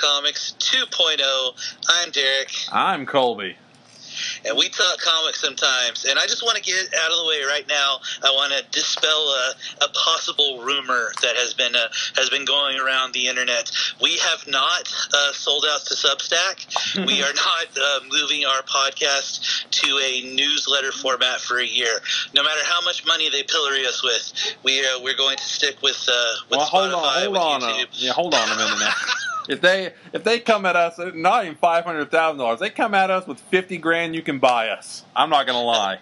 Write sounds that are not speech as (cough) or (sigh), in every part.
Comics 2.0. I'm Derek, I'm Colby. and we talk comics sometimes. And I just want to get out of the way right now. I want to dispel a, a possible rumor that has been uh, has been going around the internet. We have not uh, sold out to Substack. (laughs) we are not uh, moving our podcast to a newsletter format for a year. No matter how much money they pillory us with, we are we're going to stick with uh, with well, hold Spotify, on, hold with on, YouTube. a, yeah, hold on a minute now. (laughs) if they if they come at us, not even five hundred thousand dollars, they come at us with fifty grand, you can buy us. I'm not gonna lie.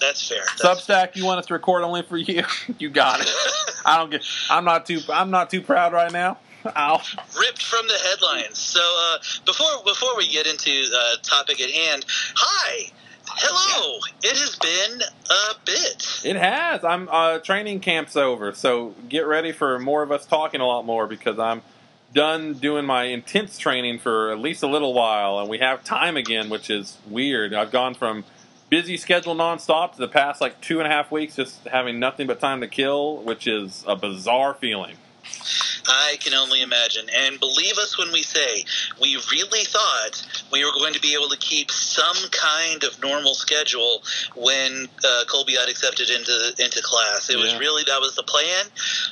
That's fair. That's Substack, you want us to record only for you? (laughs) you got it. (laughs) I don't get. I'm not too. I'm not too proud right now. Ow. ripped from the headlines. So uh, before before we get into uh, topic at hand, hi, hello. It has been a bit. It has. I'm uh, training camp's over, so get ready for more of us talking a lot more because I'm done doing my intense training for at least a little while, and we have time again, which is weird. I've gone from busy schedule nonstop to the past like two and a half weeks just having nothing but time to kill, which is a bizarre feeling. I can only imagine. And believe us when we say we really thought we were going to be able to keep some kind of normal schedule when uh, Colby got accepted into into class. It was really that was the plan.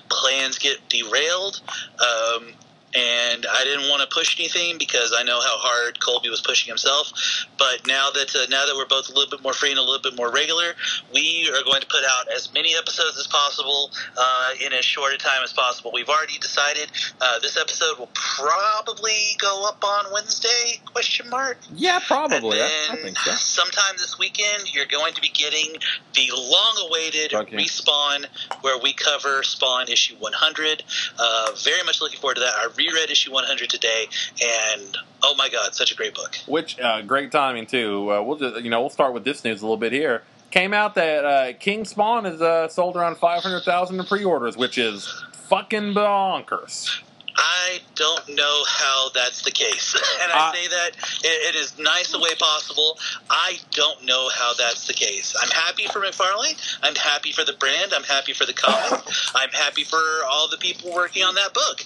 Plans get derailed. Um, and I didn't want to push anything because I know how hard Colby was pushing himself. But now that uh, now that we're both a little bit more free and a little bit more regular, we are going to put out as many episodes as possible uh, in as short a time as possible. We've already decided uh, this episode will probably go up on Wednesday? Question mark. Yeah, probably. I, And I think so. sometime this weekend, you're going to be getting the long-awaited Okay. respawn, where we cover Spawn issue 100. Uh, very much looking forward to that. I reread issue 100 today, and oh my god, such a great book. Which uh, great timing too. Uh, we'll just you know we'll start with this news a little bit here. Came out that uh, King Spawn has uh, sold around five hundred thousand in pre-orders, which is fucking bonkers. I don't know how that's the case, (laughs) and I Uh, say that it, it is nice the way possible. I don't know how that's the case. I'm happy for McFarlane. I'm happy for the brand. I'm happy for the comic. (laughs) I'm happy for all the people working on that book.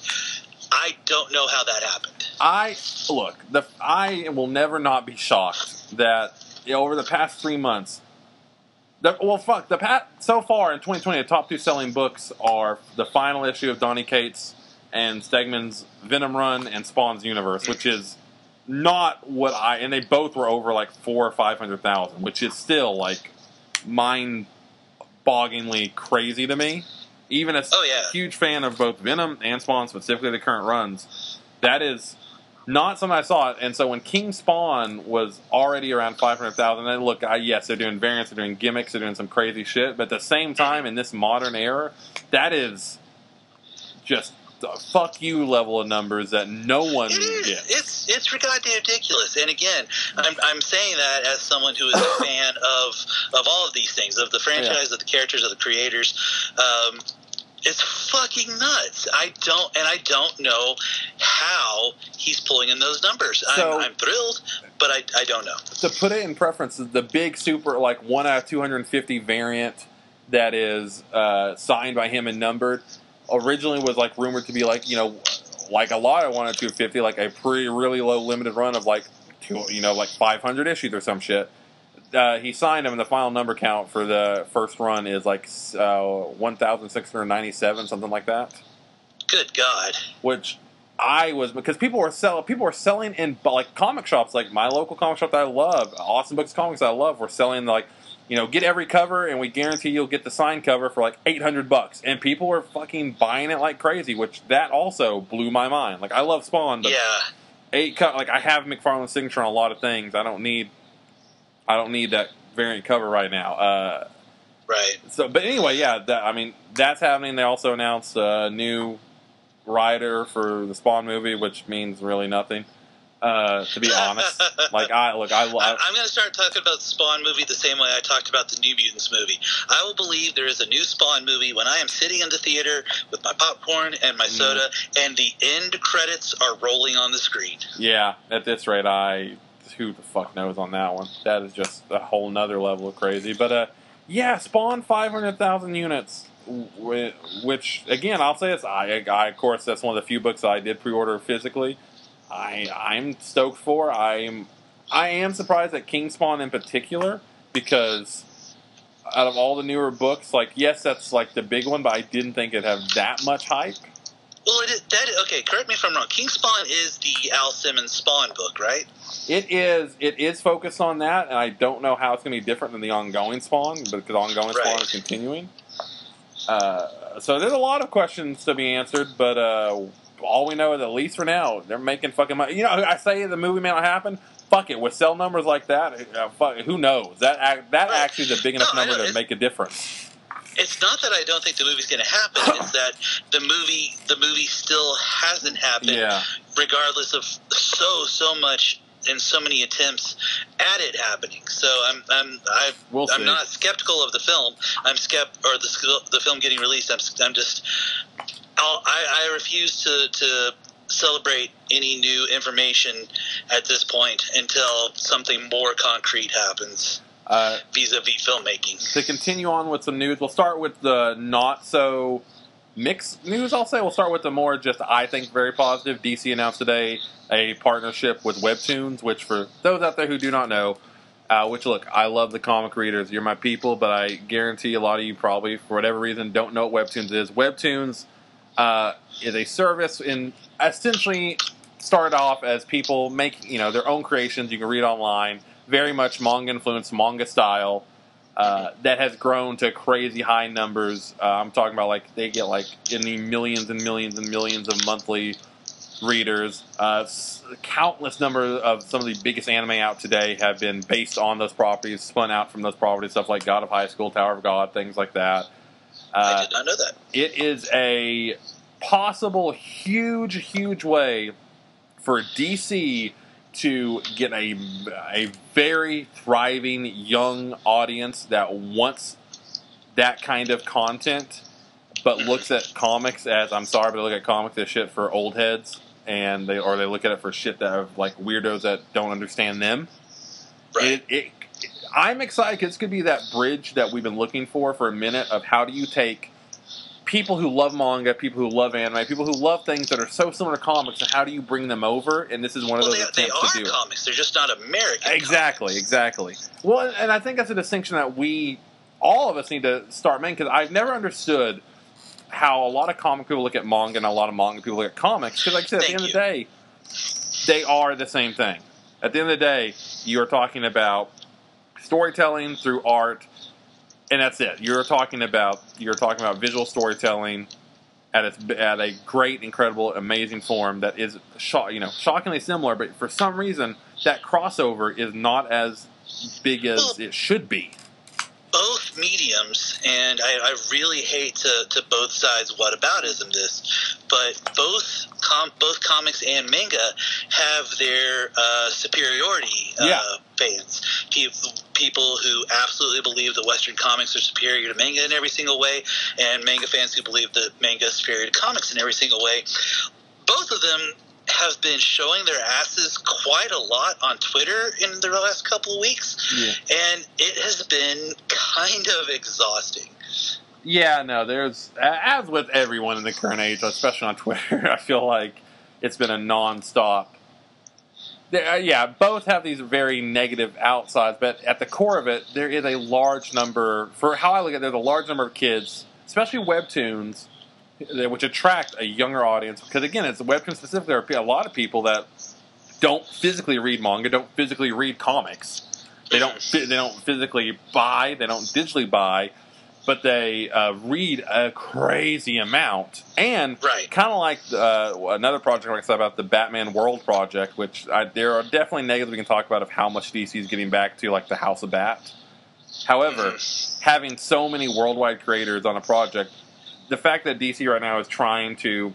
I don't know how that happened. I look. The I will never not be shocked that you know, over the past three months. The, well, fuck the pat. So far in 2020, the top two selling books are the final issue of Donny Cates and Stegman's Venom Run and Spawn's Universe, which is not what I. And they both were over like four or five hundred thousand, which is still like mind-bogglingly crazy to me. Even a Oh, yeah. huge fan of both Venom and Spawn, specifically the current runs, that is not something I saw. And so when King Spawn was already around 500,000, and look, I, yes, they're doing variants, they're doing gimmicks, they're doing some crazy shit, but at the same time, in this modern era, that is just a fuck you level of numbers that no one It is. gets. It's it's goddamn ridiculous. And again, I'm, I'm saying that as someone who is a (coughs) fan of of all of these things, of the franchise, of the characters, of the creators. Um, it's fucking nuts. I don't, and I don't know how he's pulling in those numbers. So- I'm, I'm thrilled, but I, I don't know. to put it in preference, the big super like one out of 250 variant that is uh, signed by him and numbered originally was like rumored to be like you know like a lot of one out 250 like a pretty really low limited run of like two, you know like 500 issues or some shit. Uh, he signed him, and the final number count for the first run is like uh, 1,697, something like that Good God. which I was because people were selling people were selling in like comic shops like my local comic shop that I love Awesome Books Comics I love were selling like you know get every cover and we guarantee you'll get the signed cover for like 800 bucks and people were fucking buying it like crazy which that also blew my mind like I love Spawn but Yeah. eight co- like I have McFarlane's signature on a lot of things I don't need I don't need that variant cover right now uh Right. so, but anyway, yeah, that, I mean, that's happening. They also announced a new writer for the Spawn movie, which means really nothing. Uh, to be honest, (laughs) like I look, I, I, I'm going to start talking about the Spawn movie the same way I talked about the New Mutants movie. I will believe there is a new Spawn movie when I am sitting in the theater with my popcorn and my Mhm. soda, and the end credits are rolling on the screen. yeah. At this rate, I who the fuck knows on that one. That is just a whole nother level of crazy. But uh, yeah, Spawn five hundred thousand units. Which again, I'll say this. I, I of course that's one of the few books I did pre-order physically. I I'm stoked for. I'm I am surprised at King Spawn in particular because out of all the newer books, like yes, that's like the big one, but I didn't think it'd have that much hype. Well, it is, that okay. Correct me if I'm wrong. King Spawn is the Al Simmons Spawn book, right? It is it is focused on that, and I don't know how it's going to be different than the ongoing Spawn because ongoing Spawn is continuing. Uh, so there's a lot of questions to be answered, but uh, all we know is at least for now they're making fucking money. You know, I say the movie may not happen. Fuck it, with sell numbers like that, uh, fuck, who knows? That that actually is a big enough No, number to make a difference. It's not that I don't think the movie's going to happen. it's that the movie, the movie still hasn't happened. Yeah, regardless of so so much and so many attempts at it happening. So I'm I'm I, we'll I'm not skeptical of the film. I'm skept or the the film getting released. I'm I'm just I I refuse to to celebrate any new information at this point until something more concrete happens Uh, vis-a-vis filmmaking. to continue on with some news, we'll start with the not so mixed news. I'll say we'll start with the more just I think very positive. DC announced today a partnership with Webtoons, which for those out there who do not know, uh, which look, I love the comic readers. You're my people, but I guarantee a lot of you probably for whatever reason don't know what Webtoons is. Webtoons uh, is a service in essentially started off as people make you know their own creations. You can read online, very much manga influenced, manga style. Uh, that has grown to crazy high numbers. Uh, I'm talking about like they get like in the millions and millions and millions of monthly readers. Uh, countless number of some of the biggest anime out today have been based on those properties, spun out from those properties, stuff like God of High School, Tower of God, things like that. I Uh, did not know that. it is a possible huge, huge way for DC to get a, a very thriving young audience that wants that kind of content, but looks at comics as I'm sorry, but they look at comics as shit for old heads, and they or they look at it for shit that are like weirdos that don't understand them. Right. It, it, I'm excited because this could be that bridge that we've been looking for for a minute of how do you take people who love manga, people who love anime, people who love things that are so similar to comics, and how do you bring them over? And this is one of those they, they attempts to are do it. comics. They're just not American. Exactly, comics. exactly. Well, and I think that's a distinction that we, all of us, need to start making because I've never understood how a lot of comic people look at manga and a lot of manga people look at comics. Because, like I said, at the end of the day, they are the same thing. At the end of the day, you are talking about storytelling through art, and that's it. You're talking about you're talking about visual storytelling at its at a great, incredible, amazing form that is sho- you know shockingly similar, but for some reason that crossover is not as big as it should be. Both mediums, and I, I really hate to, to both sides What whataboutism this, but both com- both comics and manga have their uh, superiority uh, Yeah. fans. People, people who absolutely believe that Western comics are superior to manga in every single way, and manga fans who believe that manga is superior to comics in every single way. Both of them have been showing their asses quite a lot on Twitter in the last couple of weeks Yeah. and it has been kind of exhausting. Yeah, no, there's as with everyone in the current age, especially on Twitter. (laughs) I feel like it's been a nonstop. There, uh, yeah, both have these very negative outsides, but at the core of it, there is a large number. For how I look at it, there's a large number of kids, especially webtoons, which attract a younger audience. Because again, it's webtoons specifically. There are a lot of people that don't physically read manga, don't physically read comics. They don't. They don't physically buy. They don't digitally buy but they uh, read a crazy amount. And Right. kind of like uh, another project like I said about the Batman World Project, which I, there are definitely negatives we can talk about of how much DC is getting back to, like the House of Bat. However, having so many worldwide creators on a project, the fact that DC right now is trying to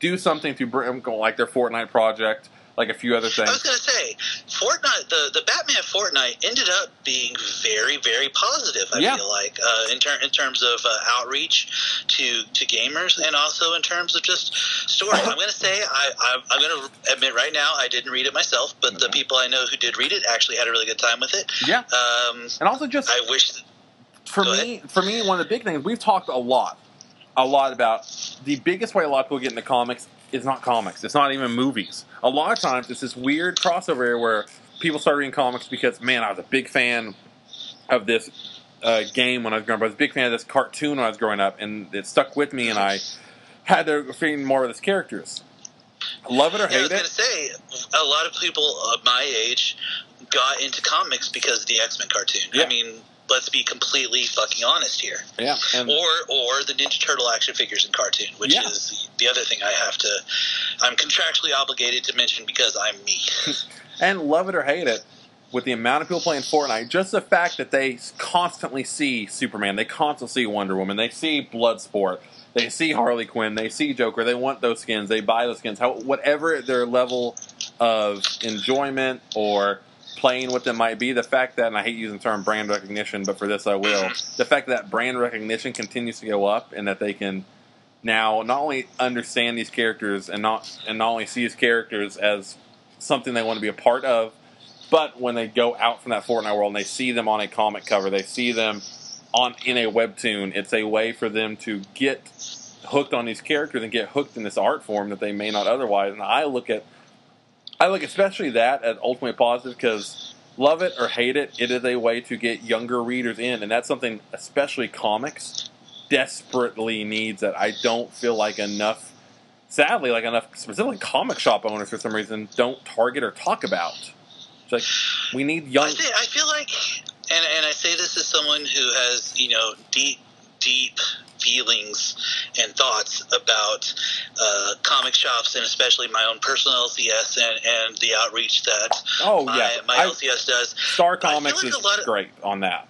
do something to bring, like their Fortnite project, like a few other things. I was gonna say, Fortnite, the the Batman Fortnite ended up being very, very positive. I Yeah. feel like uh, in, ter- in terms of uh, outreach to to gamers, and also in terms of just story. I'm gonna say, I, I'm, I'm gonna admit right now, I didn't read it myself, but the people I know who did read it actually had a really good time with it. Yeah, Um, and also just I wish. For me, for me, one of the big things we've talked a lot, a lot about the biggest way a lot of people get into comics is not comics. It's not even movies. A lot of times, it's this weird crossover area where people start reading comics because, man, I was a big fan of this uh, game when I was growing up. I was a big fan of this cartoon when I was growing up, and it stuck with me, and I had to read more of these characters. Love it or Yeah, I was hate gonna it. say, a lot of people of my age got into comics because of the X Men cartoon. Yeah. I mean, let's be completely fucking honest here. Yeah, and or or the Ninja Turtle action figures in cartoon, which Yeah. is the other thing I have to. I'm contractually obligated to mention because I'm me. (laughs) and love it or hate it, with the amount of people playing Fortnite, just the fact that they constantly see Superman, they constantly see Wonder Woman, they see Bloodsport, they see Harley Quinn, they see Joker, they want those skins, they buy those skins. How, whatever their level of enjoyment or playing with them might be, the fact that, and I hate using the term brand recognition, but for this I will, mm-hmm. the fact that brand recognition continues to go up and that they can now not only understand these characters and not and not only see these characters as something they want to be a part of, but when they go out from that Fortnite world and they see them on a comic cover, they see them on in a webtoon, it's a way for them to get hooked on these characters and get hooked in this art form that they may not otherwise. And I look at I look especially that as ultimately positive because love it or hate it, it is a way to get younger readers in, and that's something especially comics desperately needs that I don't feel like enough. Sadly, like enough specifically comic shop owners for some reason don't target or talk about. It's like we need young. I feel like, and and I say this as someone who has you know deep deep feelings and thoughts about uh, comic shops and especially my own personal LCS and, and the outreach that Oh my, yeah, my I- LCS does. Star Comics like is a lot of- great on that.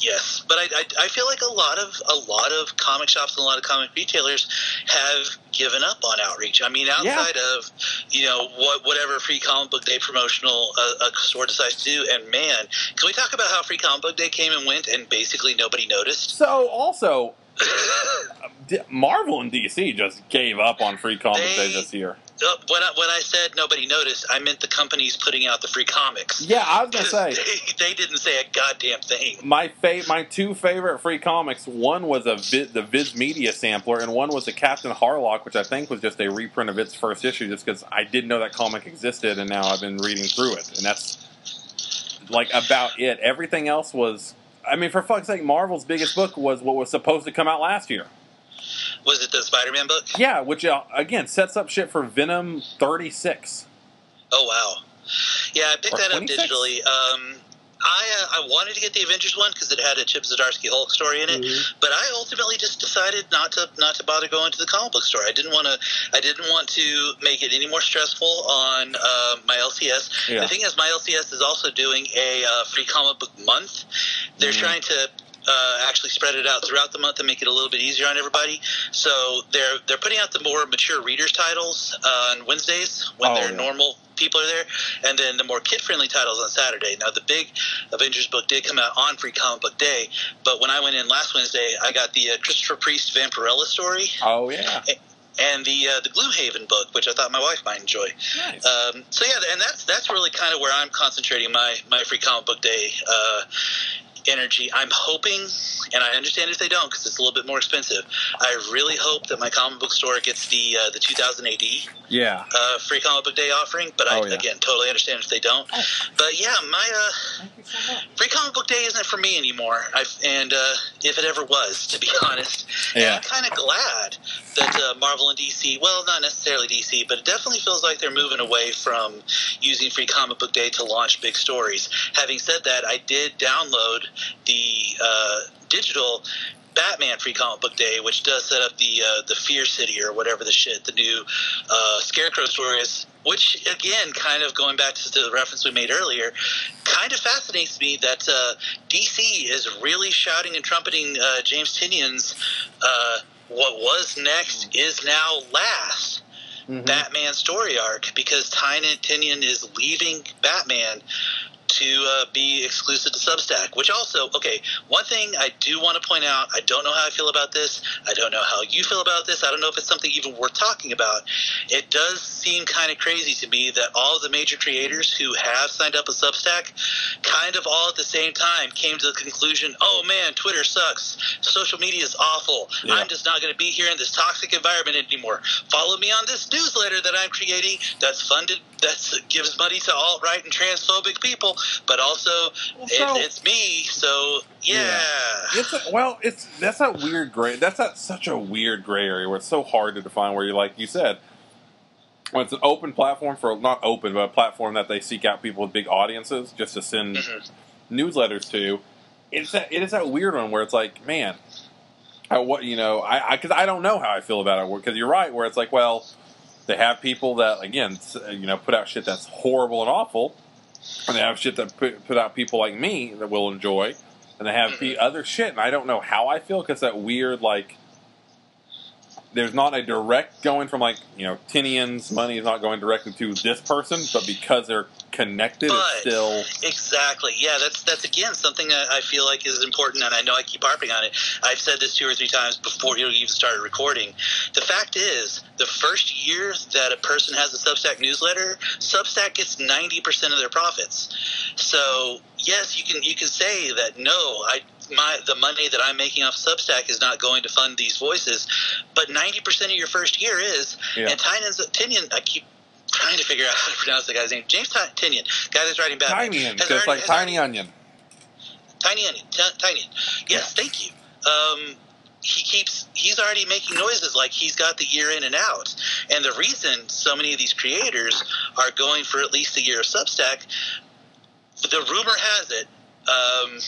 Yes, but I, I, I feel like a lot of a lot of comic shops and a lot of comic retailers have given up on outreach. I mean, outside of you know what whatever free comic book day promotional uh, a store decides to do, and man, can we talk about how free comic book day came and went and basically nobody noticed? So also, (laughs) Marvel and DC just gave up on free comic They- day this year. Uh, when I, when I said nobody noticed, I meant the companies putting out the free comics. Yeah, I was gonna (laughs) say. they, they didn't say a goddamn thing. my fa- my two favorite free comics. One was a Vi- the Viz Media sampler, and one was the Captain Harlock, which I think was just a reprint of its first issue, just because I didn't know that comic existed, and now I've been reading through it, and that's like about it. Everything else was. I mean, for fuck's sake, Marvel's biggest book was what was supposed to come out last year. Was it the Spider-Man book? Yeah, which uh, again sets up shit for Venom thirty six. Oh wow, yeah, I picked Or that up digitally. Um, I uh, I wanted to get the Avengers one because it had a Chip Zdarsky Hulk story in it, Mm-hmm. but I ultimately just decided not to not to bother going to the comic book store. I didn't want to I didn't want to make it any more stressful on uh, my LCS. Yeah. The thing is, my LCS is also doing a uh, free comic book month. They're Mhm. trying to. Uh, actually spread it out throughout the month and make it a little bit easier on everybody. So they're they're putting out the more mature readers titles on Wednesdays when Oh, they're yeah. normal people are there, and then the more kid friendly titles on Saturday. Now the big Avengers book did come out on Free Comic Book Day, but when I went in last Wednesday, I got the uh, Christopher Priest Vampirella story Oh yeah, and the uh, the Gloomhaven book, which I thought my wife might enjoy. nice. Um, so yeah, and that's that's really kind of where I'm concentrating my my Free Comic Book Day. Uh, energy i'm hoping and i understand if they don't because it's a little bit more expensive i really hope that my comic book store gets the uh, the 2000 ad yeah. uh, free comic book day offering, but I Oh, yeah. again totally understand if they don't. Oh. But yeah, my uh, so free comic book day isn't for me anymore. I've, and uh, if it ever was, to be (laughs) honest, Yeah. I'm kind of glad that uh, Marvel and DC, well, not necessarily DC, but it definitely feels like they're moving away from using free comic book day to launch big stories. Having said that, I did download the uh, digital Batman Free Comic Book Day, which does set up the uh, the Fear City or whatever the shit the new uh, Scarecrow story is. Which again, kind of going back to the reference we made earlier, kind of fascinates me that uh, DC is really shouting and trumpeting uh, James Tinian's uh, "What was next is now last." Mhm. Batman story arc because Tynion Tinian is leaving Batman to uh, be exclusive to Substack. Which also, okay, one thing I do want to point out, I don't know how I feel about this. I don't know how you feel about this. I don't know if it's something even worth talking about. It does seem kind of crazy to me that all of the major creators who have signed up with Substack kind of all at the same time came to the conclusion, oh man, Twitter sucks. Social media is awful. Yeah. I'm just not going to be here in this toxic environment anymore. Follow me on this newsletter that I'm creating that's funded, that gives money to alt right and transphobic people, but also Well, it, it's me. So, yeah. It's a, well, it's that's that weird gray. That's not such a weird gray area where it's so hard to define. Where you like you said, when it's an open platform for not open, but a platform that they seek out people with big audiences just to send Mhm. newsletters to. It's that it is that weird one where it's like, man, I, what you know, I because I, don't know how I feel about it. Because you're right, where it's like, well, they have people that again, you know, put out shit that's horrible and awful, and they have shit that put, put out people like me that will enjoy, and they have the mm-hmm. other shit, and I don't know how I feel because that weird like. There's not a direct going from like you know Tinian's money is not going directly to this person, but because they're connected, But- still Exactly. Yeah, that's that's again something that I feel like is important, and I know I keep harping on it. I've said this two or three times before you even started recording. The fact is, the first year that a person has a Substack newsletter, Substack gets ninety percent of their profits. So yes, you can you can say that no, I my the money that I'm making off Substack is not going to fund these voices, but ninety percent of your first year is. Yeah. And Tynan's Tinian, I keep trying to figure out how to pronounce the guy's name. James Tinian, guy that's writing Batman. tiny, just already- like tiny already- onion. Tiny Onion, T- Tiny Onion. Yes, thank you. Um, he keeps he's already making noises like he's got the year in and out. And the reason so many of these creators are going for at least a year of Substack, the rumor has it, um,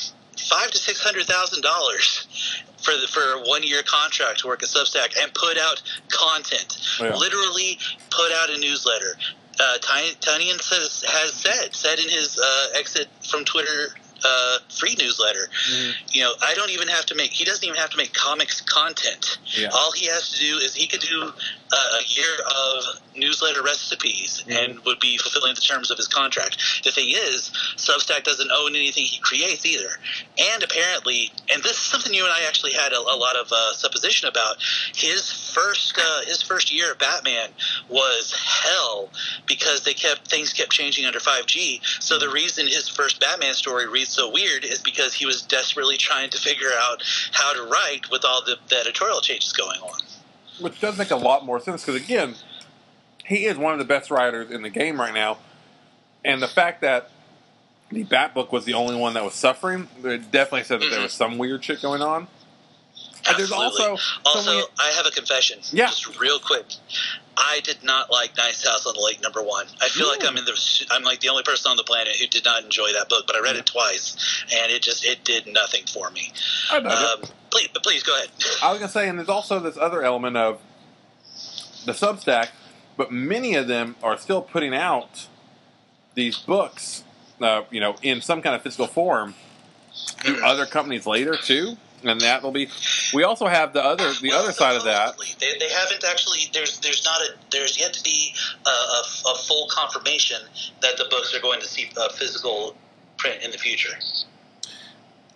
five to six hundred thousand dollars for the for a one year contract to work at Substack and put out content. Yeah. Literally put out a newsletter. Uh, Ty- says has said said in his uh, exit from Twitter uh, free newsletter. Mhm. You know, I don't even have to make. He doesn't even have to make comics content. Yeah. All he has to do is he could do uh, a year of newsletter recipes Mhm. and would be fulfilling the terms of his contract. The thing is, Substack doesn't own anything he creates either. And apparently, and this is something you and I actually had a, a lot of uh, supposition about. His first uh, his first year of Batman was hell because they kept things kept changing under 5G. So the reason his first Batman story reads so weird is because he was desperately trying to figure out how to write with all the, the editorial changes going on. which does make a lot more sense because again, he is one of the best writers in the game right now, and the fact that the Bat book was the only one that was suffering, it definitely said that there mm-hmm. was some weird shit going on. And there's Absolutely. also Also, so many- I have a confession. Yeah. Just real quick. I did not like Nice House on the Lake number one. I feel like I'm in the I'm like the only person on the planet who did not enjoy that book, but I read it twice and it just it did nothing for me. I it. Um, please, but please go ahead. I was gonna say, and there's also this other element of the Substack, but many of them are still putting out these books, uh, you know, in some kind of physical form to other companies later too, and that will be. We also have the other the Well, other side of that. They, they haven't actually. There's there's not a there's yet to be a, a, a full confirmation that the books are going to see a physical print in the future.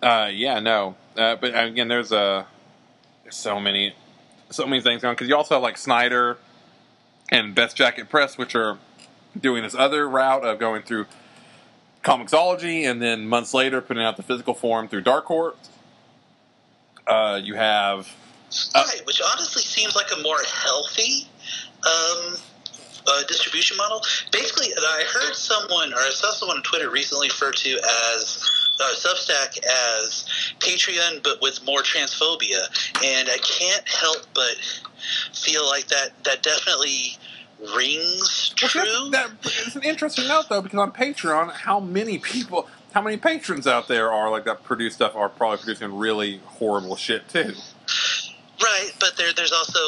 Uh, yeah, no, uh, but again, there's a there's so many so many things going because you also have like Snyder and Best Jacket Press, which are doing this other route of going through Comixology and then months later putting out the physical form through Dark Horse. Uh, you have Uh, right, which honestly seems like a more healthy um, uh, distribution model. Basically, I heard someone, or I saw someone on Twitter recently refer to as uh, Substack as Patreon, but with more transphobia, and I can't help but feel like that that definitely rings Well, true. That, that is an interesting note, though, because on Patreon, how many people, how many patrons out there are like that produce stuff are probably producing really horrible shit too. Right, but there, there's also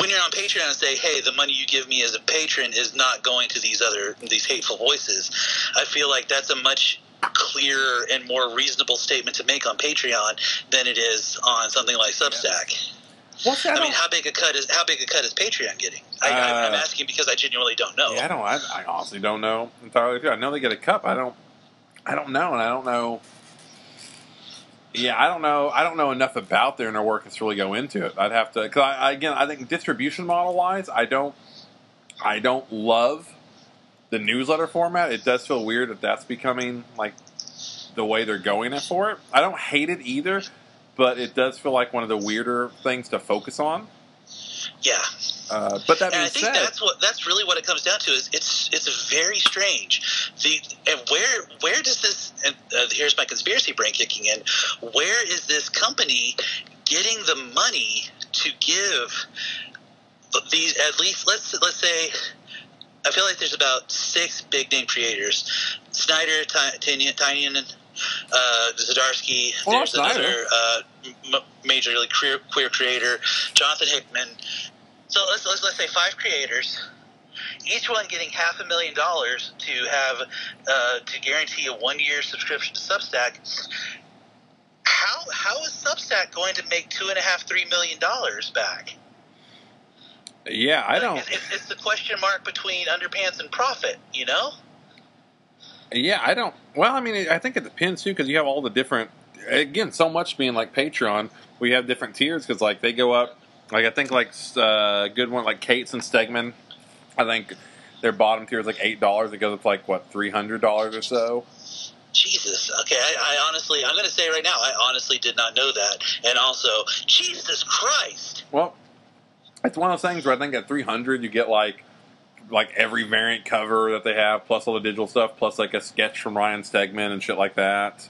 when you're on Patreon and say, "Hey, the money you give me as a patron is not going to these other these hateful voices." I feel like that's a much clearer and more reasonable statement to make on Patreon than it is on something like Substack. Well, see, I I, mean, don't- how big a cut is how big a cut is Patreon getting? I, I, I'm Uh, asking because I genuinely don't know. Yeah, I don't. I, I honestly don't know entirely. I know they get a cup. I don't. I don't know, and I don't know. Yeah, I don't know. I don't know enough about their inner workings to really go into it. I'd have to. Because I, again, I think distribution model wise, I don't. I don't love the newsletter format. It does feel weird that that's becoming like the way they're going it for it. I don't hate it either, but it does feel like one of the weirder things to focus on. Yeah, Uh, but that and I think said, that's what that's really what it comes down to. Is it's it's very strange. The and where where does this? And uh, here's my conspiracy brain kicking in. Where is this company getting the money to give these? At least let's let's say. I feel like there's about six big name creators: Snyder, Ty- Tynion, Tynion, uh, Zdarsky. Well, there's another uh, m- majorly queer, queer creator, Jonathan Hickman. So let's, let's let's say five creators, each one getting half a million dollars to have uh, to guarantee a one year subscription to Substack. How how is Substack going to make two and a half three million dollars back? yeah, I don't. It's, it's the question mark between underpants and profit. You know. Yeah, I don't. Well, I mean, I think it depends too because you have all the different. Again, so much being like Patreon, we have different tiers because like they go up. Like I think like uh, good one like Cates and Stegman. I think their bottom tier is like eight dollars. It goes up to like what three hundred dollars or so. Jesus. Okay, I, I honestly, I'm going to say right now, I honestly did not know that. And also, Jesus Christ. Well, it's one of those things where I think at three hundred you get like like every variant cover that they have, plus all the digital stuff, plus like a sketch from Ryan Stegman and shit like that.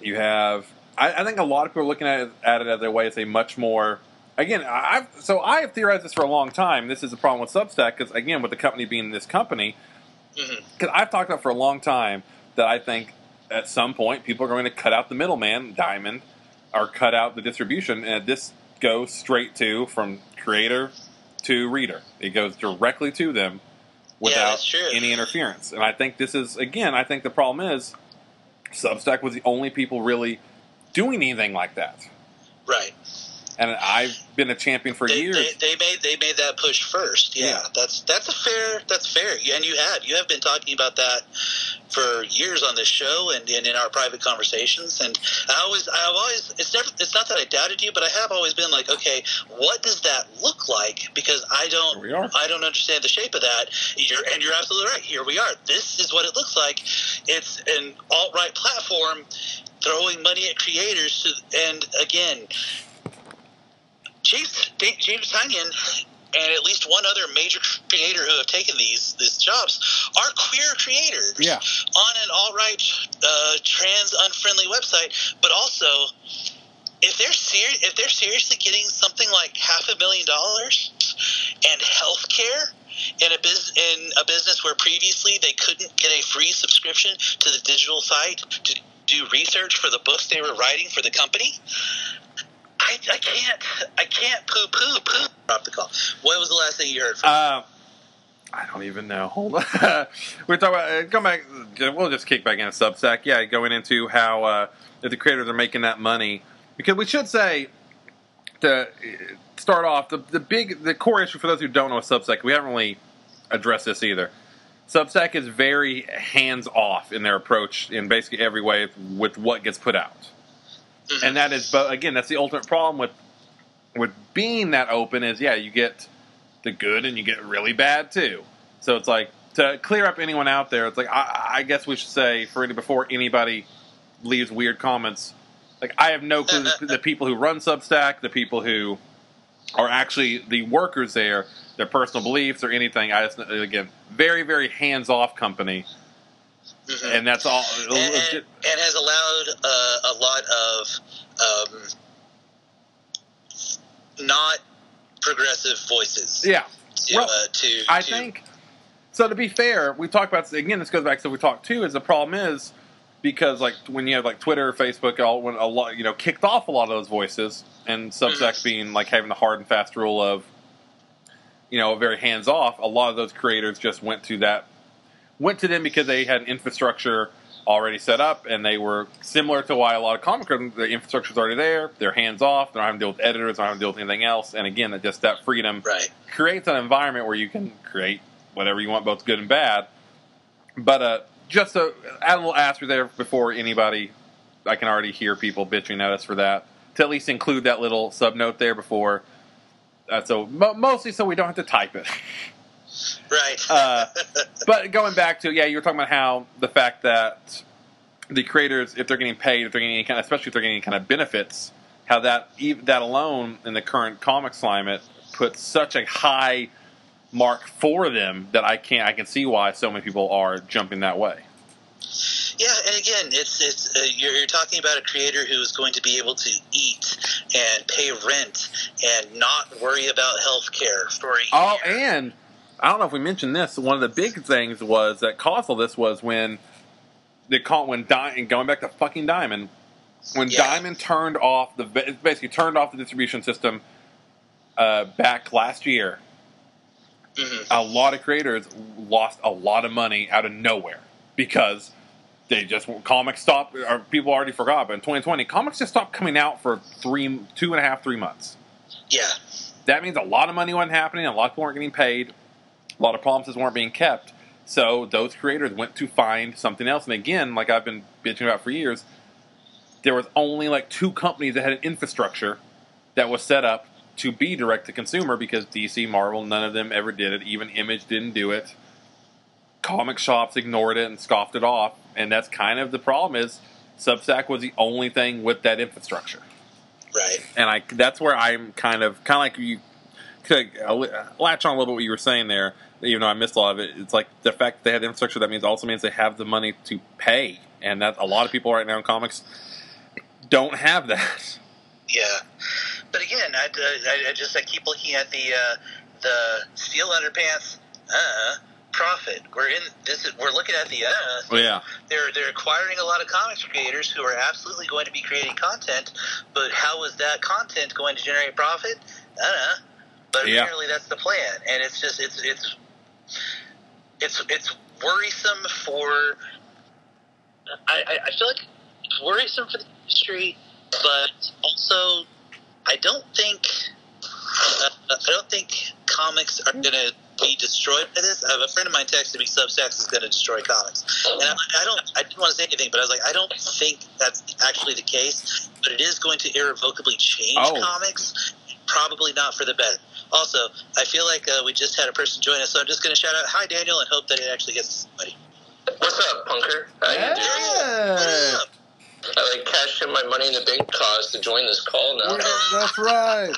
You have, I, I think a lot of people are looking at it, at it as a way to say much more. Again, I've so I have theorized this for a long time. This is the problem with Substack because again, with the company being this company, mm-hmm. because I've talked about for a long time that I think at some point people are going to cut out the middleman, Diamond, or cut out the distribution, and this goes straight to from creator to reader. It goes directly to them without true. any interference. And I think this is again, I think the problem is Substack was the only people really doing anything like that. Right. And I've been a champion for They, years. they, they made they made that push first. Yeah, Yeah. that's that's a fair that's fair. And you have you have been talking about that for years on this show and, and in our private conversations. And I always I've always it's never it's not that I doubted you, but I have always been like, okay, what does that look like? Because I don't we are. I don't understand the shape of that. You're, and you're absolutely right. Here we are. This is what it looks like. It's an alt right platform throwing money at creators. To, and again, James James Tynion and at least one other major creator who have taken these these jobs are queer creators Yeah. on an alt right uh, trans unfriendly website, but also. If they're ser- if they're seriously getting something like half a million dollars and health care in a business in a business where previously they couldn't get a free subscription to the digital site to do research for the books they were writing for the company. I, I can't I can't poo poo poo drop the call. What was the last thing you heard from? Uh, I don't even know. Hold on. (laughs) We're talking about uh, come back. We'll just kick back into Substack. Yeah, going into how uh, the creators are making that money because we should say to uh, start off the the big the core issue for those who don't know Substack. We haven't really addressed this either. Substack is very hands off in their approach in basically every way with what gets put out, and that is, but again, that's the ultimate problem with with being that open is yeah, you get the good and you get really bad too. So it's like to clear up anyone out there. It's like I, I guess we should say for any before anybody leaves weird comments. Like I have no clue the, the people who run Substack, the people who are actually the workers there, their personal beliefs or anything. I just again very very hands off company, Mhm. and that's all. and, and, and has allowed uh, a lot of um, not progressive voices. yeah, To, Well, uh, to I to- think so. To be fair, we talked about this again. This goes back to what we talked too. Is the problem is because like when you have like Twitter, Facebook, all when a lot you know kicked off a lot of those voices, and Substack being like having the hard and fast rule of you know very hands off. A lot of those creators just went to that went to them because they had infrastructure already set up, and they were similar to why a lot of comic the infrastructure's already there. They're hands off. They're not having to deal with editors. They're not having to deal with anything else. And again, that just that freedom Right. creates an environment where you can create whatever you want, both good and bad. But uh, just to add a little asterisk there before anybody, I can already hear people bitching at us for that. To at least include that little sub note there before. Uh, so mo- mostly so we don't have to type it. (laughs) Right. Uh, but going back to yeah, you were talking about how the fact that the creators, if they're getting paid, if they're getting any kind, of, especially if they're getting any kind of benefits, how that that alone in the current comics climate puts such a high mark for them that I can't I can see why so many people are jumping that way. Yeah, and again, it's it's uh, you're, you're talking about a creator who is going to be able to eat and pay rent and not worry about health care for a Oh, year. and I don't know if we mentioned this. One of the big things was that caused all this was when they caught when Di- and going back to fucking Diamond, when Yeah. Diamond turned off the basically turned off the distribution system uh, back last year. Mhm. A lot of creators lost a lot of money out of nowhere because they just comics stopped. Or people already forgot, but in 2020, comics just stopped coming out for three, two and a half, three months yeah, that means a lot of money wasn't happening, a lot of people weren't getting paid, a lot of promises weren't being kept. So those creators went to find something else. And again, like I've been bitching about for years, there was only like two companies that had an infrastructure that was set up to be direct to consumer because DC, Marvel, none of them ever did it. Even Image didn't do it. Comic shops ignored it and scoffed it off. And that's kind of the problem is Substack was the only thing with that infrastructure right. and I that's where I'm kind of kind of like you latch on a little bit what you were saying there. Even though I missed a lot of it, it's like the fact that they had the infrastructure. That means also means they have the money to pay, and that a lot of people right now in comics don't have that. Yeah, but again, I, I, I just I keep looking at the uh, the steel underpants. Uh, profit. We're in this. Is, we're looking at the. Uh, Yeah, they're they're acquiring a lot of comics creators who are absolutely going to be creating content, but how is that content going to generate profit? I don't know. But Yeah. apparently that's the plan, and it's just it's it's it's it's worrisome for. I, I, feel like it's worrisome for the industry, but also I don't think uh, I don't think comics are going to be destroyed by this. I have a friend of mine texted me Substacks is going to destroy comics, and I'm like, I don't. I didn't want to say anything, but I was like, I don't think that's actually the case. But it is going to irrevocably change Oh. comics. Probably not for the better. Also, I feel like uh, we just had a person join us, so I'm just going to shout out, "Hi, Daniel," and hope that it actually gets somebody. What's up, punker? How you doing? What's up? I like cashed in my money in the bank cause to join this call now. Yeah, that's right.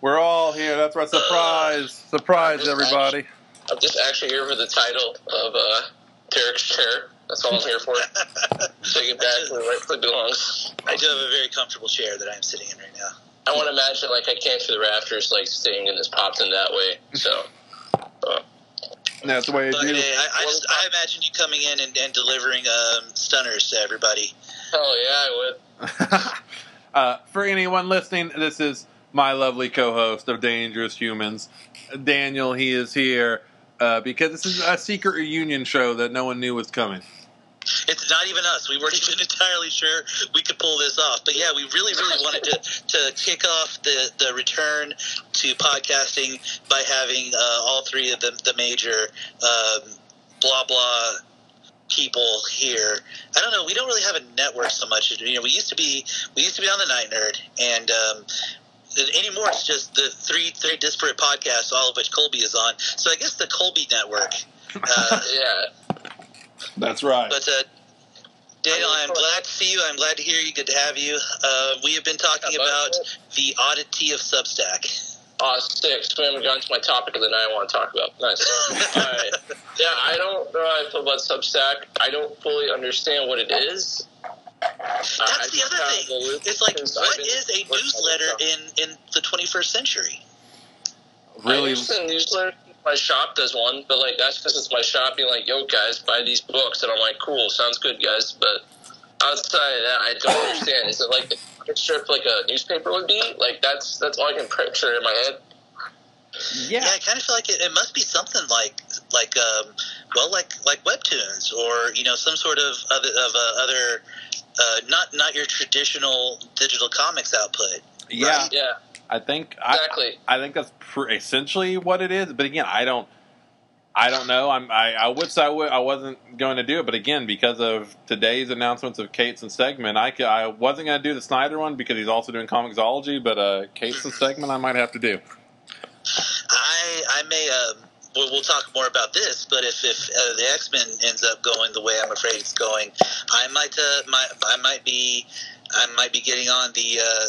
We're all here. That's right. Surprise, surprise, everybody. I'm just actually here for the title of uh, Derek's chair. That's all I'm here for. (laughs) Take it back where it rightfully belongs. I do have a very comfortable chair that I'm sitting in right now. I want to imagine like I came through the rafters, like staying and this popped in that way. So uh, That's the way it But hey. I, I just I imagine you coming in and, and delivering um, stunners to everybody. Oh yeah, I would. (laughs) uh, for anyone listening, this is my lovely co-host of Dangerous Humans, Daniel. He is here uh, because this is a secret reunion show that no one knew was coming. It's not even us. We weren't (laughs) even entirely sure we could pull this off. But yeah, we really, really wanted to, to kick off the, the return to podcasting by having uh, all three of the, the major um, blah blah people here. I don't know. We don't really have a network so much. You know, we used to be we used to be on the Night Nerd, and um, anymore it's just the three three disparate podcasts, all of which Colby is on. So I guess the Colby Network. Uh, (laughs) Yeah, That's right. but uh, Daniel, I'm glad to see you. I'm glad to hear you. Good to have you. Uh, we have been talking about the oddity of Substack. Aw, sick. So we haven't gotten to my topic of the night I want to talk about. Nice. (laughs) All right. Yeah, I don't know how I feel about Substack. I don't fully understand what it is. That's the other thing. It's like, what is a newsletter in, in the 21st century? really, I used to newsletter. My shop does one, but like that's because it's my shop being like, "Yo, guys, buy these books," and I'm like, "Cool, sounds good, guys." But outside of that, I don't understand. Is it like a strip like a newspaper would be? Like that's that's all I can picture in my head. Yeah. Yeah, I kind of feel like it, it must be something like like um, well, like like webtoons or you know some sort of other of uh, other uh, not not your traditional digital comics output. Yeah. Yeah, I think I, exactly. I think that's pr- essentially what it is. But again, I don't. I don't know. I'm. I, I wish I wasn't going to do it, but again, because of today's announcements of Cates and Stegman, I, c- I wasn't going to do the Snyder one because he's also doing Comixology. But uh, Cates and Stegman, I might have to do. I I may um, we'll, we'll talk more about this, but if if uh, the X Men ends up going the way I'm afraid it's going, I might uh, my, I might be I might be getting on the uh,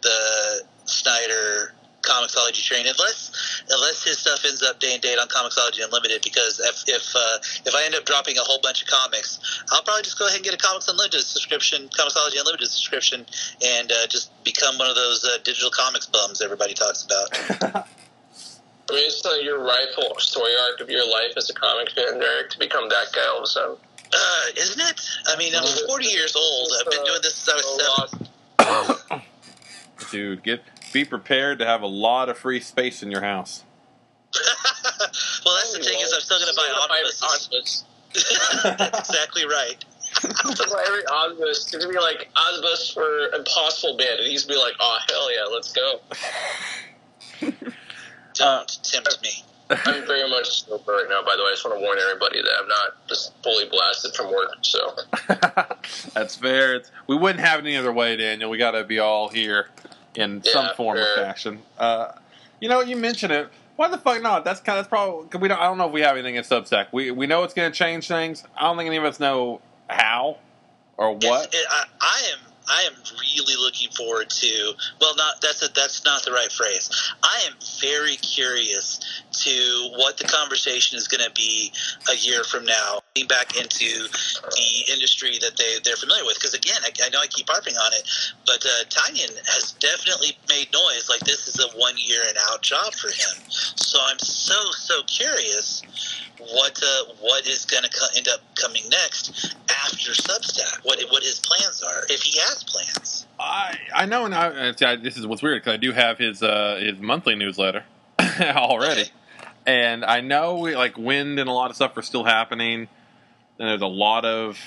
the Snyder Comixology train unless unless his stuff ends up day and date on Comixology Unlimited because if if uh, if I end up dropping a whole bunch of comics, I'll probably just go ahead and get a Comics Unlimited subscription, Comixology Unlimited subscription, and uh, just become one of those uh, digital comics bums everybody talks about. I mean, it's not your rightful story arc of your life as a comic fan, Derek, to become that guy all of a sudden. Uh, isn't it? I mean, I'm 40 years old. I've been doing this since I was So, seven. uh, (coughs) Dude, get be prepared to have a lot of free space in your house. (laughs) well, that's the thing is, I'm still going to buy omnibuses. omnibus. that's (laughs) exactly right. (laughs) Buy every omnibus. It's gonna be like omnibus for Impossible Man, and he's gonna be like, "Oh hell yeah, let's go." Don't uh, tempt me. I'm very much sober right now. By the way, I just want to warn everybody that I'm not just fully blasted from work. So That's fair. It's, we wouldn't have any other way, Daniel. We got to be all here in some Yeah, form or fashion. Uh, you know, you mentioned it. Why the fuck not? That's kind of that's probably 'cause we don't. I don't know if we have anything in Substack. We we know it's going to change things. I don't think any of us know how or what. It- I, I am. I am really looking forward to. Well, not that's a, that's not the right phrase. I am very curious to what the conversation is going to be a year from now, getting back into the industry that they they're familiar with. Because again, I, I know I keep harping on it, but uh, Tynion has definitely made noise like this is a one year and out job for him. So I'm so so curious what uh, what is going to co- end up coming next after Substack. What what his plans are, if he has plans. I I know, and I, I, this is what's weird because I do have his uh, his monthly newsletter (laughs) already, Okay. and I know like wind and a lot of stuff are still happening, and there's a lot of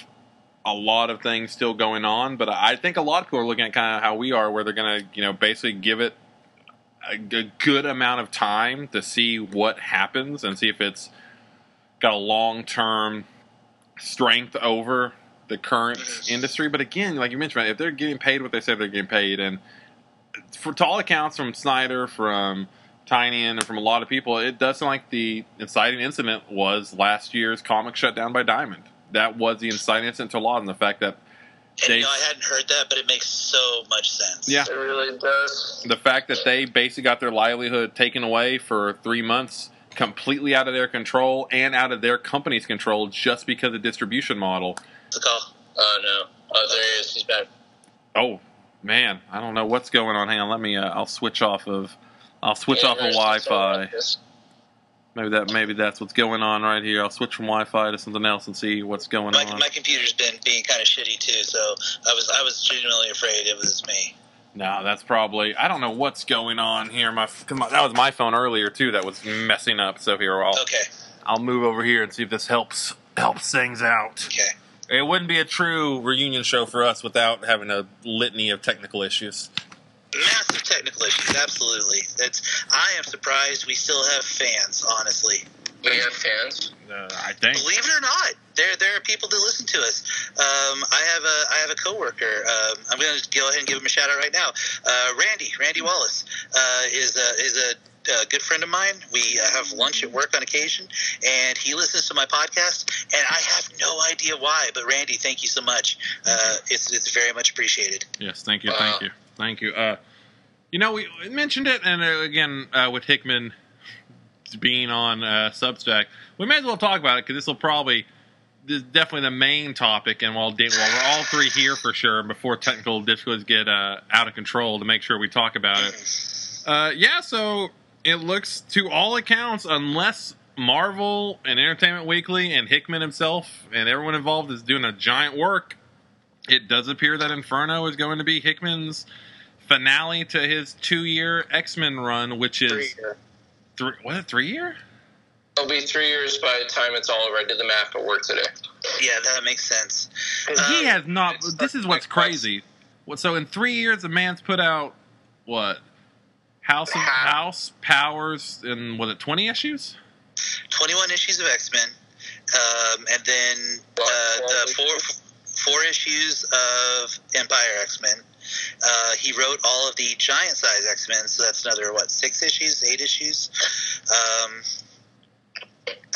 a lot of things still going on. But I think a lot of people are looking at kind of how we are, where they're going to you know basically give it a good amount of time to see what happens and see if it's got a long term strength over the current industry. But again, like you mentioned, if they're getting paid what they say they're getting paid, and for to all accounts from Snyder, from Tynion, and from a lot of people, it does sound like the inciting incident was last year's comic shut down by Diamond. That was the inciting incident to a lot, and the fact that And They- you know, I hadn't heard that, but it makes so much sense. Yeah. it really does. the fact that they basically got their livelihood taken away for three months, completely out of their control and out of their company's control, just because of distribution model. It called? Oh no. Oh, there he is. He's back. Oh man, I don't know what's going on. Hang on, let me. Uh, I'll switch off of. I'll switch Yeah, off of Wi-Fi. something like this. Maybe that. Maybe that's what's going on right here. I'll switch from Wi-Fi to something else and see what's going My, on. my computer's been being kind of shitty too, so I was I was genuinely afraid it was me. No, that's probably. I don't know what's going on here. My, my that was my phone earlier too that was messing up. So here I'll Okay, I'll move over here and see if this helps helps things out. okay. It wouldn't be a true reunion show for us without having a litany of technical issues. Massive technical issues, absolutely. It's I am surprised we still have fans. Honestly, We have fans. Uh, I think. believe it or not, there there are people that listen to us. Um, I have a I have a coworker. Um, I'm going to go ahead and give him a shout out right now. Uh, Randy Randy Wallace uh, is a, is a a good friend of mine. We uh, have lunch at work on occasion, and he listens to my podcast. And I have no idea why, but Randy, thank you so much. Uh, it's it's very much appreciated. Yes, thank you, Wow. thank you, thank you. Uh, you know, we mentioned it, and uh, again uh, with Hickman being on uh, Substack, we may as well talk about it because this will probably this is definitely the main topic. And while, Dan- while we're all three here for sure, before technical difficulties get uh, out of control, to make sure we talk about it. Uh, yeah, so it looks to all accounts, unless Marvel and Entertainment Weekly and Hickman himself and everyone involved is doing a giant work, it does appear that Inferno is going to be Hickman's finale to his two year X Men run, which is Three. three. Was it three year? It'll be three years by the time it's all over. I did the math at work today. Yeah, that makes sense. he Um, has not. This is what's crazy. What- So in three years, the man's put out what? House of. House Powers and was it twenty issues? 21 issues of X Men, um, and then uh, the four four issues of Empyre X Men. Uh, he wrote all of the giant size X Men, so that's another what six issues, eight issues. Um,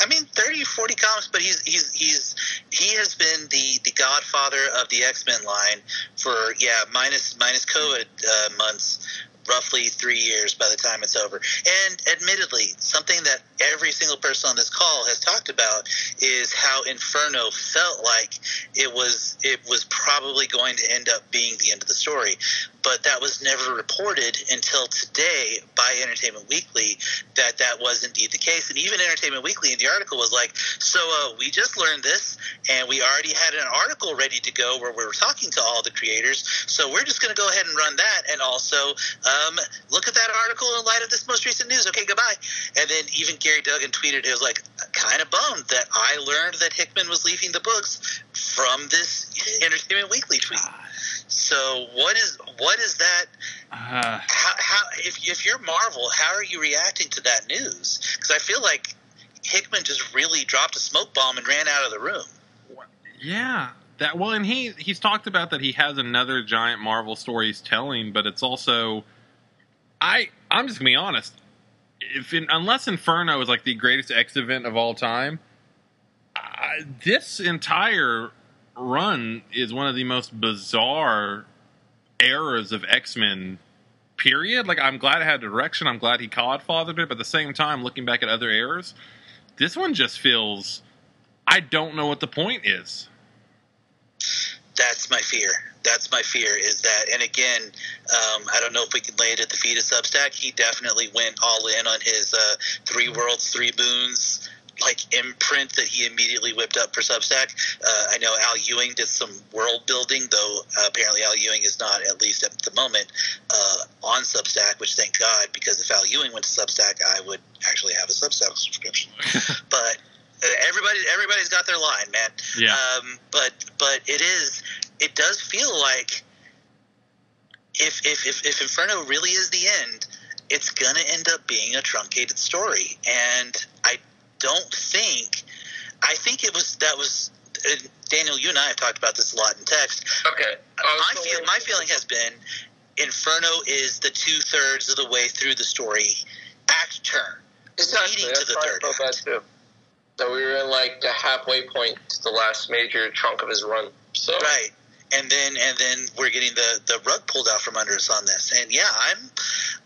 I mean, 30, 40 comics, but he's he's he's he has been the the godfather of the X Men line for yeah minus minus COVID uh, months roughly three years by the time it's over. And admittedly, something that every single person on this call has talked about is how Inferno felt like it was it was probably going to end up being the end of the story. But that was never reported until today by Entertainment Weekly that that was indeed the case. And even Entertainment Weekly in the article was like, so uh, we just learned this, and we already had an article ready to go where we were talking to all the creators. So we're just going to go ahead and run that, and also um, look at that article in light of this most recent news. Okay, goodbye. And then even Gerry Duggan tweeted, it was like, kind of bummed that I learned that Hickman was leaving the books from this Entertainment Weekly tweet. So what is what is that? Uh, How, how if if you're Marvel, how are you reacting to that news? Because I feel like Hickman just really dropped a smoke bomb and ran out of the room. yeah, that well, and he he's talked about that he has another giant Marvel story he's telling, but it's also, I I'm just gonna be honest. If in, unless Inferno is like the greatest X event of all time, I, this entire run is one of the most bizarre eras of X Men. Period. Like I'm glad it had a direction. I'm glad he codfathered it. But at the same time, looking back at other eras, this one just feels. I don't know what the point is. That's my fear. That's my fear is that, and again, um, I don't know if we can lay it at the feet of Substack. He definitely went all in on his uh, three worlds, three moons like imprint that he immediately whipped up for Substack. Uh, I know Al Ewing did some world building, though uh, apparently Al Ewing is not, at least at the moment, uh, on Substack. Which thank God, because if Al Ewing went to Substack, I would actually have a Substack subscription. (laughs) but uh, everybody, everybody's got their line, man. Yeah. Um, but but it is it does feel like if if if, if Inferno really is the end, it's gonna end up being a truncated story, and I don't think I think it was that was. Uh, Daniel, you and I have talked about this a lot in text. Okay. My feel, my feeling has been Inferno is the two thirds of the way through the story act turn. exactly. leading to That's the how third that too. So we were in like the halfway point to the last major chunk of his run. So Right. And then and then we're getting the, the rug pulled out from under us on this. And yeah, I'm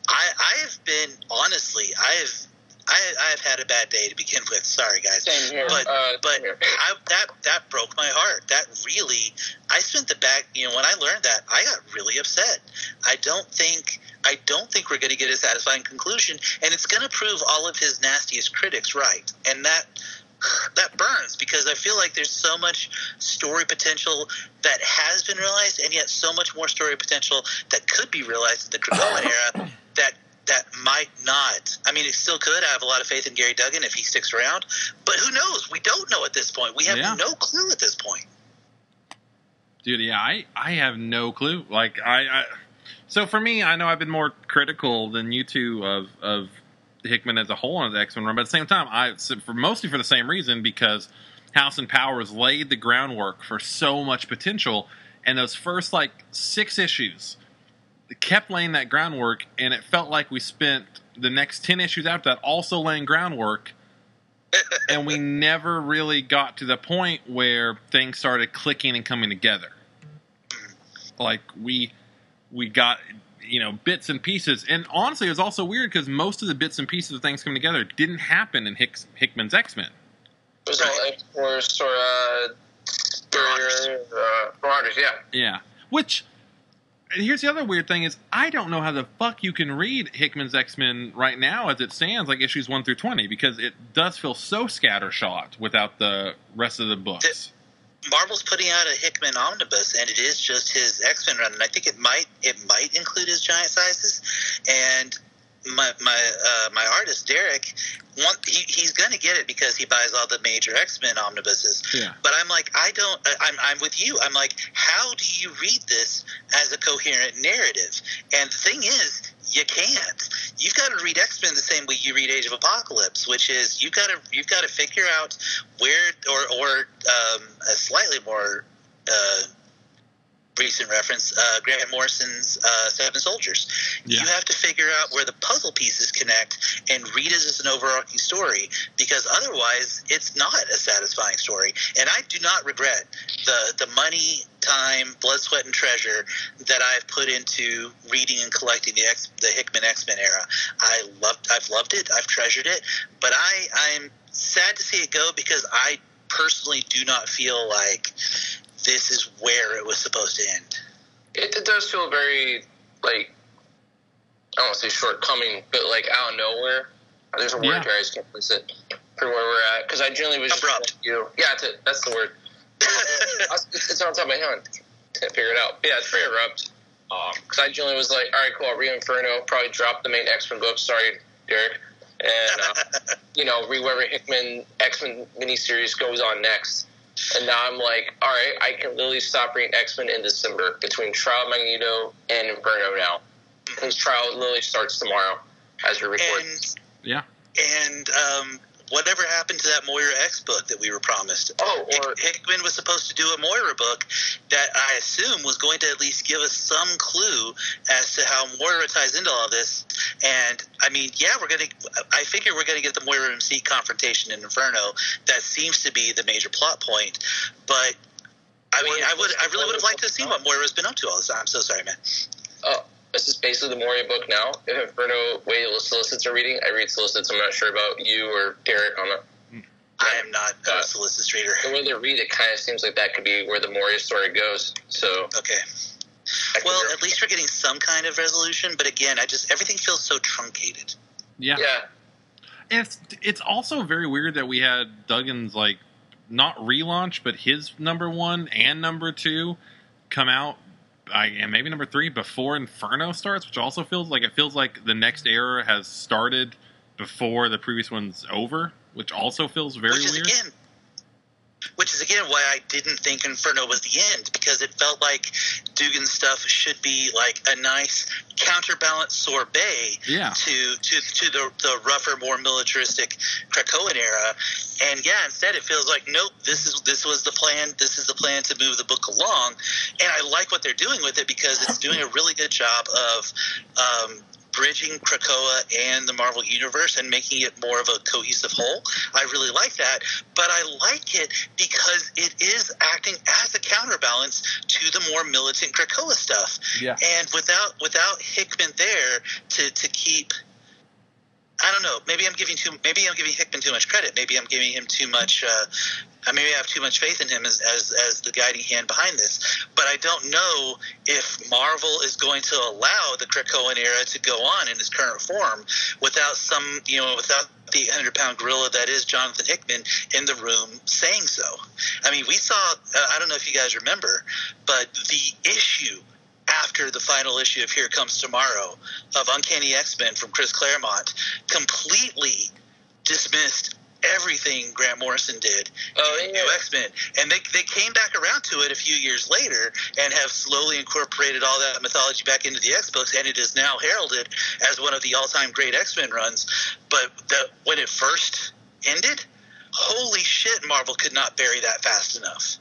I I have been honestly, I have I I've had a bad day to begin with. Sorry guys. same here. But uh, but here. I, that that broke my heart. That really, I spent the back. You know, when I learned that, I got really upset. I don't think I don't think we're going to get a satisfying conclusion, and it's going to prove all of his nastiest critics right. And that that burns because I feel like there's so much story potential that has been realized, and yet so much more story potential that could be realized in the Krakoan era (coughs) that that might not. I mean, it still could. I have a lot of faith in Gerry Duggan if he sticks around, but who knows? We don't know at this point. We have Yeah. no clue at this point. dude yeah i i have no clue like i, I so for me i know i've been more critical than you two of of hickman as a whole on the x-men run but at the same time i for mostly for the same reason because house and powers laid the groundwork for so much potential and those first like six issues kept laying that groundwork and it felt like we spent the next 10 issues after that also laying groundwork (laughs) and we never really got to the point where things started clicking and coming together. Like we we got you know bits and pieces, and honestly, it was also weird because most of the bits and pieces of things coming together didn't happen in Hicks, Hickman's X Men. It was all X Force or uh, Marauders. uh, Marauders, yeah. Yeah, which. Here's the other weird thing is I don't know how the fuck you can read Hickman's X Men right now as it stands, like issues one through twenty, because it does feel so scattershot without the rest of the books. Marvel's putting out a Hickman omnibus, and it is just his X Men run, and I think it might it might include his giant sizes. And my my uh, my artist Derek, want, he, he's going to get it because he buys all the major X Men omnibuses. Yeah. But I'm like, I don't. I'm I'm with you. I'm like, how do you read this as a coherent narrative? And the thing is. You can't. You've got to read X Men the same way you read Age of Apocalypse, which is you've got to you've got to figure out where, or or um, a slightly more uh, recent reference, uh, Grant Morrison's uh, Seven Soldiers. Yeah. You have to figure out where the puzzle pieces connect and read it as an overarching story because otherwise it's not a satisfying story. And I do not regret the, the money, time, blood, sweat, and treasure that I've put into reading and collecting the X, the Hickman X Men era. I loved, I've loved it, I've treasured it, but I, I'm sad to see it go because I personally do not feel like this is where it was supposed to end. It, it does feel very like I don't want to say shortcoming, but like out of nowhere. There's a word Yeah. here I just can't place it for where we're at because I generally was just Abrupt. like you. Yeah, that's, it. that's the word. (laughs) It's it's on top of my head. Can't figure it out. But yeah, it's very abrupt. Because I generally was like, all right, cool, I'll read Inferno, probably drop the main X Men book. Sorry, Derek. And, uh, (laughs) you know, read whatever Hickman X Men miniseries goes on next. And now I'm like, all right, I can literally stop reading X Men in December between Trial of Magneto and Inferno now. His trial literally starts tomorrow as we record. and Yeah. and um, whatever happened to that Moira X book that we were promised? Oh, or Hickman was supposed to do a Moira book that I assume was going to at least give us some clue as to how Moira ties into all this. And I mean, yeah, we're gonna. I figure we're gonna get the Moira MC confrontation in Inferno. That seems to be the major plot point. But I mean, I would. I really would have liked to have seen what Moira's been up to all this time. I'm so sorry, man. oh, this is basically the Moira book now. If Inferno wait solicits a reading, I read solicits. I'm not sure about you or Derek on it. I am not Uh, a solicitous reader. The way they read it kind of seems like that could be where the Moira story goes. So, Okay. Well, at least we're getting some kind of resolution. But again, I just everything feels so truncated. Yeah. yeah, It's it's also very weird that we had Duggan's like not relaunch, but his number one and number two come out. I and maybe number three before Inferno starts, which also feels like it feels like the next era has started before the previous one's over, which also feels very which is weird. again which is again why I didn't think Inferno was the end because it felt like Duggan's stuff should be like a nice counterbalance sorbet Yeah. to to to the, the rougher, more militaristic Krakoan era. And yeah, instead it feels like nope, this is this was the plan. This is the plan to move the book along. And I like what they're doing with it because it's doing a really good job of um, bridging Krakoa and the Marvel Universe and making it more of a cohesive whole. I really like that, but I like it because it is acting as a counterbalance to the more militant Krakoa stuff. Yeah. And without without Hickman there to, to keep I don't know. Maybe I'm giving too. Maybe I'm giving Hickman too much credit. Maybe I'm giving him too much. Uh, maybe I have too much faith in him as, as as the guiding hand behind this. But I don't know if Marvel is going to allow the Krakoan era to go on in its current form without some, you know, without the 100 pound gorilla that is Jonathan Hickman in the room saying so. I mean, we saw. Uh, I don't know if you guys remember, but the issue after the final issue of Here Comes Tomorrow of Uncanny X Men from Chris Claremont completely dismissed everything Grant Morrison did Oh, in yeah. New X Men, and they they came back around to it a few years later and have slowly incorporated all that mythology back into the X books, and it is now heralded as one of the all time great X Men runs. But the, when it first ended, holy shit, Marvel could not bury that fast enough.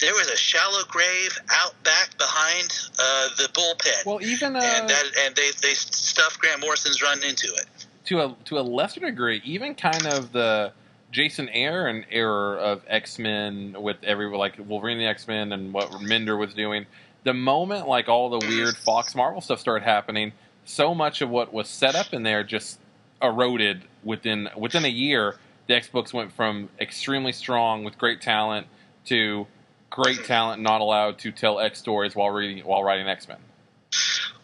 There was a shallow grave out back behind uh, the bullpen, Well, even uh, and that and they they stuffed Grant Morrison's run into it. to a to a lesser degree, even kind of the Jason Aaron and era of X Men with every like Wolverine the X Men and what Minder was doing. The moment like all the weird Fox Marvel stuff started happening, so much of what was set up in there just eroded within within a year. The X books went from extremely strong with great talent to great talent not allowed to tell X stories while reading while writing X Men.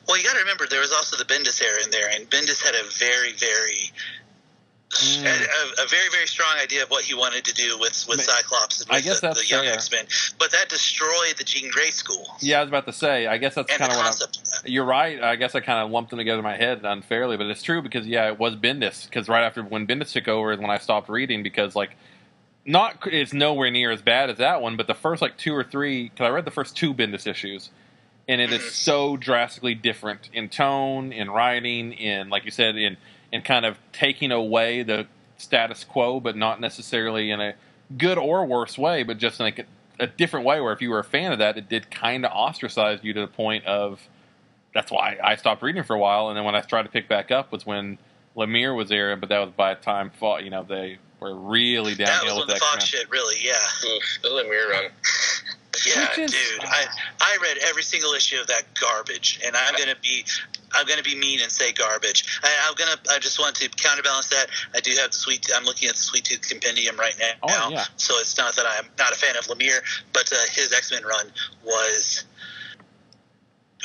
Well, you got to remember there was also the Bendis era in there, and Bendis had a very, very Mm. a, a very very strong idea of what he wanted to do with with Cyclops and I guess the, that's the young. X Men, but that destroyed the Jean Grey school Yeah, I was about to say. I guess that's kind of what I'm. concept. of that. You're right. I guess I kind of lumped them together in my head unfairly, but it's true because yeah, it was Bendis. Because right after when Bendis took over is when I stopped reading because like, not it's nowhere near as bad as that one, but the first like two or three because I read the first two Bendis issues, and it is (clears throat) so drastically different in tone, in writing, in like you said, in in kind of taking away the status quo, but not necessarily in a good or worse way, but just in like a, a different way. Where if you were a fan of that, it did kind of ostracize you to the point of that's why I stopped reading for a while, and then when I tried to pick back up was when Lemire was there, but that was by the time fall, you know they were really That was downhill when with the X Fox shit really, yeah, Oof, the Lemire run. (laughs) yeah, is- dude. I I read every single issue of that garbage, and I'm gonna be I'm gonna be mean and say garbage. I, I'm gonna I just want to counterbalance that. I do have the sweet. I'm looking at the Sweet Tooth Compendium right now. Oh, yeah. So it's not that I'm not a fan of Lemire, but uh, his X Men run was.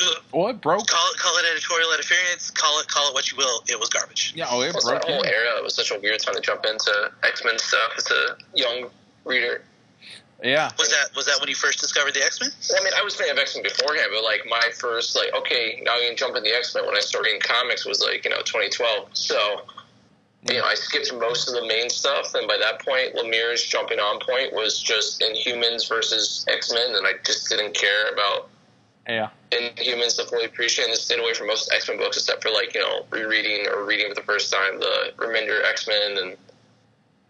Ugh, Well, broke. Call it call it editorial interference. Call it call it what you will. It was garbage. Yeah, oh, it Plus, broke. that whole in. era was such a weird time to jump into X Men stuff as a young reader. Yeah, Was that was that when you first discovered the X Men? Well, I mean, I was a fan of X Men beforehand, but like my first, like, okay, now you can jump in the X Men when I started reading comics was like, you know, 2012. So, you know, I skipped most of the main stuff, and by that point, Lemire's jumping on point was just Inhumans versus X Men, and I just didn't care about yeah. Inhumans to fully appreciate, and stayed away from most X Men books except for like, you know, rereading or reading for the first time the Remender X Men and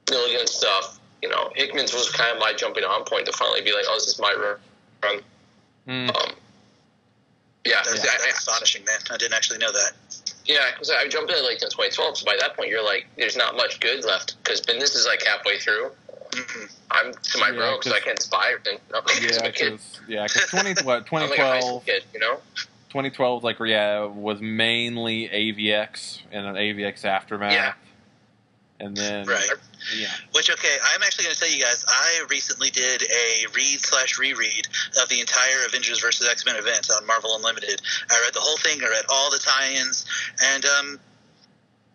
Milligan and stuff. You know, Hickman's was kind of my jumping on point to finally be like, oh, this is my run. Mm. Um, yeah, That's, I- I- that's astonishing, man. I didn't actually know that. yeah, because I jumped in like in 2012. So by that point, you're like, there's not much good left because this is like halfway through. Mhm. I'm to my Yeah, bro because I 'cause- can't buy everything. No, because I'm Yeah, (laughs) a kid. because yeah, 'cause (laughs) 20, what, I'm like 2012, you know. 2012 like yeah was mainly AVX and an AVX aftermath, Yeah. and then Right. yeah, Which okay, I'm actually going to tell you guys. I recently did a read slash reread of the entire Avengers versus X Men event on Marvel Unlimited. I read the whole thing. I read all the tie-ins, and um,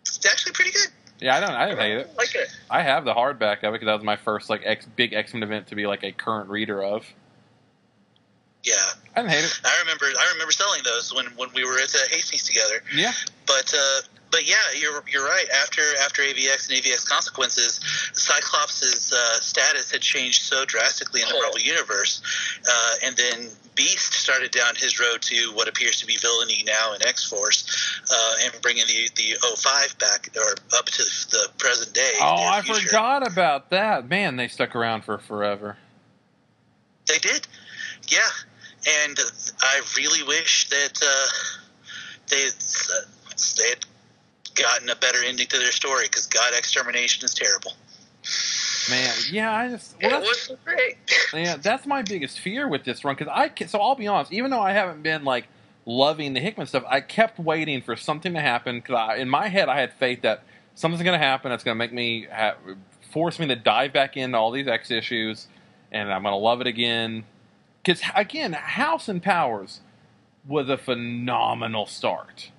it's actually pretty good. Yeah. I don't, I didn't hate it. I like it. I have the hardback of it because that was my first like X big X Men event to be like a current reader of. Yeah, I didn't hate it. I remember. I remember selling those when when we were at Hastings together. Yeah, But uh, but yeah, you're you're right. After after AVX and AVX consequences, Cyclops' uh, status had changed so drastically in the Oh. Marvel universe, uh, and then Beast started down his road to what appears to be villainy now in X Force, uh, and bringing the the 05 back or up to the present day. Oh, I future. forgot about that. Man, they stuck around for forever. They did, yeah. And I really wish that uh, they uh, they had gotten a better ending to their story because God Extermination is terrible. Man, yeah, I just well, it that's, was great. (laughs) yeah, that's my biggest fear with this run because I ca- so I'll be honest, even though I haven't been like loving the Hickman stuff, I kept waiting for something to happen because in my head I had faith that something's going to happen that's going to make me ha- force me to dive back into all these X issues, and I'm going to love it again. Because again, House and Powers was a phenomenal start.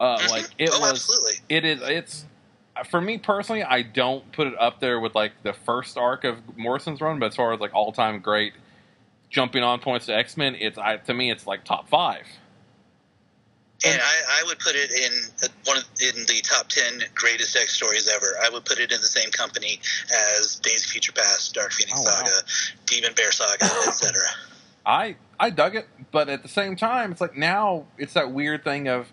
Uh, Mhm. Like it oh, was absolutely. it is it's for me personally i don't put it up there with like the first arc of morrison's run but as far as like all-time great jumping on points to x-men it's I, to me it's like top five And I, I would put it in one of, in the top ten greatest X stories ever. I would put it in the same company as Days of Future Past, Dark Phoenix Oh, wow. Saga, Demon Bear Saga, (laughs) etc. i i dug it but at the same time it's like now it's that weird thing of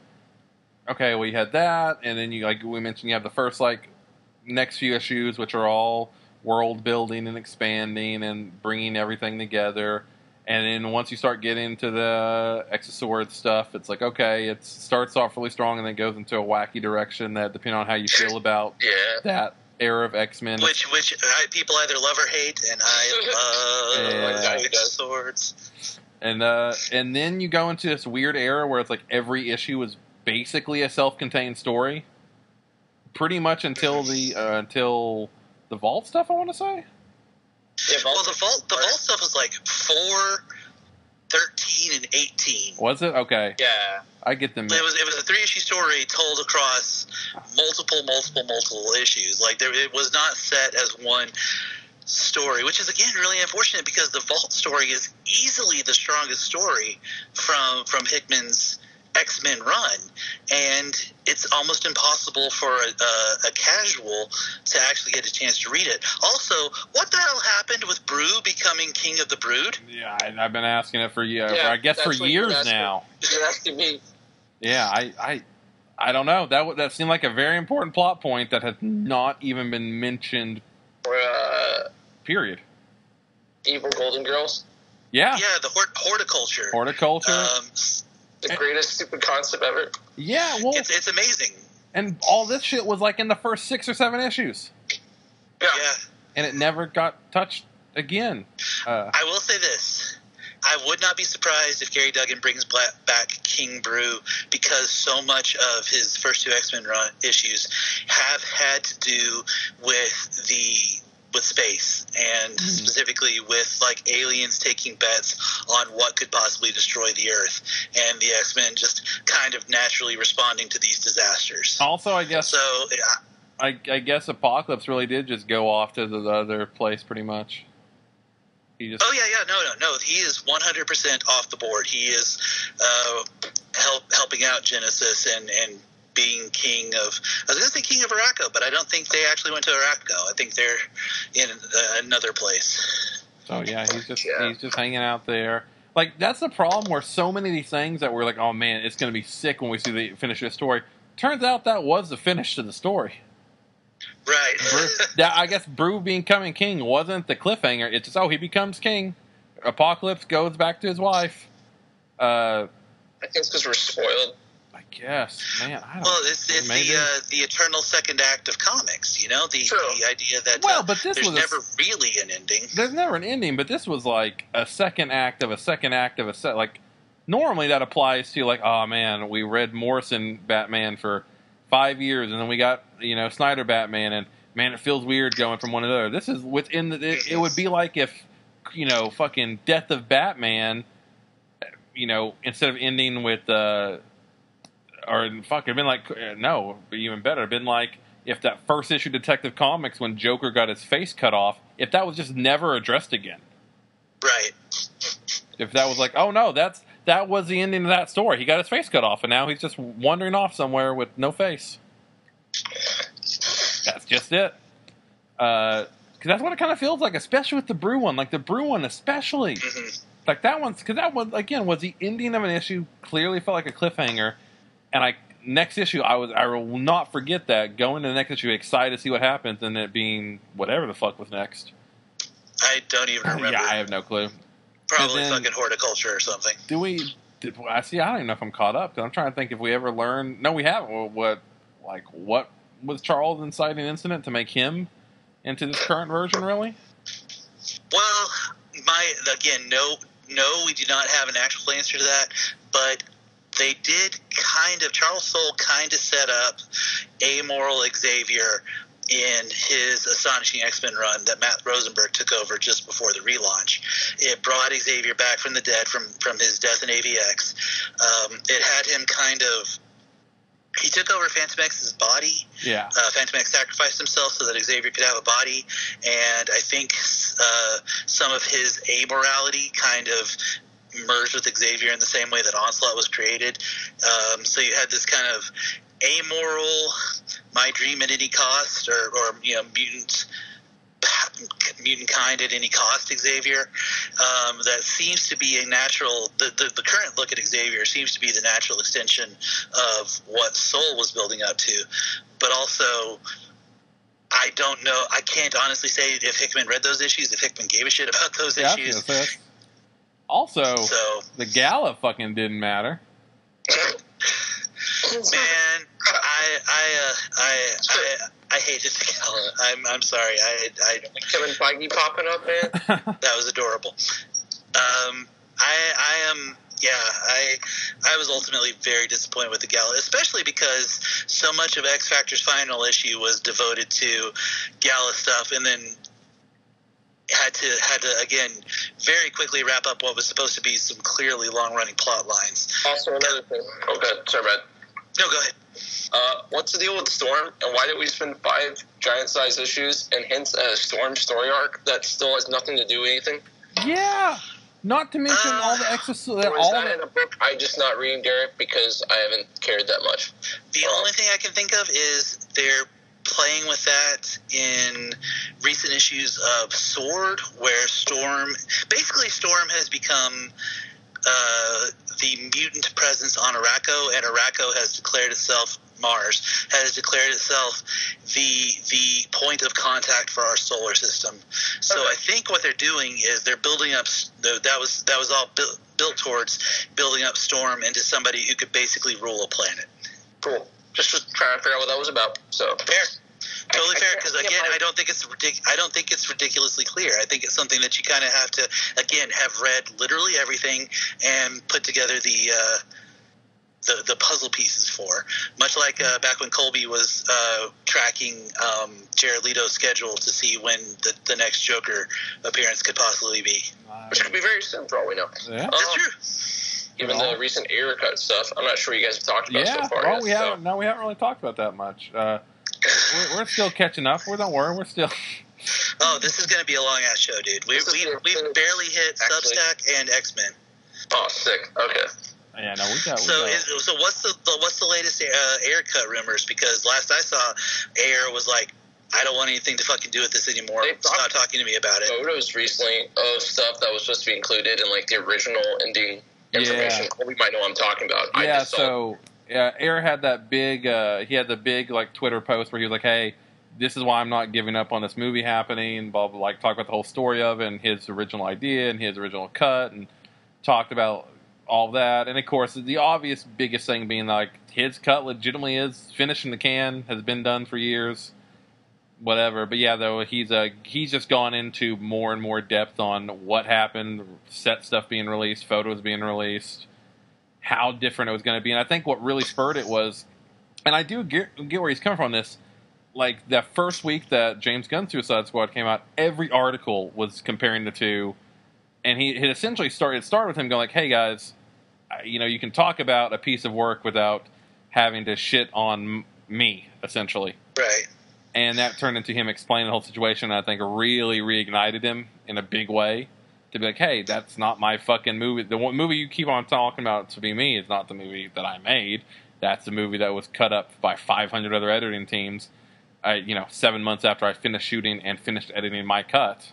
okay well you had that and then you like we mentioned you have the first like next few issues which are all world building and expanding and bringing everything together and then once you start getting into the X of Swords stuff, it's like okay, it starts off really strong and then goes into a wacky direction that, depending on how you feel about (laughs) Yeah. that era of X Men, which which I, people either love or hate, and I love (laughs) Yeah. He swords. and uh, and then you go into this weird era where it's like every issue is basically a self-contained story, pretty much until the uh, until the Vault stuff. I want to say. Yeah, Well, the vault the vault stuff was like four 13 and 18. Was it okay? Yeah. I get them. It was it was a three issue story told across multiple, multiple, multiple issues. Like there, it was not set as one story, which is again really unfortunate because the Vault story is easily the strongest story from from Hickman's X Men run, and it's almost impossible for a, a, a casual to actually get a chance to read it. Also, what the hell happened with Broo becoming King of the Brood? Yeah, I, I've been asking it for years. Yeah, I guess for that's you're years asking. now. You're asking me. Yeah, I, I, I don't know. That w- that seemed like a very important plot point that had not even been mentioned. Or, uh, Period. evil Golden Girls. Yeah, Yeah, the hort- Hordeculture. Hordeculture. Um, The greatest stupid concept ever. yeah, well, it's it's amazing. and all this shit was like in the first six or seven issues, Yeah. Yeah. and it never got touched again. Uh, I will say this. I would not be surprised if Gerry Duggan brings bla- back King Broo because so much of his first two X Men run issues have had to do with the with space and specifically with like aliens taking bets on what could possibly destroy the Earth and the X Men just kind of naturally responding to these disasters. also, I guess So uh, I, I guess Apocalypse really did just go off to the other place pretty much. He just Oh yeah, yeah, no, no, no. He is 100% off the board. He is uh, help, helping out Genesis and and being king of. I was going to say king of Arakko, but I don't think they actually went to Arakko. I think they're in uh, another place. So yeah, he's just Yeah. he's just hanging out there. Like that's the problem where so many of these things that we're like, oh man, it's gonna be sick when we see the finish of the story. Turns out that was the finish to the story. Right. Broo, (laughs) that, I guess Broo becoming king wasn't the cliffhanger. It's just oh he becomes king. Apocalypse goes back to his wife. Uh, I think it's because we're spoiled. I guess, man. I don't. well, it's, it's the uh, the eternal second act of comics. You know, the True. the idea that Well, uh, but this there's was a- never really an ending. there's never an ending, but this was like a second act of a second act of a set. Like normally that applies to like, oh man, we read Morrison Batman for five years, and then we got you know Snyder Batman, and man, it feels weird going from one to the other. This is within the. It, it would be like if you know fucking Death of Batman, you know, instead of ending with uh, or fuck, it'd been like uh, no, even better, it'd been like if that first issue Detective Comics when Joker got his face cut off, if that was just never addressed again. Right. If that was like, oh no, that's that was the ending of that story. He got his face cut off, and now he's just wandering off somewhere with no face. That's just it. Because that's what it kind of feels like, especially with the Broo one. Like the Broo one, especially. Mhm. Like that one's because that one again was the ending of an issue. Clearly felt like a cliffhanger, and I next issue I was I will not forget that going to the next issue excited to see what happens, and it being whatever the fuck was next. I don't even remember. yeah, I have no clue. Probably then- fucking Hordeculture or something. Do we? Did, I see. I don't even know if I'm caught up because I'm trying to think if we ever learned. No, we haven't. What, what like what was Charles' inciting incident to make him into this current version? Really? Well, my again, no, no, we do not have an actual answer to that, but they did kind of Charles Soule kind of set up amoral Xavier in his astonishing X-Men run that Matt Rosenberg took over just before the relaunch. It brought Xavier back from the dead from from his death in AVX. Um, it had him kind of he took over Fantomex's body Yeah. uh, Fantomex sacrificed himself so that Xavier could have a body, and I think uh, some of his amorality kind of merged with Xavier in the same way that Onslaught was created. Um, so you had this kind of amoral, my dream at any cost, or, or you know, mutant mutant kind at any cost Xavier um, that seems to be a natural the, the, the current look at Xavier seems to be the natural extension of what Soule was building up to but also I don't know I can't honestly say if Hickman read those issues if Hickman gave a shit about those Yeah. I was gonna issues Also, so the gala fucking didn't matter. man I I uh, I, I I hated the gala I'm, I'm sorry I, I Kevin Feige popping up, man. (laughs) that was adorable. Um, I, I am, yeah, I, I was ultimately very disappointed with the gala, especially because so much of X Factor's final issue was devoted to gala stuff, and then had to had to again very quickly wrap up what was supposed to be some clearly long running plot lines. Also, another thing. Okay, sorry, Brad. No, go ahead. Uh, what's the deal with Storm, and why did we spend five giant-sized issues and hints at a Storm story arc that still has nothing to do with anything? Yeah. Not to mention Uh, all the extra, Or is all that the, in a book I just not reading, Derek, because I haven't cared that much? The Oh. only thing I can think of is they're playing with that in recent issues of Sword, where Storm, basically, Storm has become uh, the mutant presence on Arakko, and Arakko has declared itself. Mars has declared itself the the point of contact for our solar system. So Okay. I think what they're doing is they're building up. That was that was all built built towards building up Storm into somebody who could basically rule a planet. Cool. Just was trying to figure out what that was about. So Fair. Totally I- I fair because again, I don't think it's ridic- I don't think it's ridiculously clear. I think it's something that you kind of have to again have read literally everything and put together the uh, the, the puzzle pieces for. Much like uh, back when Colby was uh, tracking um, Jared Leto's schedule to see when the, the next Joker appearance could possibly be. which could be very soon for all we know. yeah. That's Um, true. Given the recent Ayer cut stuff, I'm not sure you guys have talked about Yeah, so far. well, yet, we so- haven't. No, we haven't really talked about that much. Uh, we're, we're still catching up. We don't worry. We're still. (laughs) Oh, this is going to be a long ass show, dude. We This is we the- we barely hit actually- Substack and X Men. Oh, sick. Okay. Yeah, no, we got. We So, got is, so what's the, the what's the latest uh, Ayer cut rumors? Because last I saw, Ayer was like, I don't want anything to fucking do with this anymore. They Stop talked- talking to me about it. Photos recently of stuff that was supposed to be included in like the original ending information. We might know what I'm talking about. Yeah, so yeah, Ayer had that big. Uh, he had the big like Twitter post where he was like, "Hey, this is why I'm not giving up on this movie happening." Blah blah. Like talk about the whole story of it and his original idea and his original cut and talked about all that. And of course, the obvious biggest thing being like his cut legitimately is finished in the can, has been done for years. Whatever, but yeah, though he's uh, he's just gone into more and more depth on what happened, set stuff being released, photos being released, how different it was going to be. And I think what really spurred it was, and I do get, get where he's coming from. This, like the first week that James Gunn Suicide Squad came out, every article was comparing the two, and he it essentially started started with him going like, "Hey guys, you know you can talk about a piece of work without having to shit on me, essentially." Right. And that turned into him explaining the whole situation. And I think really reignited him in a big way to be like, "Hey, that's not my fucking movie. The one movie you keep on talking about to be me is not the movie that I made. That's the movie that was cut up by 500 other editing teams. I, you know, seven months after I finished shooting and finished editing my cut.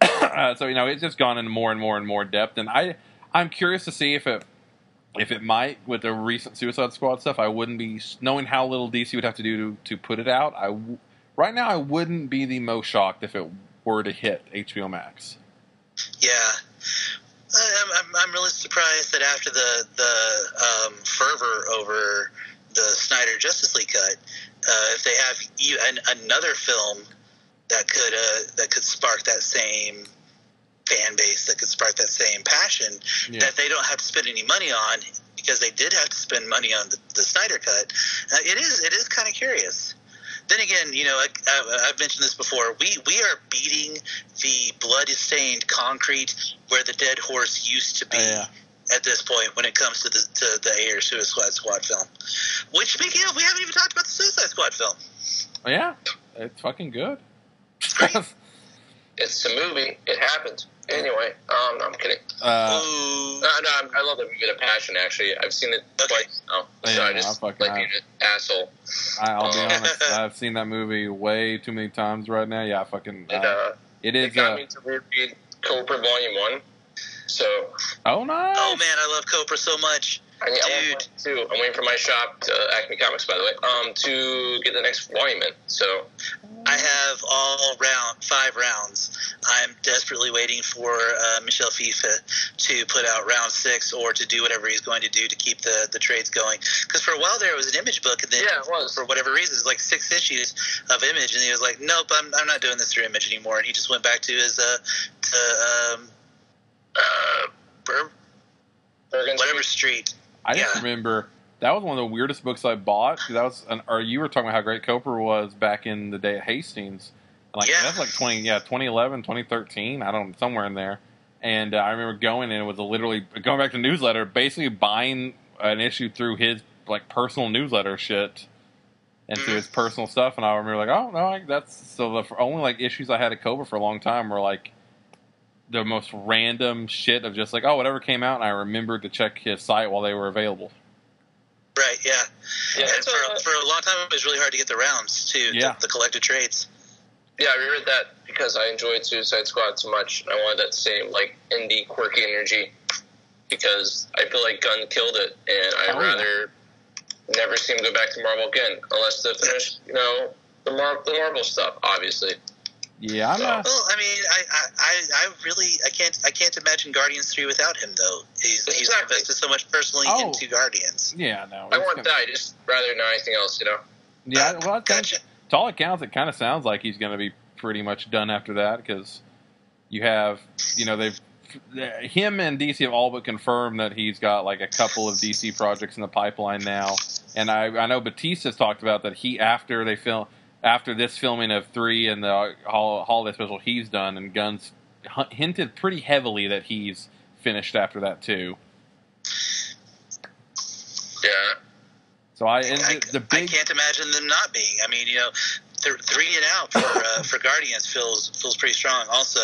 (coughs) uh, so you know, it's just gone into more and more and more depth, and I, I'm curious to see if it if it might with the recent Suicide Squad stuff, I wouldn't be knowing how little DC would have to do to, to put it out. I right now I wouldn't be the most shocked if it were to hit HBO Max. Yeah. I'm, I'm, I'm really surprised that after the the um, fervor over the Snyder Justice League cut, uh, if they have an, another film that could uh, that could spark that same fan base, that could spark that same passion, Yeah. that they don't have to spend any money on because they did have to spend money on the, the Snyder cut. Uh, it is it is kind of curious. Then again, you know, I, I, I've mentioned this before. We we are beating the blood-stained concrete where the dead horse used to be Oh, yeah. at this point when it comes to the to the Ayer Suicide Squad film. Which speaking of, we haven't even talked about the Suicide Squad film. Oh, yeah, it's fucking good. It's (laughs) a movie. It happened. Anyway, um, no, I'm kidding. uh, Ooh. No, no, I'm, I love that movie, The Passion. Actually, I've seen it Okay. twice. Oh, so I I just fucking like have. being an asshole. I'll be Uh, honest, (laughs) I've seen that movie way too many times right now. Yeah, fucking. And Uh, uh, it it is. got Uh, me to reread Copra Volume One. So oh nice. Oh man, I love Copra so much. I I'm, Dude. waiting too. I'm waiting for my shop, to, Acme Comics, by the way, um, to get the next volume in. So I have all round five rounds. I'm desperately waiting for uh, Michel Fiffe to put out round six or to do whatever he's going to do to keep the, the trades going. Because for a while there, it was an image book, and then Yeah, it was. for whatever reason, it's like six issues of image, and he was like, "Nope, I'm, I'm not doing this through image anymore," and he just went back to his uh, to um, uh, Bur- whatever Street. I just remember that was one of the weirdest books I bought. That was, an, or you were talking about how great Copra was back in the day at Hastings. Like Yeah. that's like twenty, yeah, 2011, 2013. I don't somewhere in there. And uh, I remember going and it was a literally going back to newsletter, basically buying an issue through his like personal newsletter shit and through his personal stuff. And I remember like, oh no, I, that's so the only like issues I had at Copra for a long time were like the most random shit of just like oh whatever came out. And I remembered to check his site while they were available. Right, yeah. Yeah, and it's, for, uh, for a long time, it was really hard to get the rounds, too, Yeah. the, the collected trades. Yeah, I reread that because I enjoyed Suicide Squad so much. I wanted that same like indie quirky energy because I feel like Gunn killed it, and I'd Oh, yeah. rather never see him go back to Marvel again unless to finish, you know, the Mar- the Marvel stuff. Obviously, Yeah, I'm not. Know. Well, I mean, I, I, I, I really, I can't, I can't imagine Guardians three without him though. He's, he's Exactly. invested so much personally Oh. into Guardians. Yeah, no. I want gonna- that. I just rather than anything else, you know. Yeah, uh, well, I think Gotcha. to all accounts, it kind of sounds like he's going to be pretty much done after that because you have, you know, they've him and DC have all but confirmed that he's got like a couple of DC projects in the pipeline now, and I I know Bautista's talked about that he after they film after this filming of three and the holiday special he's done, and Gunn's hinted pretty heavily that he's finished after that too. Yeah. So I and I, the, the I can't imagine them not being. I mean, you know, th- three and out for uh, for Guardians feels feels pretty strong. Also,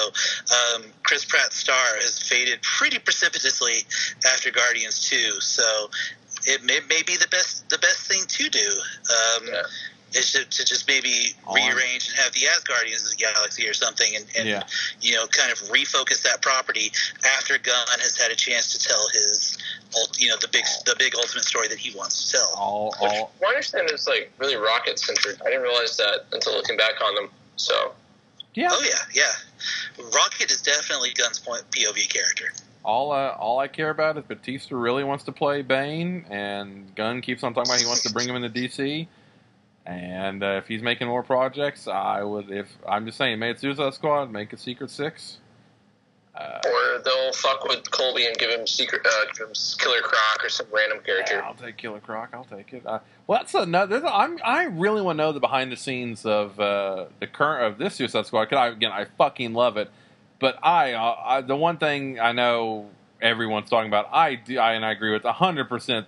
um, Chris Pratt's star has faded pretty precipitously after Guardians two, so it may, may be the best the best thing to do. Um, Yeah. Is to, to just maybe rearrange and have the as Guardians of the Galaxy or something, and, and Yeah. you know, kind of refocus that property after Gunn has had a chance to tell his, you know, the big the big ultimate story that he wants to tell. all Which, all my understanding is like really rocket centered. I didn't realize that until looking back on them. So yeah. Oh yeah, yeah. Rocket is definitely Gunn's point POV character. all uh, all I care about is Bautista really wants to play Bane, and Gunn keeps on talking about he wants to bring him into DC. And uh, if he's making more projects, I would. If I'm just saying, made Suicide Squad, make a Secret Six. Uh, or they'll fuck with Colby and give him secret, uh, give him Killer Croc or some random character. yeah, I'll take Killer Croc. I'll take it. Uh, well, that's another. a- I'm, I really want to know the behind the scenes of uh, the current of this Suicide Squad. Cause I, again, I fucking love it. But I, uh, I, the one thing I know everyone's talking about, I do, I and I agree with hundred percent.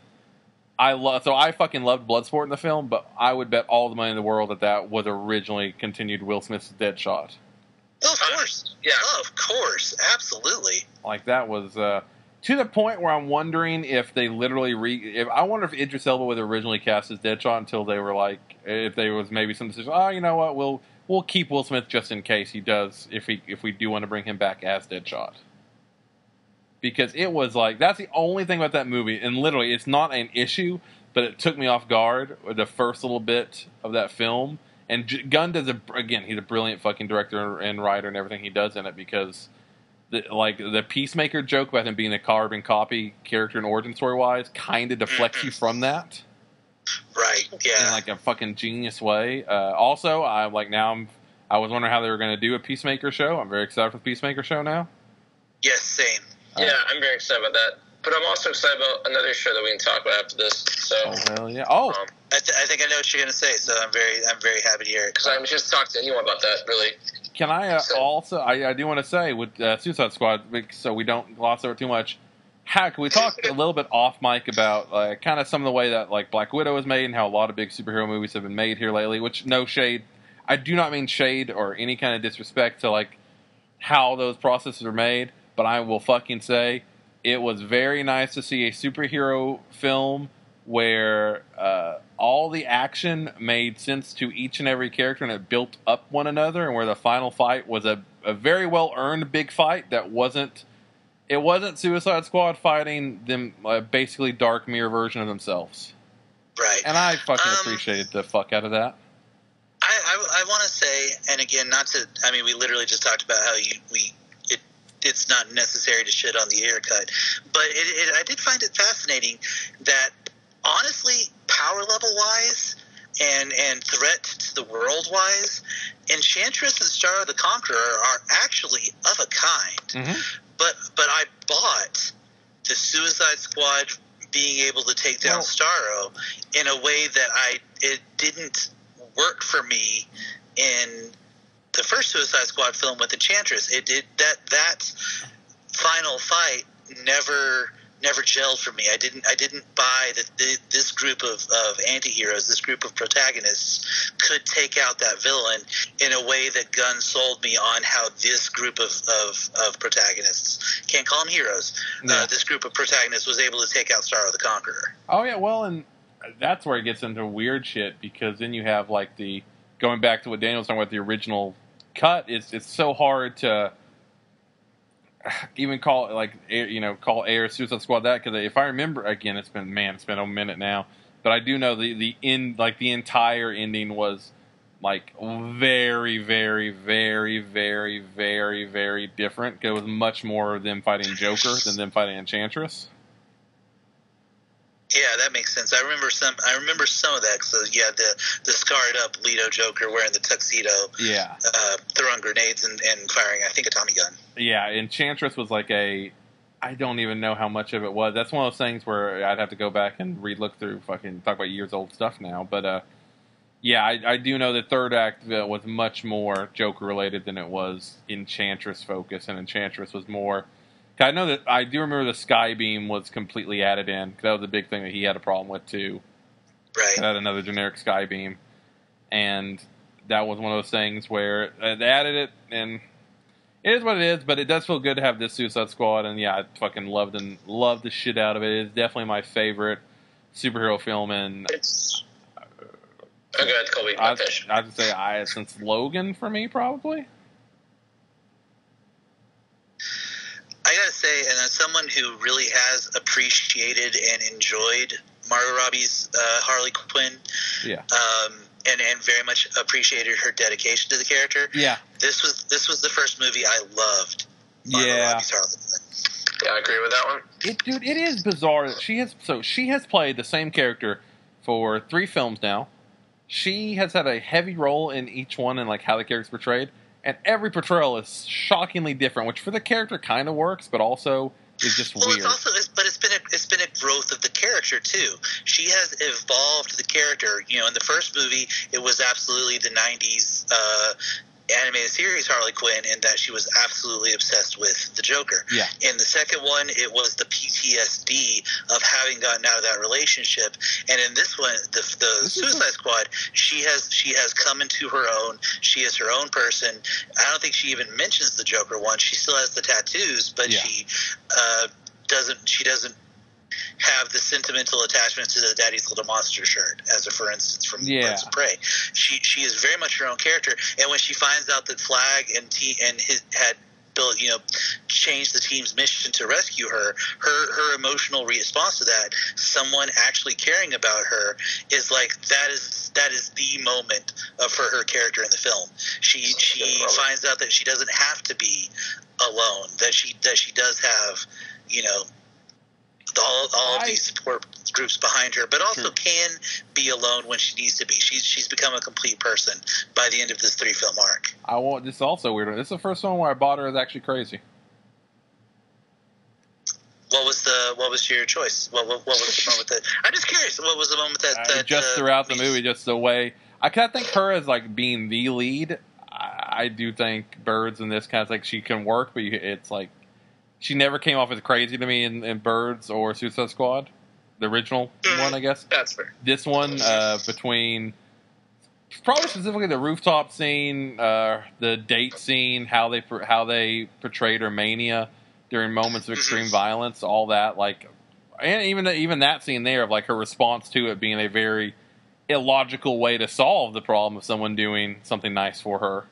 I love so I fucking loved Bloodsport in the film, but I would bet all the money in the world that that was originally continued Will Smith's Deadshot. Oh, of course. Yeah. Oh, of course. Absolutely. Like that was uh, to the point where I'm wondering if they literally re. If I wonder if Idris Elba was originally cast as Deadshot until they were like, if there was maybe some decision. Oh, you know what? We'll we'll keep Will Smith just in case he does. If we if we do want to bring him back as Deadshot. Because it was like that's the only thing about that movie, and literally it's not an issue, but it took me off guard with the first little bit of that film. And J- Gunn does a again, he's a brilliant fucking director and writer and everything he does in it because the, like the Peacemaker joke about him being a carbon copy character and origin story wise kind of deflects you from that Right. Yeah. in like a fucking genius way. Uh, also, I like now I'm I was wondering how they were going to do a Peacemaker show. I'm very excited for the Peacemaker show now. yes. Same. Yeah, I'm very excited about that. But I'm also excited about another show that we can talk about after this. So, Oh hell yeah! Oh, um, I, th- I think I know what you're going to say, so I'm very I'm very happy to hear it. because I'm just talk to anyone about that. Really, can I uh, So- also? I, I do want to say with uh, Suicide Squad, so we don't gloss over too much. How can we talk (laughs) a little bit off mic about uh, kind of some of the way that like Black Widow was made and how a lot of big superhero movies have been made here lately? Which no shade, I do not mean shade or any kind of disrespect to like how those processes are made, but I will fucking say it was very nice to see a superhero film where uh, all the action made sense to each and every character and it built up one another, and where the final fight was a, a very well earned big fight that wasn't. It wasn't Suicide Squad fighting them, uh, basically dark mirror version of themselves, Right. and I fucking Um, appreciated the fuck out of that. I, I, I want to say, and again, not to. I mean, we literally just talked about how you we it's not necessary to shit on the Ayer cut, but it, it I did find it fascinating that honestly, power level wise and and threat to the world wise, Enchantress and Starro the Conqueror are actually of a kind. Mhm. But but I bought the Suicide Squad being able to take down Well- Starro in a way that I it didn't work for me in the first Suicide Squad film with Enchantress. It did that that final fight never never gelled for me. I didn't I didn't buy that this group of, of anti-heroes, this group of protagonists could take out that villain in a way that Gunn sold me on how this group of, of, of protagonists can't call them heroes. Yeah. Uh, this group of protagonists was able to take out Starro the Conqueror. Oh yeah, well, and that's where it gets into weird shit because then you have like the going back to what Daniel was talking about the original cut. It's it's so hard to (sighs) even call it like you know call Ayer Suicide Squad that because if I remember again, it's been man, it's been a minute now, but I do know the the end like the entire ending was like very very very very very very different. It was much more of them fighting Joker than them fighting Enchantress. Yeah, that makes sense. I remember some. I remember some of that. So yeah, the the scarred up Leto Joker wearing the tuxedo, Yeah. uh, throwing grenades and, and firing, I think, a Tommy gun. yeah, Enchantress was like a. I don't even know how much of it was. That's one of those things where I'd have to go back and re-look through fucking talk about years old stuff now. But uh, yeah, I, I do know the third act uh, was much more Joker related than it was Enchantress focus, and Enchantress was more. I know that I do remember the Skybeam was completely added in. that was a big thing that he had a problem with too. Right. Had another generic Skybeam, and that was one of those things where uh, they added it, and it is what it is. But it does feel good to have this Suicide Squad, and yeah, I fucking loved and loved the shit out of it. It's definitely my favorite superhero film, and It's. Oh, go ahead, Colby. I I'd say I since Logan for me probably. I gotta say, and as someone who really has appreciated and enjoyed Margot Robbie's uh, Harley Quinn, Yeah, um, and and very much appreciated her dedication to the character. yeah, This was this was the first movie I loved. Margot yeah. Robbie's Harley Quinn. Yeah, I agree with that one. It, dude, it is bizarre that she has so she has played the same character for three films now. She has had a heavy role in each one and like how the character's portrayed, and every portrayal is shockingly different, which for the character kind of works, but also is just Well, weird. it's also, it's, but it's been a, it's been a growth of the character too. She has evolved the character. You know, in the first movie, it was absolutely the '90s uh, animated series Harley Quinn, in that she was absolutely obsessed with the Joker. Yeah. In the second one, it was the PTSD of having gotten out of that relationship, and in this one, the, the Suicide Squad, she has she has come into her own. She is her own person. I don't think she even mentions the Joker once. She still has the tattoos, but Yeah. she uh, doesn't. She doesn't have the sentimental attachment to the Daddy's Little Monster shirt, as a for instance from Yeah. Birds of Prey. She she is very much her own character, and when she finds out that Flag and T and his had built you know changed the team's mission to rescue her, her her emotional response to that, someone actually caring about her, is like that is that is the moment of for her character in the film. She she finds out that she doesn't have to be alone. That she that she does have you know all, all of these support groups behind her, but also Sure. can be alone when she needs to be. She's she's become a complete person by the end of this three film arc. I want this is also weird. This is the first one where I bought her as actually crazy. What was the what was your choice? What what, what was the moment that I'm just curious. What was the moment that, Uh, just uh, throughout the movie, just the way I kind of think her as like being the lead. I, I do think Birds and this kind of like she can work, but you, it's like she never came off as crazy to me in, in Birds or Suicide Squad, the original Mhm. one, I guess. That's fair. This one uh, between probably specifically the rooftop scene, uh, the date scene, how they how they portrayed her mania during moments of extreme violence, all that like, and even even that scene there of like her response to it being a very illogical way to solve the problem of someone doing something nice for her.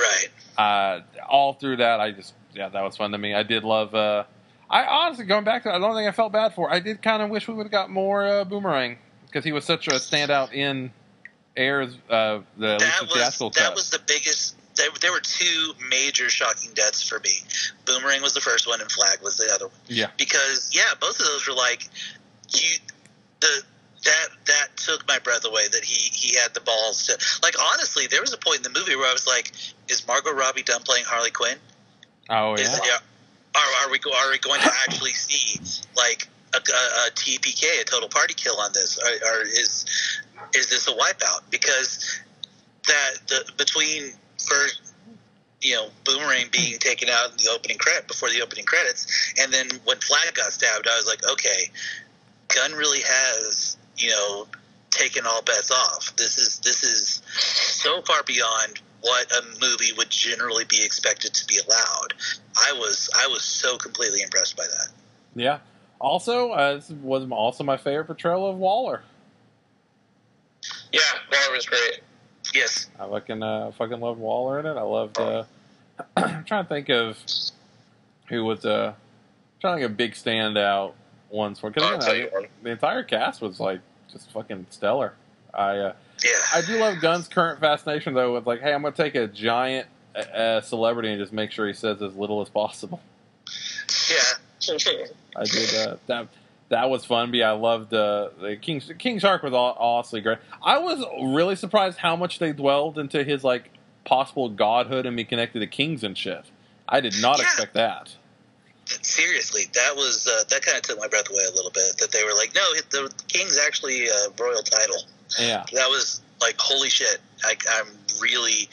right. Uh, all through that, I just yeah, that was fun to me. I did love. Uh, I honestly going back to, it, I don't think I felt bad for. it. I did kind of wish we would have got more uh, Boomerang because he was such a standout in Ayer's uh, the That was that cut. was the biggest. There, there were two major shocking deaths for me. Boomerang was the first one, and Flag was the other one. yeah, because yeah, both of those were like you the that that took my breath away that he he had the balls to like honestly there was a point in the movie where I was like is Margot Robbie done playing Harley Quinn oh is yeah, are, are we are we going to actually see like a, a, a TPK a total party kill on this? Or, or is is this a wipeout? Because that the between first you know Boomerang being taken out in the opening credit before the opening credits, and then when Flag got stabbed, I was like, okay, Gunn really has you know taken all bets off. This is this is so far beyond what a movie would generally be expected to be allowed. I was I was so completely impressed by that. Yeah. Also, uh, this was also my favorite portrayal of Waller. Yeah, Waller was great. Yes, I fucking uh, fucking loved Waller in it. I loved. Uh, (clears throat) I'm trying to think of who was uh, trying to think of big standout ones for because I'll tell you one. the entire cast was like just fucking stellar. I uh, yeah. I do love Gunn's current fascination though with like, hey, I'm gonna take a giant uh, celebrity and just make sure he says as little as possible. yeah. (laughs) I did uh, that. That was fun. But I loved uh, the King King Shark was aw- awfully great. I was really surprised how much they dwelled into his like possible godhood and be connected to kings and shit. I did not Yeah. expect that. Seriously, that was uh, that kind of took my breath away a little bit. That they were like, no, the king's actually a royal title. Yeah, That was like, holy shit. I, I'm really,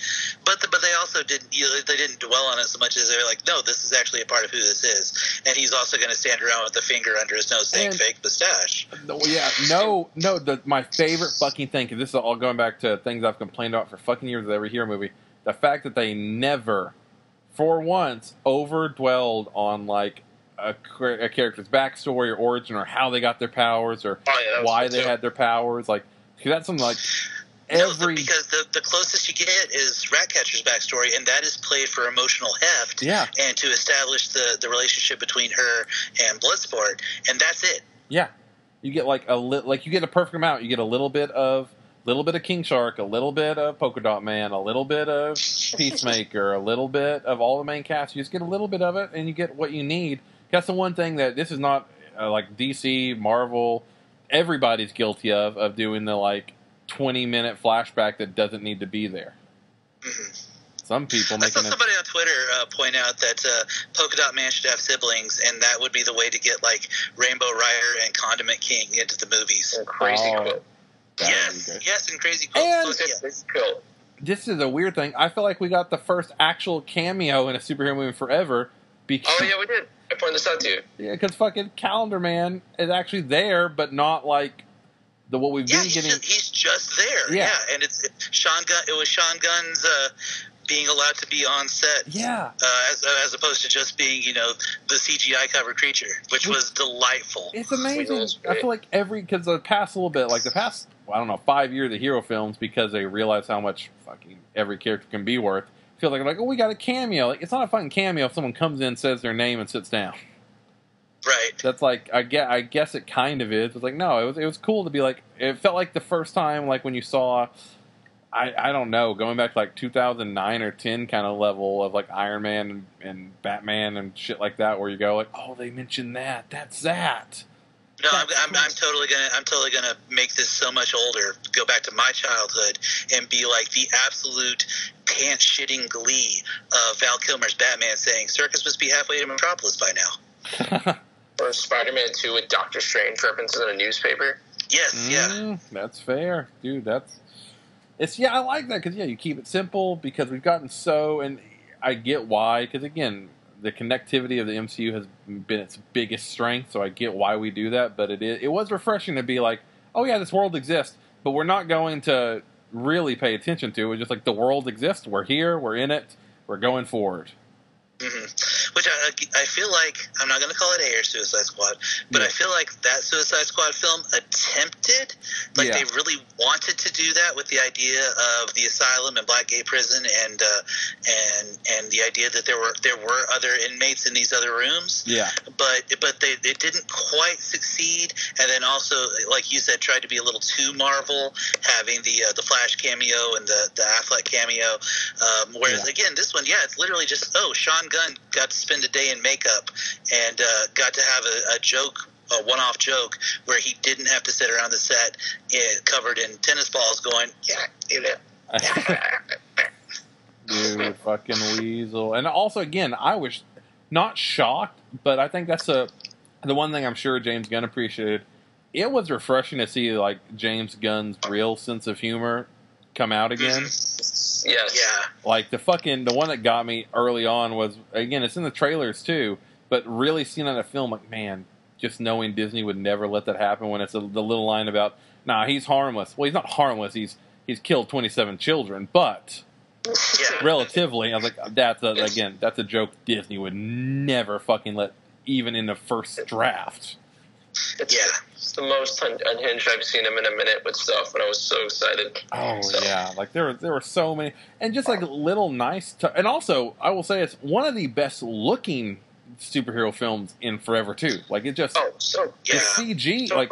but the, but they also didn't you know, they didn't dwell on it so much as they're like, no, this is actually a part of who this is, and he's also going to stand around with the finger under his nose saying And- fake mustache. No, yeah, no, no. The, my favorite fucking thing, because this is all going back to things I've complained about for fucking years with every hero movie. The fact that they never, for once, over dwelled on like a, a character's backstory or origin or how they got their powers or Oh, yeah, why they too. had their powers. Like, 'cause that's something like No, every because the, the closest you get is Ratcatcher's backstory, and that is played for emotional heft. yeah, and to establish the, the relationship between her and Bloodsport, and that's it. yeah. You get like a li- like you get a perfect amount. You get a little bit of little bit of King Shark, a little bit of Polka Dot Man, a little bit of (laughs) Peacemaker, a little bit of all the main cast. You just get a little bit of it, and you get what you need. That's the one thing that this is not uh, like DC, Marvel, everybody's guilty of of doing the like twenty minute flashback that doesn't need to be there. Mhm. Some people I saw making it. somebody on Twitter uh, point out that uh, Polka Dot Man should have siblings, and that would be the way to get like Rainbow Raider and Condiment King into the movies. And crazy Oh. cool. That would be yes, yes, and crazy And- quotes. Yes. cool. This is a weird thing. I feel like we got the first actual cameo in a superhero movie forever. Because Oh yeah, we did. I pointed this out to you. Yeah, because fucking Calendar Man is actually there, but not like the what we've Yeah, been he's getting. just, he's just there. Yeah. Yeah, and it's it, Sean Gunn. It was Sean Gunn's uh, being allowed to be on set. yeah, Uh, as, as opposed to just being, you know, the CGI covered creature, which was delightful. it's amazing. I feel like every because the past little bit, like the past, well, I don't know, five years of the hero films, because they realize how much fucking every character can be worth. Feel like like oh, we got a cameo. Like it's not a fucking cameo if someone comes in, says their name, and sits down. Right. That's like I get. I guess it kind of is. It's like no, it was it was cool to be like. It felt like the first time, like when you saw. I, I don't know, going back to like 2009 or 10 kind of level of like Iron Man and, and Batman and shit like that, where you go like, oh, they mentioned that, that's that. No, I'm, I'm, I'm totally gonna I'm totally gonna make this so much older. Go back to my childhood and be like the absolute pants shitting glee of Val Kilmer's Batman saying, "Circus must be halfway to Metropolis by now." (laughs) Or Spider-Man Two with Doctor Strange references in a newspaper. Yes, yeah, Mm, that's fair, dude. That's it's yeah, I like that because yeah, you keep it simple because we've gotten so, and I get why because again, the connectivity of the MCU has been its biggest strength, so I get why we do that. But it is, it was refreshing to be like, oh yeah, this world exists, but we're not going to really pay attention to it. Just like the world exists, we're here, we're in it, we're going forward. Hmm which I, I feel like I'm not going to call it Ayer Suicide Squad, but Yeah. I feel like that Suicide Squad film attempted, like Yeah. they really wanted to do that with the idea of the asylum and Blackgate Prison, and uh, and and the idea that there were there were other inmates in these other rooms, Yeah, but but they it didn't quite succeed, and then also like you said, tried to be a little too Marvel, having the uh, the Flash cameo and the the Affleck cameo, um, whereas Yeah. again this one, yeah, it's literally just oh Sean Gunn got to spend a day in makeup and uh, got to have a, a joke. A one-off joke where he didn't have to sit around the set eh, covered in tennis balls, going, "Yeah, you know, (laughs) (laughs) fucking weasel. And also, again, I was not shocked, but I think that's a the one thing I'm sure James Gunn appreciated. It was refreshing to see like James Gunn's real sense of humor come out mm-hmm. again. Yes. Yeah. Like the fucking the one that got me early on was again it's in the trailers too, but really seeing on a film like man, just knowing Disney would never let that happen when it's a, the little line about nah he's harmless. Well he's not harmless. He's he's killed twenty seven children, but Yeah. relatively I was like that's a, again that's a joke Disney would never fucking let even in the first draft. It's, Yeah. it's the most un- unhinged I've seen him in a minute with stuff, and I was so excited. Oh So- yeah, like there were there were so many, and just like little nice, t- and also I will say it's one of the best looking superhero films in forever too. Like it just Oh, so the Yeah. CG. so Like.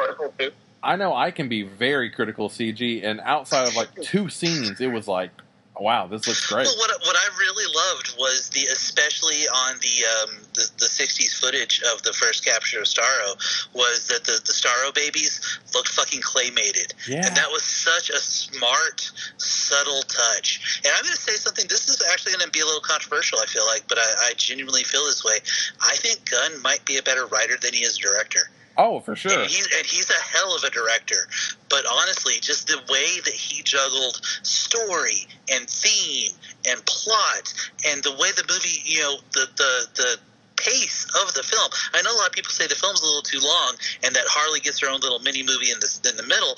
I know I can be very critical of CG, and outside of like two scenes, it was like, wow, this looks great. Well, what what I really loved was the especially on the um, the, the '60s footage of the first capture of Starro was that the the Starro babies looked fucking claymated, Yeah. and that was such a smart, subtle touch. And I'm going to say something. This is actually going to be a little controversial. I feel like, but I, I genuinely feel this way. I think Gunn might be a better writer than he is a director. Oh, for sure. And he's, and he's a hell of a director. But honestly, just the way that he juggled story and theme and plot and the way the movie, you know, the, the, the pace of the film. I know a lot of people say the film's a little too long and that Harley gets her own little mini movie in the, in the middle.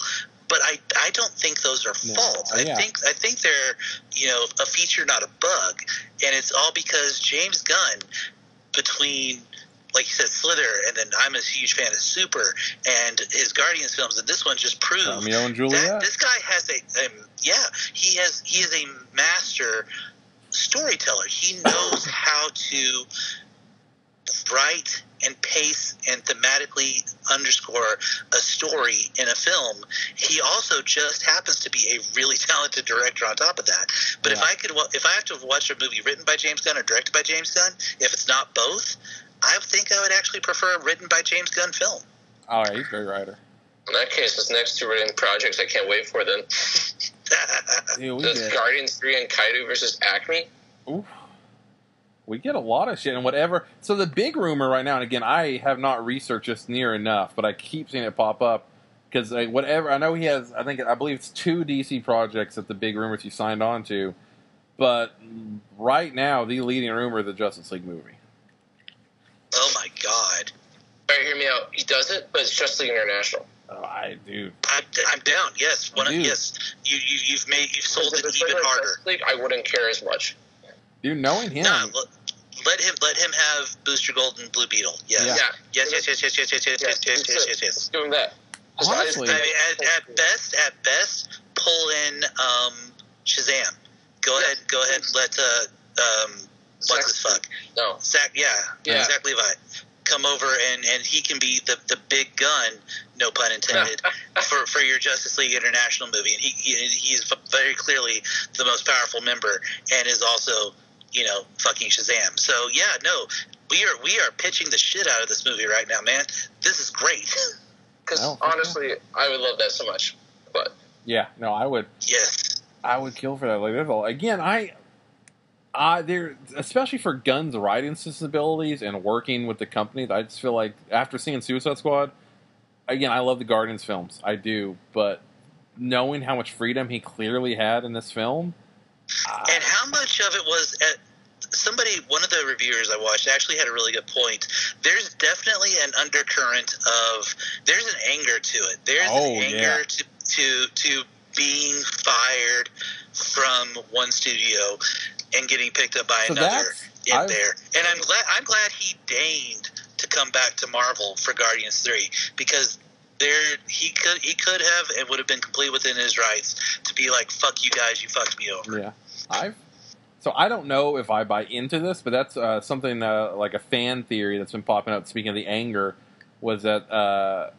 But I, I don't think those are No, faults. Oh, I yeah. think I think they're you know a feature, not a bug, and it's all because James Gunn between like you said, Slither, and then I'm a huge fan of Super and his Guardians films, and this one just proved Romeo and that this guy has a, um, yeah, he has he is a master storyteller. He knows (coughs) how to write and pace and thematically underscore a story in a film. He also just happens to be a really (laughs) talented director on top of that. But if I could, if I have to watch a movie written by James Gunn or directed by James Gunn, if it's not both, I think I would actually prefer a written by James Gunn film. All right, he's a great writer. In that case, this next two written projects I can't wait for then. (laughs) Dude, Does Guardians 3 and Coyote versus Acme? oof. we get a lot of shit and whatever. So the big rumor right now, and again, I have not researched this near enough, but I keep seeing it pop up because like, whatever. I know he has. I think I believe it's two DC projects that the big rumors he signed on to. But right now, the leading rumor is the Justice League movie. Oh my god, All right, hear me out. He does it, but it's Just League International. Oh, I do. I'm, I'm down. Yes, one of, yes, you, you you've made you've sold it even like harder. Justice League, I wouldn't care as much. Dude, knowing him, No, let, let him let him have Booster Gold and Blue Beetle. Yes. Yeah. Yeah. Yes, yes, yes, yes, yes, yes, yes, yes, yes, yes, yes, yes. Let's give him that. 'Cause I- Honestly- I mean, at, at best, at best, pull in um, Shazam. Go ahead, go ahead and let uh, um, what's his fuck No. Zach, yeah, Yeah. Zach Levi come over and and he can be the the big gun, no pun intended, (laughs) for for your Justice League International movie, and he, he he's very clearly the most powerful member, and is also you know fucking Shazam. So yeah, no, we are we are pitching the shit out of this movie right now, man. This is great. (laughs) Because No, for sure. honestly, I would love that so much. But yeah, no, I would. yes. I would kill for that. Like, there's a, again, I, I there, especially for Gunn's writing sensibilities and working with the company. I just feel like after seeing Suicide Squad, again, I love the Guardians films, I do, but knowing how much freedom he clearly had in this film, I- And how much of it was at somebody one of the reviewers I watched actually had a really good point. There's definitely an undercurrent of there's an anger to it. There's Oh, an anger yeah. to to to being fired from one studio and getting picked up by So another in I've- there. And I'm glad I'm glad he deigned to come back to Marvel for Guardians 3 because there he could he could have and would have been completely within his rights to be like fuck you guys you fucked me over. yeah, I've. So I don't know if I buy into this, but that's uh, something uh, like a fan theory that's been popping up. Speaking of the anger, was that uh,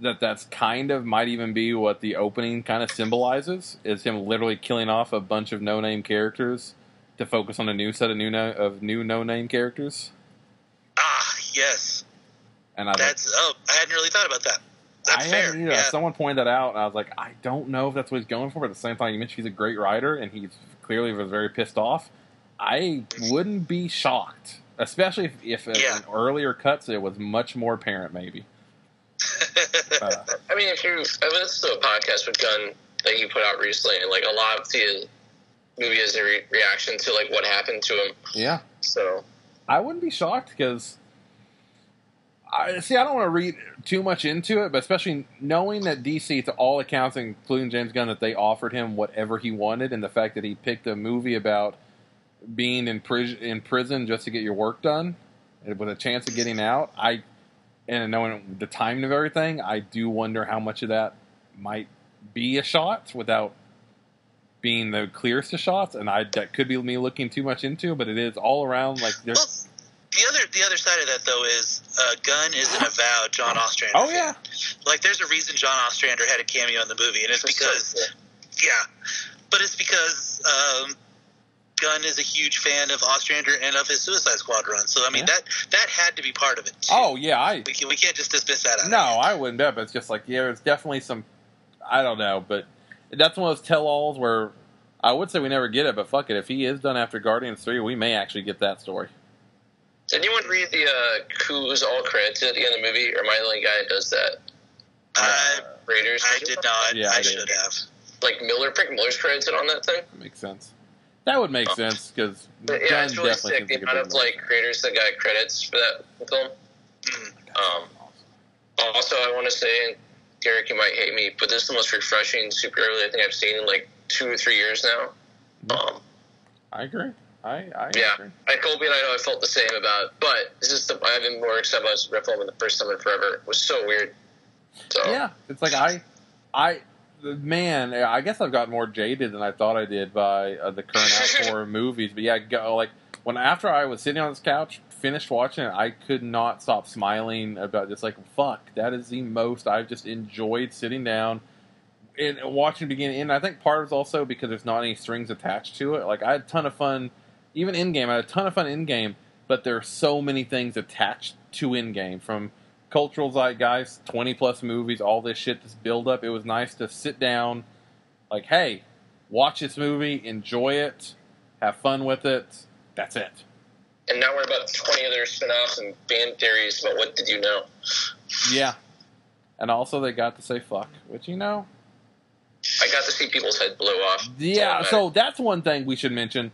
that that's kind of might even be what the opening kind of symbolizes is him literally killing off a bunch of no name characters to focus on a new set of new no, of new no name characters. Ah, yes. And I was That's oh, I hadn't really thought about that. That's I fair. hadn't. Yeah. Someone pointed that out, and I was like, I don't know if that's what he's going for. But at the same time, you mentioned he's a great writer, and he's clearly was very pissed off. I wouldn't be shocked, especially if, if Yeah. in earlier cuts it was much more apparent. Maybe. (laughs) Uh, I mean, if you I listened to a podcast with Gunn that he put out recently, and like a lot of the movie is a re- reaction to like what happened to him. Yeah, So I wouldn't be shocked because I see. I don't want to read too much into it, but especially knowing that DC, to all accounts, including James Gunn, that they offered him whatever he wanted, and the fact that he picked a movie about being in prison in prison just to get your work done with a chance of getting out. I and knowing the timing of everything, I do wonder how much of that might be a shot without being the clearest of shots, and I that could be me looking too much into, but it is all around like Well, there's. the other the other side of that though is uh, Gunn is an avowed John Ostrander. Oh fan. yeah, like there's a reason John Ostrander had a cameo in the movie, and it's because yeah, but it's because um, Gunn is a huge fan of Ostrander and of his Suicide Squad run. So I mean Yeah. that that had to be part of it. too. Oh yeah, I we, can, we can't just dismiss that. Out no, I wouldn't But It's just like yeah, there's definitely some. I don't know, but that's one of those tell-alls where I would say we never get it, but fuck it, if he is done after Guardians three, we may actually get that story. Did anyone read the uh, who's all credited at the end of the movie, or am I the only guy that does that? I, Raiders. I did not. Yeah, I, I did. should have. Like Miller, Frank Miller's credited on that thing. That makes sense. That would make sense because But yeah, it's really sick. The amount of like creators that got credits for that film. Mm. Um, also, I want to say, and Derek, you might hate me, but this is the most refreshing superhero I think I've seen in like two or three years now. Um, I agree. I, I Yeah. agree. I Colby and I know I felt the same about, but this is the, I've been more excited about Red film the first time in forever. It was so weird. So Yeah, it's like I, I, man, I guess I've got more jaded than I thought I did by uh, the current (laughs) horror movies. But yeah, go, like when after I was sitting on this couch, finished watching it, I could not stop smiling about just like fuck. That is the most I've just enjoyed sitting down and watching begin. And I think part it's also because there's not any strings attached to it. Like I had a ton of fun, even Endgame. I had a ton of fun Endgame, but there are so many things attached to Endgame from cultural zeitgeist, 20 plus movies, all this shit, this build up. It was nice to sit down, like, hey, watch this movie, enjoy it, have fun with it. That's it. And now we're about twenty other spin-offs and fan theories about what did you know. Yeah. And also, they got to say fuck, which, you know, I got to see people's head blow off. yeah, so that's one thing we should mention.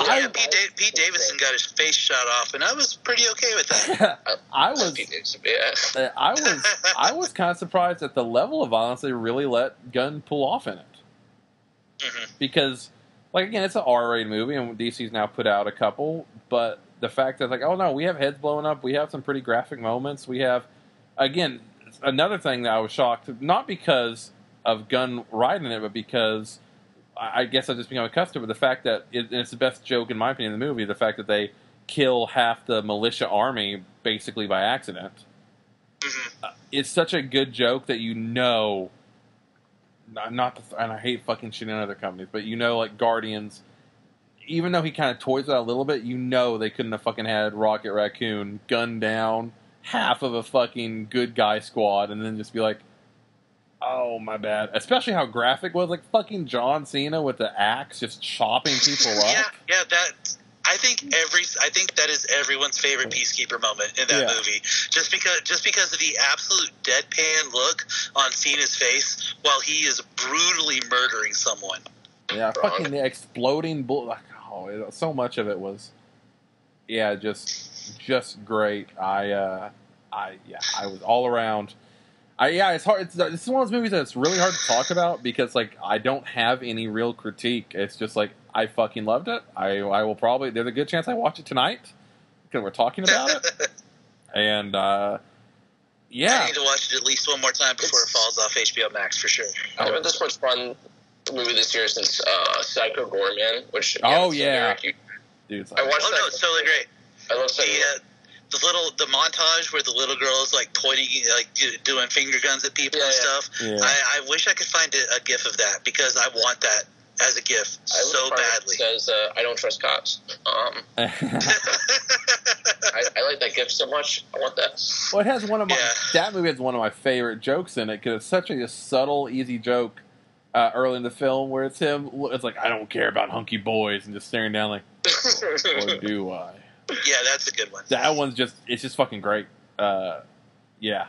Yeah, I, Pete, da- Pete Davidson got his face shot off, and I was pretty okay with that. (laughs) I was yeah. Uh, I was (laughs) I was kind of surprised at the level of violence they really let Gunn pull off in it. Mhm. Because, like again, it's an R-rated movie, and DC's now put out a couple. But the fact that like, oh no, we have heads blowing up, we have some pretty graphic moments. We have, again, another thing that I was shocked, not because of Gunn writing it, but because I guess I just become accustomed with the fact that it, and it's the best joke in my opinion in the movie. The fact that they kill half the militia army basically by accident Mhm. it's such a good joke that you know, not, not the, and I hate fucking shit in other companies, but you know, like Guardians, even though he kind of toys with that a little bit, you know they couldn't have fucking had Rocket Raccoon gun down half of a fucking good guy squad and then just be like, oh my bad. Especially how graphic was, like fucking John Cena with the axe just chopping people (laughs) up. Yeah, yeah. That I think every I think that is everyone's favorite peacekeeper moment in that Yeah. movie. Just because just because of the absolute deadpan look on Cena's face while he is brutally murdering someone. Yeah, Wrong. fucking the exploding bull. Like, oh, it, so much of it was, yeah, just just great. I, uh, I, yeah, I was all around. I, yeah, it's hard. It's, this is one of those movies that's really hard to talk about because, like, I don't have any real critique. It's just like I fucking loved it. I, I will probably. There's a good chance I watch it tonight because we're talking about it. (laughs) And uh, yeah, I need to watch it at least one more time before it falls off HBO Max for sure. I haven't this much fun movie this year since uh, Psycho Goreman, which if Oh, haven't seen yeah. Dude, I like, watched Oh that. no, it's totally great. I love The uh, the little the montage where the little girl is like pointing like do- doing finger guns at people Yeah, and yeah. stuff. Yeah. I, I wish I could find a, a gif of that because I want that as a gif I so the part that badly. Says uh, I don't trust cops. Um, (laughs) I, I like that gif so much. I want that. Well, it has one of my Yeah. that movie has one of my favorite jokes in it because it's such a subtle, easy joke uh, early in the film where it's him. It's like I don't care about hunky boys and just staring down like, or (laughs) do I? yeah, that's a good one. That one's just it's just fucking great. Uh, yeah,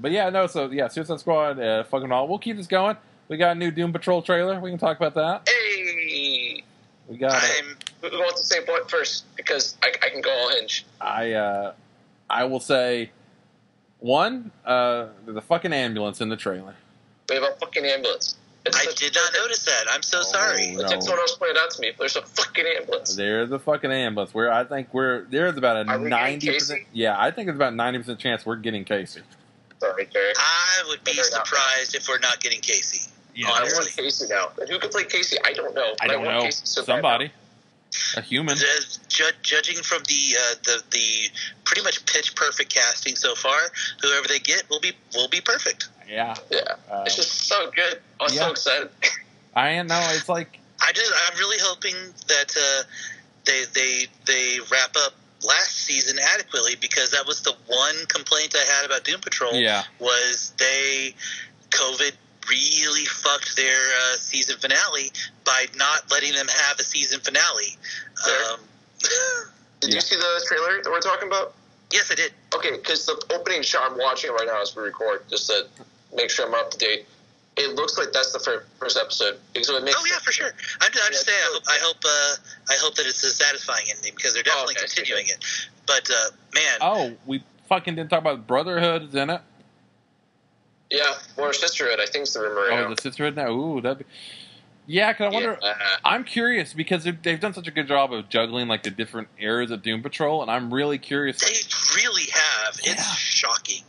but yeah, no. So yeah, Suicide Squad, uh, fucking all. We'll keep this going. we got a new Doom Patrol trailer. We can talk about that. Hey, We got. it. I'm who wants to say what first? Because I, I can go all hinge. I uh, I will say one. Uh, there's a fucking ambulance in the trailer. We have a fucking ambulance. It's I a- did not notice that. I'm so Oh, sorry. no. I think someone else pointed out to me. There's a fucking ambulance. There's a fucking ambulance. Where I think we're there's about a Are we getting ninety percent. Yeah, I think it's about ninety percent chance we're getting Casey. Sorry, Derek. I would be Figure surprised if we're not getting Casey. Yeah, I honestly. want Casey now. And who could play Casey? I don't know. I don't want know. Casey so Somebody, a human. The- ju- judging from the uh, the the pretty much pitch perfect casting so far, whoever they get will be will be perfect. Yeah, now. Yeah, Uh, it's just so good. I'm yeah. so excited. (laughs) I know. It's like I just I'm really hoping that uh, they they they wrap up last season adequately because that was the one complaint I had about Doom Patrol. yeah, was they COVID really fucked their uh, season finale by not letting them have a season finale. Sure. Um, (laughs) Did Yeah. you see the trailer that we're talking about? yes, I did. Okay, because the opening shot I'm watching right now as we record, just to make sure I'm up to date. It looks like that's the fir- first episode because it makes Oh yeah, for sure. I'm, I'm just Yeah, saying. I hope I hope, uh, I hope that it's a satisfying ending because they're definitely Oh, okay, continuing it. But uh, man, Oh, we fucking didn't talk about Brotherhood is in it. yeah, or sisterhood. I think it's the rumor. Oh, Right now. the Sisterhood now. Ooh, that. Be... Yeah, cause I wonder. Yeah. I'm curious because they've, they've done such a good job of juggling like the different eras of Doom Patrol, and I'm really curious they really have. Yeah. It's shocking.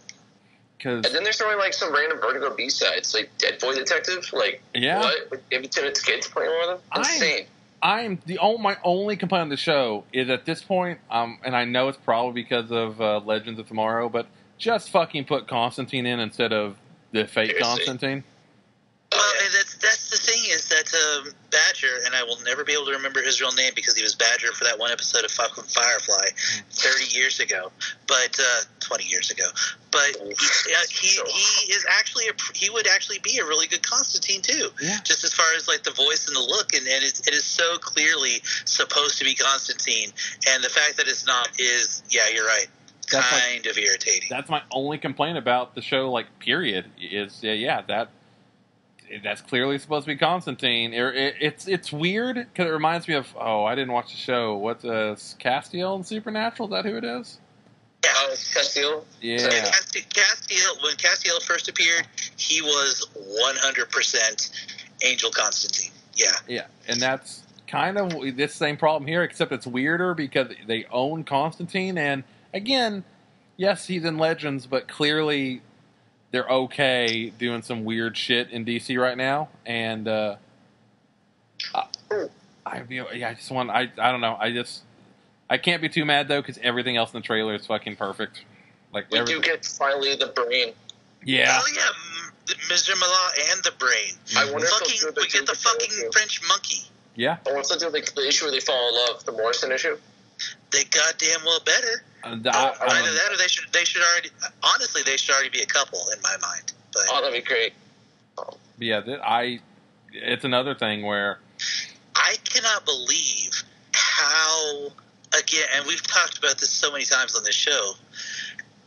Because And then there's throwing like some random Vertigo B sides, like Dead Boy Detective. Like Yeah. what? With David Tennant's kids playing with them. I'm- Insane. I'm the only my only complaint on the show is at this point, um, and I know it's probably because of uh, Legends of Tomorrow, but just fucking put Constantine in instead of the fake Seriously. Constantine. Well, that's that's the thing is that um, Badger, and I will never be able to remember his real name because he was Badger for that one episode of fucking Firefly, thirty years ago, but uh, twenty years ago. But he, uh, he he is actually a he would actually be a really good Constantine too. Yeah. Just as far as like the voice and the look, and, and it's, it is so clearly supposed to be Constantine, and the fact that it's not is yeah, you're right, That's like- kind of irritating. That's my only complaint about the show. Like, period, is uh, yeah that that's clearly supposed to be Constantine. It, it, it's it's weird because it reminds me of oh I didn't watch the show. What's uh, Castiel and Supernatural? Is that who it is? yeah. Uh, Castiel. Yeah. And Casti- Castiel, when Castiel first appeared, he was 100% Angel Constantine. Yeah. Yeah, and that's kind of this same problem here, except it's weirder because they own Constantine, and again, yes, he's in Legends, but clearly they're okay doing some weird shit in DC right now, and uh, I, I, yeah, I just want, I, I don't know, I just, I can't be too mad though because everything else in the trailer is fucking perfect. Like, We every- do get finally the brain. yeah, Oh, yeah. M- Mr. Mallah and the brain. I wonder if Fucking, they'll do the we get the fucking too. French monkey. yeah. I want to do like the issue where they fall in love, the Morrison issue. They goddamn well better. Uh, and I- Either I'm- that or they should they should already honestly they should already be a couple in my mind. But Oh, that'd be great. yeah, th- I, it's another thing where, I cannot believe how again, and we've talked about this so many times on this show.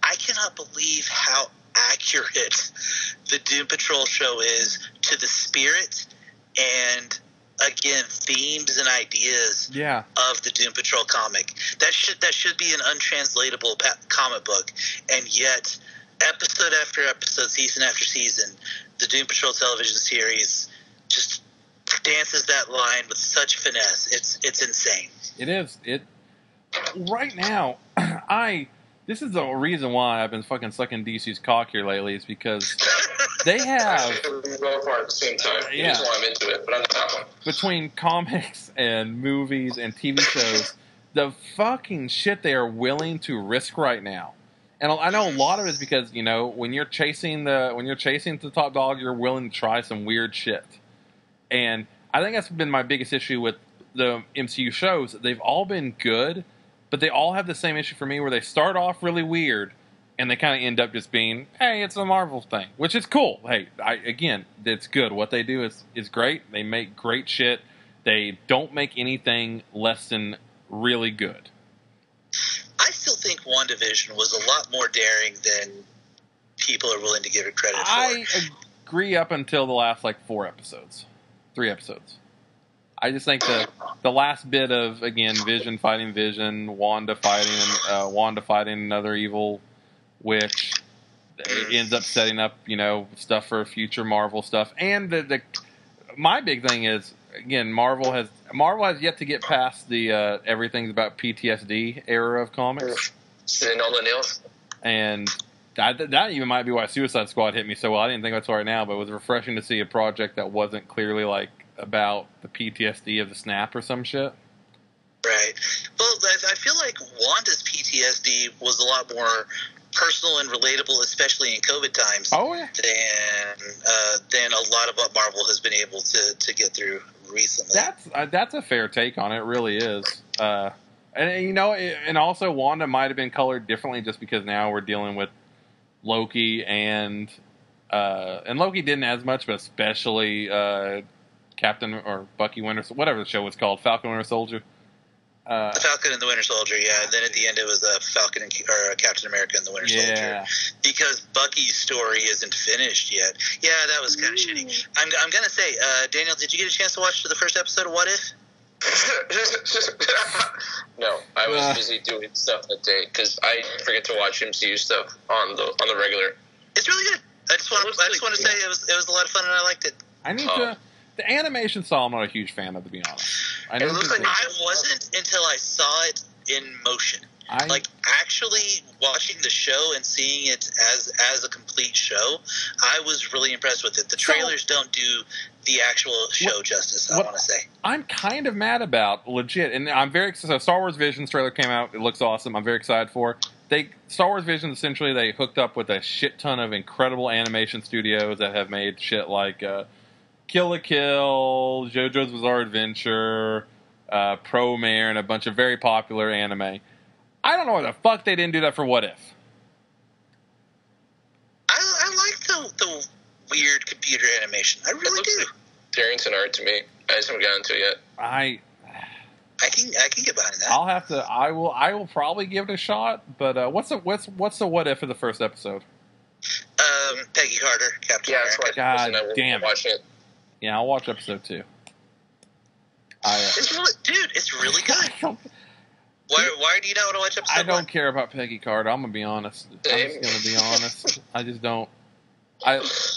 I cannot believe how accurate (laughs) the Doom Patrol show is to the spirit and again themes and ideas yeah, of the Doom Patrol comic. That should that should be an untranslatable pa- comic book, and yet episode after episode, season after season, the Doom Patrol television series just dances that line with such finesse. It's it's insane. It is. It right now. (clears throat) I this is the reason why I've been fucking sucking DC's cock here lately is because (laughs) they have Actually, we go for at the same time. Yeah. want I'm into it, but I'm not one. between comics and movies and TV shows, the fucking shit they are willing to risk right now. And I know a lot of it is because you know when you're chasing the when you're chasing the top dog, you're willing to try some weird shit. And I think that's been my biggest issue with the MCU shows. They've all been good, but they all have the same issue for me where they start off really weird and they kind of end up just being, hey, it's a Marvel thing, which is cool. Hey, I, again, it's good. What they do is is great. They make great shit. They don't make anything less than really good. I still think WandaVision was a lot more daring than people are willing to give it credit for. I agree up until the last like four episodes, three episodes. I just think the the last bit of again Vision fighting Vision, Wanda fighting uh, Wanda fighting another evil witch. Ends up setting up you know stuff for future Marvel stuff, and the, the my big thing is again Marvel has Marvel has yet to get past the uh, everything's about PTSD era of comics, Sitting all the nails. and that, that even might be why Suicide Squad hit me so well. I didn't think that's right now, but it was refreshing to see a project that wasn't clearly like about the PTSD of the snap or some shit. Right. Well, I, I feel like Wanda's PTSD was a lot more personal and relatable, especially in COVID times, Oh yeah, than uh, than a lot of what Marvel has been able to, to get through recently. that's uh, that's a fair take on it. it really is. Uh, and you know, it, and also Wanda might have been colored differently just because now we're dealing with Loki and uh, and Loki didn't as much, but especially uh, Captain or Bucky Winter, whatever the show was called, Falcon Winter Soldier. Uh, the Falcon and the Winter Soldier, yeah. And then at the end, it was uh, Falcon and or uh, Captain America and the Winter Soldier. Because Bucky's story isn't finished yet. Yeah, that was kind of shitty. I'm, I'm gonna say, uh, Daniel, did you get a chance to watch the first episode of What If? (laughs) no, I was Uh. busy doing stuff that day because I forget to watch MCU stuff on the on the regular. It's really good. I just want I just want to say it was it was a lot of fun and I liked it. I need Oh. to. The animation style, I'm not a huge fan of, to be honest. I It looks like- I wasn't until I saw it in motion. I, Like actually watching the show and seeing it as as a complete show, I was really impressed with it. The So- trailers don't do the actual show What- justice. I want to say I'm kind of mad about legit, and I'm very excited. So Star Wars Visions trailer came out. It looks awesome. I'm very excited for. it. They Star Wars Visions essentially they hooked up with a shit ton of incredible animation studios that have made shit like uh, Kill la Kill, JoJo's Bizarre Adventure, uh, Promare, and a bunch of very popular anime. I don't know why the fuck they didn't do that for What If. I, I like the the weird computer animation. I It really looks do. like Darrington art to me. I just haven't gotten into it yet. I I can I can get behind that. I'll have to. I will. I will probably give it a shot. But uh, what's the what's what's the What If of the first episode? Um, Peggy Carter, Captain Yeah, America. why God damn it. watching it. Yeah, I'll watch episode two. I, uh, It's really, dude, it's really good. (laughs) Why, why do you not want to watch episode I don't one? care about Peggy Carter. I'm gonna be honest. I'm just gonna be honest. (laughs) I just don't. I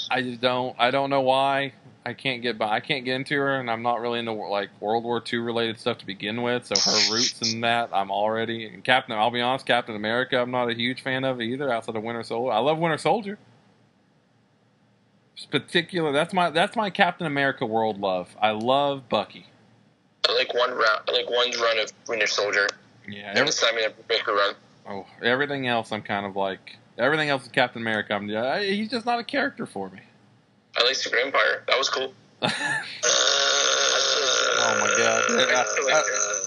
I just don't. I don't know why. I can't get by. I can't get into her, and I'm not really into like World War II related stuff to begin with. So her roots in that, I'm already. And Captain, I'll be honest, Captain America, I'm not a huge fan of either. Outside of Winter Soldier, I love Winter Soldier. Particular. That's my that's my Captain America world love. I love Bucky. I like one round, I like one run of Winter Soldier, Yeah, and every, this time I make a run. oh, everything else I'm kind of like everything else is Captain America. I'm I, he's just not a character for me. I like Secret Empire. That was cool. Uh, (laughs) Oh my god! (laughs) I, I-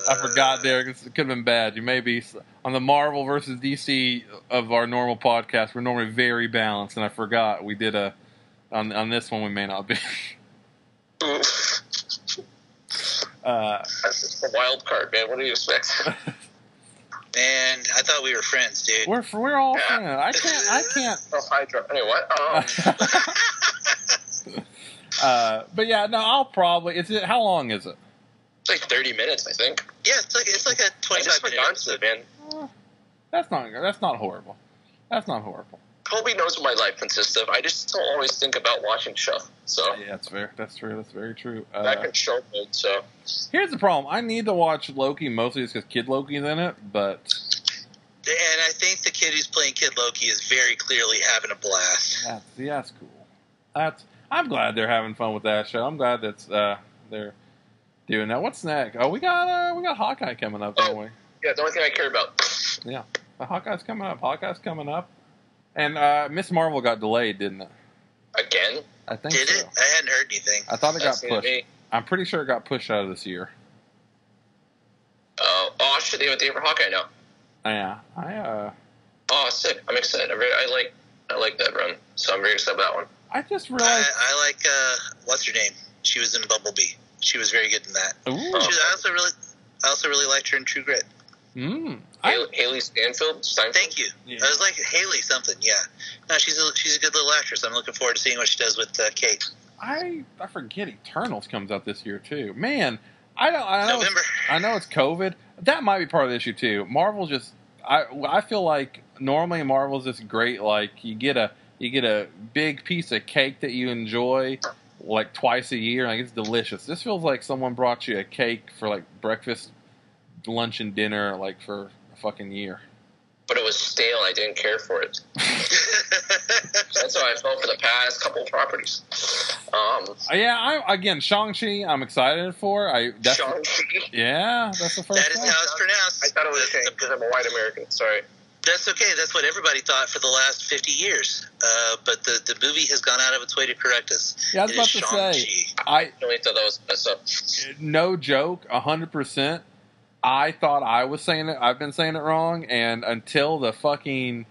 I forgot there. It could have been bad. You may be on the Marvel versus DC of our normal podcast. We're normally very balanced, and I forgot we did a on on this one. We may not be. (laughs) (laughs) Uh, That's just a wild card, man. What do you expect? (laughs) Man, I thought we were friends, dude. we're we're all. Yeah. I can't. I can't. oh, Hydra. Anyway, what? Um, uh, but yeah, no. I'll probably. Is it? How long is it? it's like 30 minutes, I think. Yeah, it's like it's like a just twenty-five went minute on episode. man. Eh, That's not. That's not horrible. That's not horrible. Colby knows what my life consists of. I just don't always think about watching stuff. So Yeah, that's fair. That's true. That's very true. back Uh, in show mode. So here's the problem. I need to watch Loki mostly just because Kid Loki's in it, but And I think the kid who's playing Kid Loki is very clearly having a blast. That's yeah, that's cool. That's I'm glad they're having fun with that show. I'm glad that's uh they're doing that. What's next? Oh, we got uh, we got Hawkeye coming up, don't we? yeah, the only thing I care about. Yeah, the Hawkeye's coming up. Hawkeye's coming up. And uh Ms. Marvel got delayed, didn't it? Again, I think Did so. it? I hadn't heard anything. I thought it got That's to pushed. I'm pretty sure it got pushed out of this year. Oh, oh shit! They have a date for Hawkeye now. Yeah, I uh Oh, sick! I'm excited. I, very, I like I like that run, so I'm very excited about that one. I just I, realized. I like uh, what's her name? She was in Bumblebee. She was very good in that. Ooh, She was, I also really, I also really liked her in True Grit. Mm, I, Hailee, Hailee Stanfield. Steinfeld? Thank you. Yeah. I was like Hailee something. Yeah. No, she's a she's a good little actress. I'm looking forward to seeing what she does with uh, Kate. I I forget Eternals comes out this year too. Man, I don't. I know November. It's, I know it's COVID. That might be part of the issue too. Marvel just. I I feel like normally Marvel's this great. Like you get a you get a big piece of cake that you enjoy like twice a year. Like it's delicious. This feels like someone brought you a cake for like breakfast, lunch, and dinner like for a fucking year. But it was stale. I didn't care for it. (laughs) That's how I felt for the past couple of properties. Um, Uh, Yeah, I again Shang Chi. I'm excited for. I that's, Shang-Chi. yeah, that's the first. that is one. how it's pronounced. I thought it was a That's- because I'm a white American. Sorry. That's okay. That's what everybody thought for the last 50 years. Uh, but the, the movie has gone out of its way to correct us. Yeah, I was It about to Shang-Chi. say. I really thought that was messed up. no joke, hundred percent. I thought I was saying it. I've been saying it wrong, and until the fucking,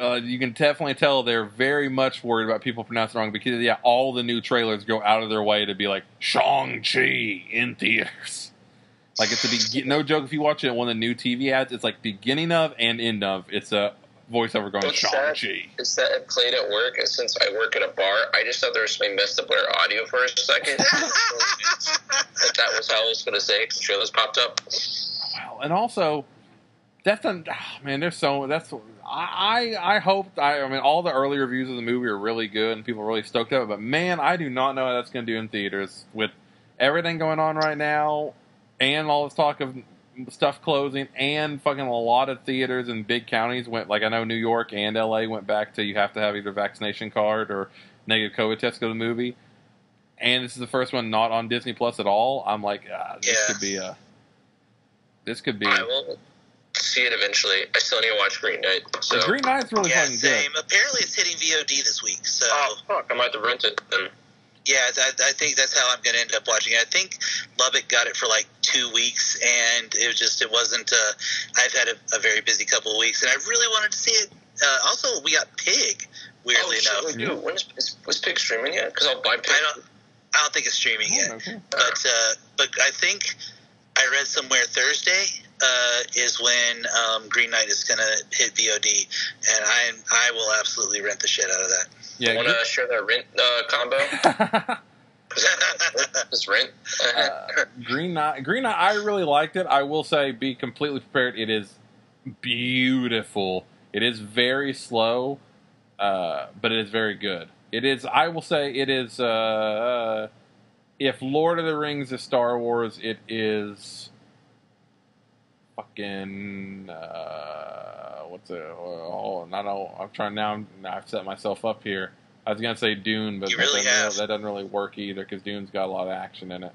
uh, you can definitely tell they're very much worried about people pronouncing it wrong because yeah, all the new trailers go out of their way to be like Shang Chi in theaters. Like it's a be- no joke. If you watch it, one of the new TV ads, it's like beginning of and end of. It's a voiceover going What's Shang that? Chi. Is that it played at work? And since I work at a bar, I just thought there was something messed up with our audio for a second. (laughs) that that was how I was going to say because trailers popped up. Wow, and also that's a oh, ah, man. There's so that's I I I hope I I mean all the early reviews of the movie are really good and people are really stoked about it. But man, I do not know how that's going to do in theaters with everything going on right now and all this talk of stuff closing and fucking a lot of theaters in big counties went like I know New York and LA went back to you have to have either vaccination card or negative COVID test to go to the movie. And this is the first one not on Disney Plus at all. I'm like, ah, this Yeah. could be a this could be I will see it eventually. I still need to watch Green Knight. So. The Green Knight's really yeah, fucking same. good. Apparently, it's hitting VOD this week. So, Oh fuck! I might have to rent it then. Yeah, I, I think that's how I'm going to end up watching it. I think Lubbock got it for like two weeks, and it was just it wasn't. Uh, I've had a, a very busy couple of weeks, and I really wanted to see it. Uh, also, we got Pig. Weirdly oh, shit, enough, we do. When is, is was Pig streaming yet? Because I'll buy Pig. I don't. I don't think it's streaming yet. Oh, okay. but uh, but I think I read somewhere Thursday uh, is when um, Green Knight is going to hit VOD, and I I will absolutely rent the shit out of that. Yeah, Want to share that rent uh, combo? (laughs) Just rent. uh, Green Knight. Green Knight. I really liked it. I will say, be completely prepared. It is beautiful. It is very slow, uh, but it is very good. It is. I will say, it is. Uh, uh, if Lord of the Rings is Star Wars, it is fucking. Uh, what's it? Oh, not. all- I'm trying now. I've set myself up here. I was gonna say Dune, but that, really doesn't, that doesn't really work either because Dune's got a lot of action in it.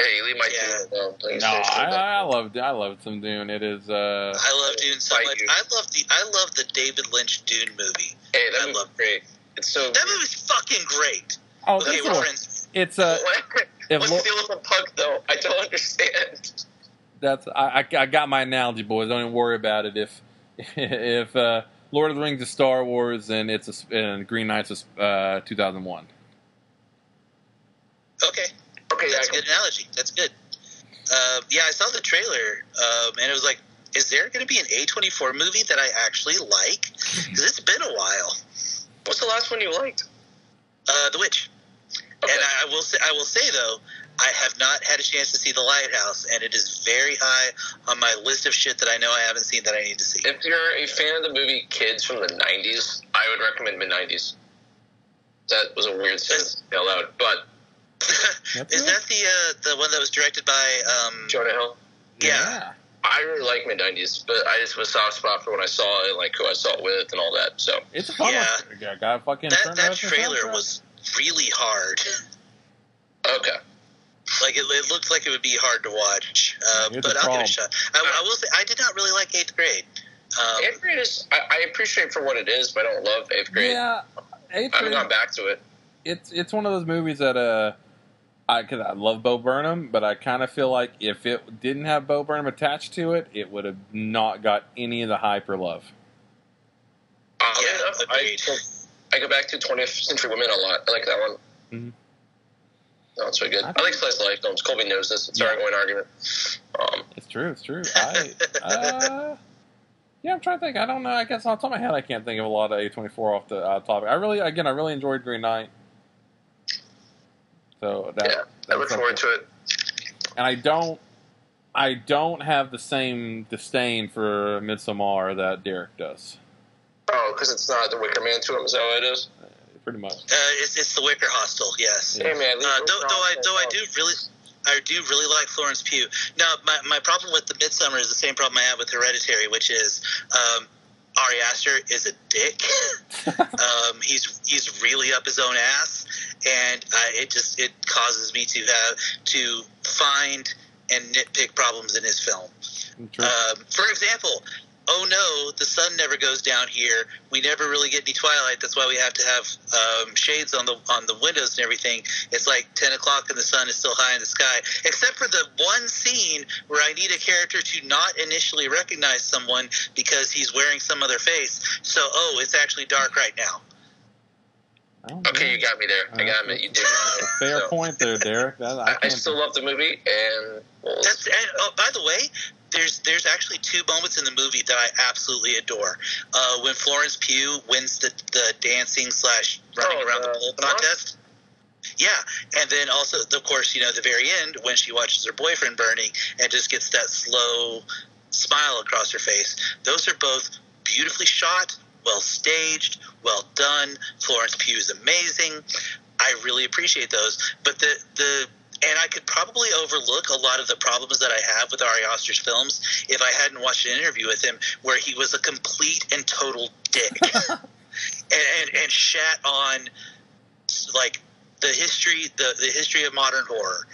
hey, leave my Yeah. yeah. alone, please. No, I, I loved I love some Dune. It is uh I love Dune so much. you. I love the I love the David Lynch Dune movie. Hey, that I love- great. It's so. That movie's fucking great. oh Okay, it's, we're a, friends. it's uh (laughs) if What's Lo- the deal with the pug, though? I don't (laughs) understand. That's I, I got my analogy, boys. Don't even worry about it. If (laughs) if uh, Lord of the Rings is Star Wars and it's a, and Green Knight's is uh, 2001. Okay, Okay, that's a good analogy. That's good. Uh, yeah, I saw the trailer, um, and it was like, is there going to be an A24 movie that I actually like? (laughs) Because it's been a while. What's the last one you liked? Uh, the Witch. Okay. And I, I will say, I will say though, I have not had a chance to see The Lighthouse, and it is very high on my list of shit that I know I haven't seen that I need to see. If you're a fan of the movie Kids from the 90s, I would recommend mid 90s. That was a weird sentence to say out loud, but (laughs) is that the uh, the one that was directed by? Um, Jonah Hill. yeah. I really like mid 90s, but I just was soft spot for when I saw it, like who I saw it with, and all that. So It's a fun Yeah. one. Yeah, got fucking That that trailer was really hard. okay, Like it, it looked like it would be hard to watch, uh, but I'll give it a shot. I, I will say I did not really like eighth grade. Um, eighth grade is I, I appreciate for what it is, but I don't love eighth grade. Yeah, eighth I haven't grade. gone back to it. it's it's one of those movies that uh I cause I love Bo Burnham, but I kind of feel like if it didn't have Bo Burnham attached to it, it would have not got any of the hype or love. Oddly Yeah, I go, I go back to 20th Century Women a lot. I like that one. Mhm. No, it's really good. I I, like slice of life films. Colby knows this. It's our Yeah. ongoing argument. Um, It's true. It's true. I (laughs) uh, Yeah, I'm trying to think. I don't know. I guess off the top of my head, I can't think of a lot of A24 off the uh, topic. I really, again, I really enjoyed Green Knight. So that, yeah, I look forward to it. and I don't, I don't have the same disdain for Midsommar that Derek does. Oh, because it's not the Wicker Man to him. Is that what it is? Pretty much. Uh, it's, it's the Wicker Hostel, yes. Hey man, Uh, though, though I though I do really I do really like Florence Pugh. Now my, my problem with the Midsommar is the same problem I have with Hereditary, which is um, Ari Aster is a dick. (laughs) um, he's he's really up his own ass, and uh, it just it causes me to have to find and nitpick problems in his film. Um, for example, oh no, the sun never goes down here. We never really get any twilight. That's why we have to have um, shades on the on the windows and everything. It's like ten o'clock and the sun is still high in the sky. Except for the one scene where I need a character to not initially recognize someone because he's wearing some other face. So oh, it's actually dark right now. I Okay, know. you got me there. I got me. You did. A fair So, point there, Derek. That, I, I, I still love the movie, and well, That's and oh, by the way, there's there's actually two moments in the movie that I absolutely adore. Uh, when Florence Pugh wins the the dancing slash running Oh, around the the- pole contest. Yeah, and then also, of course, you know, the very end when she watches her boyfriend burning and just gets that slow smile across her face. Those are both beautifully shot, well staged, well done. Florence Pugh is amazing. I really appreciate those. But the the and I could probably overlook a lot of the problems that I have with Ari Aster's films if I hadn't watched an interview with him where he was a complete and total dick (laughs) and, and and shat on like the history the, the history of modern horror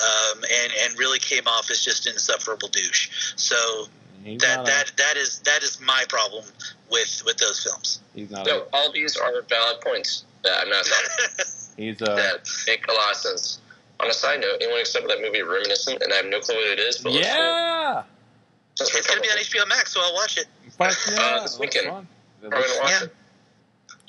um, and and really came off as just an insufferable douche. So He's that not a- that that is that is my problem with with those films. He's not. no, A, all these are valid points that I'm not (laughs) he's a. that make a lot of sense. On a side note, anyone except for that movie Reminiscent, and I have no clue what it is, but it looks cool. Yeah. It's gonna be on HBO Max, so I'll watch it. Fuck yeah. Uh, this weekend. fun. It I'm gonna watch Yeah. it.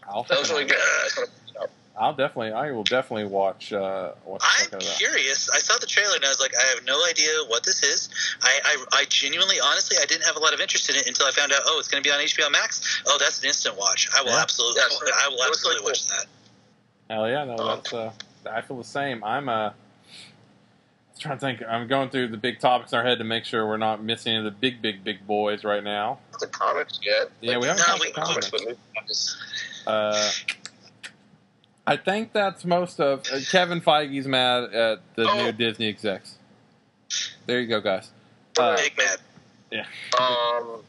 I'll, That was really good. I just wanna point it out. I'll definitely. I will definitely watch. Uh, watch I'm check it out. curious. I saw the trailer and I was like, I have no idea what this is. I, I, I genuinely, honestly, I didn't have a lot of interest in it until I found out. Oh, it's going to be on HBO Max. Oh, that's an instant watch. I will Yeah. absolutely, Yeah, so I will absolutely really watch that. Hell yeah, no, Um, that's. Uh, I feel the same. I'm uh, trying to think. I'm going through the big topics in our head to make sure we're not missing any of the big, big, big boys right now. The comics yet? Yeah, we haven't No, we- about comics. Uh, I think that's most of uh, Kevin Feige's mad at the Oh. new Disney execs. There you go, guys. Uh, Big mad. yeah. Um,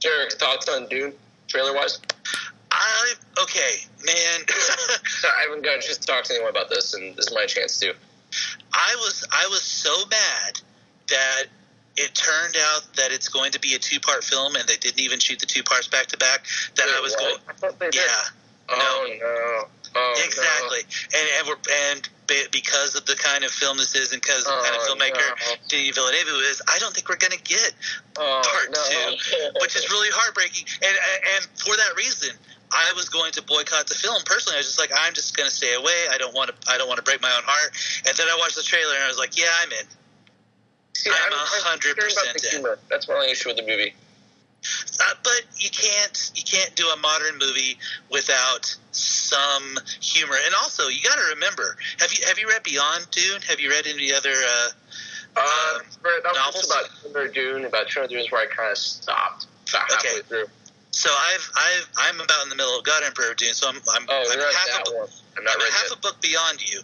Derek, thoughts on Dune, trailer wise? I okay, man. (laughs) (laughs) I haven't got a chance to talk to anyone about this, and this is my chance to. I was I was so mad that it turned out that it's going to be a two part film and they didn't even shoot the two parts back to back. That I was Wait, going. I thought they did. Yeah, Oh no. Oh, exactly. And and we're and because of the kind of film this is and because of the kind of Oh, filmmaker no. Denis Villeneuve is, I don't think we're going to get Oh, part no. two, which is really heartbreaking. And and for that reason, I was going to boycott the film personally. I was just like, I'm just going to stay away. I don't want to. I don't want to break my own heart. And then I watched the trailer and I was like, Yeah, I'm in. See, I'm I'm, I'm 100% concerned about the in. humor. That's my only issue with the movie. Uh, but you can't you can't do a modern movie without some humor. And also, you got to remember have you have you read Beyond Dune? Have you read any other? Uh, Uh, Um, for- that was novels? about Dune. About Thunder Dune is where I kind of stopped about halfway Okay. through. So I've I've I'm about in the middle of God Emperor Dune. So I'm I'm, Oh, I'm half a. I'm not I'm half a book beyond you.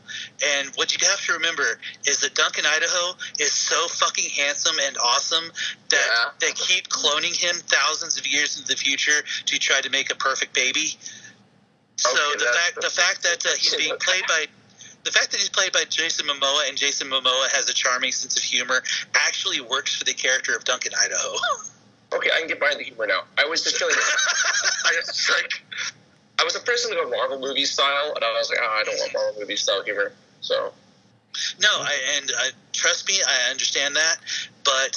And what you have to remember is that Duncan Idaho is so fucking handsome and awesome that Yeah. they keep cloning him thousands of years into the future to try to make a perfect baby. So Okay, the fact the fact that uh, he's being played by the fact that he's played by Jason Momoa and Jason Momoa has a charming sense of humor actually works for the character of Duncan Idaho. (laughs) Okay, I can get behind the humor now. I was just feeling. (laughs) I just like. I was a person to go Marvel movie style, and I was like, oh, I don't want Marvel movie style humor. So No, I, and uh, trust me, I understand that. But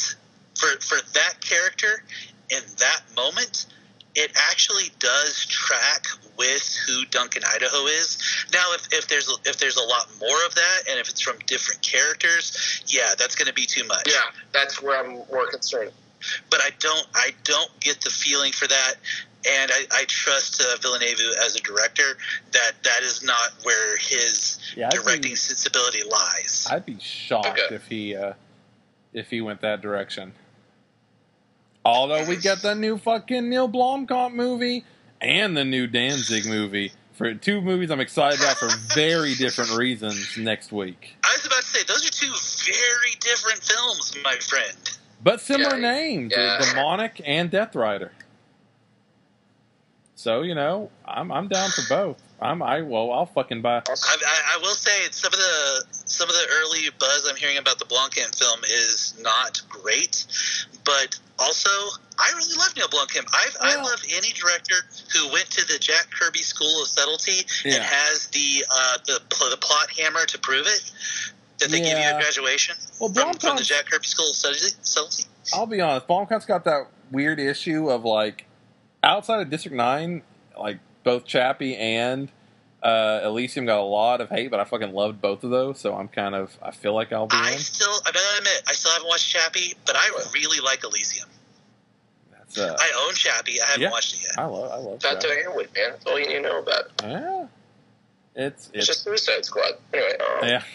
for for that character in that moment, it actually does track with who Duncan Idaho is. Now, if, if there's if there's a lot more of that, and if it's from different characters, yeah, that's going to be too much. yeah, that's where I'm more concerned. But I don't I don't get the feeling for that. And I, I trust uh, Villeneuve as a director that that is not where his Yeah, directing be, sensibility lies. I'd be shocked Okay. if he uh, if he went that direction. Although we get the new fucking Neil Blomkamp movie and the new Danzig movie for two movies I'm excited about for very different reasons next week. I was about to say those are two very different films, my friend. But similar Yeah, names, yeah. Demonic and Death Rider. So you know, I'm I'm down for both. I'm I well I'll fucking buy. I, I, I will say some of the some of the early buzz I'm hearing about the Blomkamp film is not great, but also I really love Neil Blomkamp. I I love any director who went to the Jack Kirby School of Subtlety Yeah. and has the uh, the the plot hammer to prove it. That they give you Yeah. at graduation Well, from, from the Jack Kirby School of Subtlety. subtlety. I'll be honest, Blomkamp's got that weird issue of like outside of District Nine, like both Chappie and uh, Elysium got a lot of hate, but I fucking loved both of those, so I'm kind of I feel like I'll be I in. still I gotta admit I still haven't watched Chappie, but I really like Elysium. That's uh, I own Chappie. I haven't Yeah. watched it yet. I love I love That's that. Diane man. That's all you need to know about. Yeah, it's It's it's just Suicide Squad. Anyway, um, yeah. (laughs)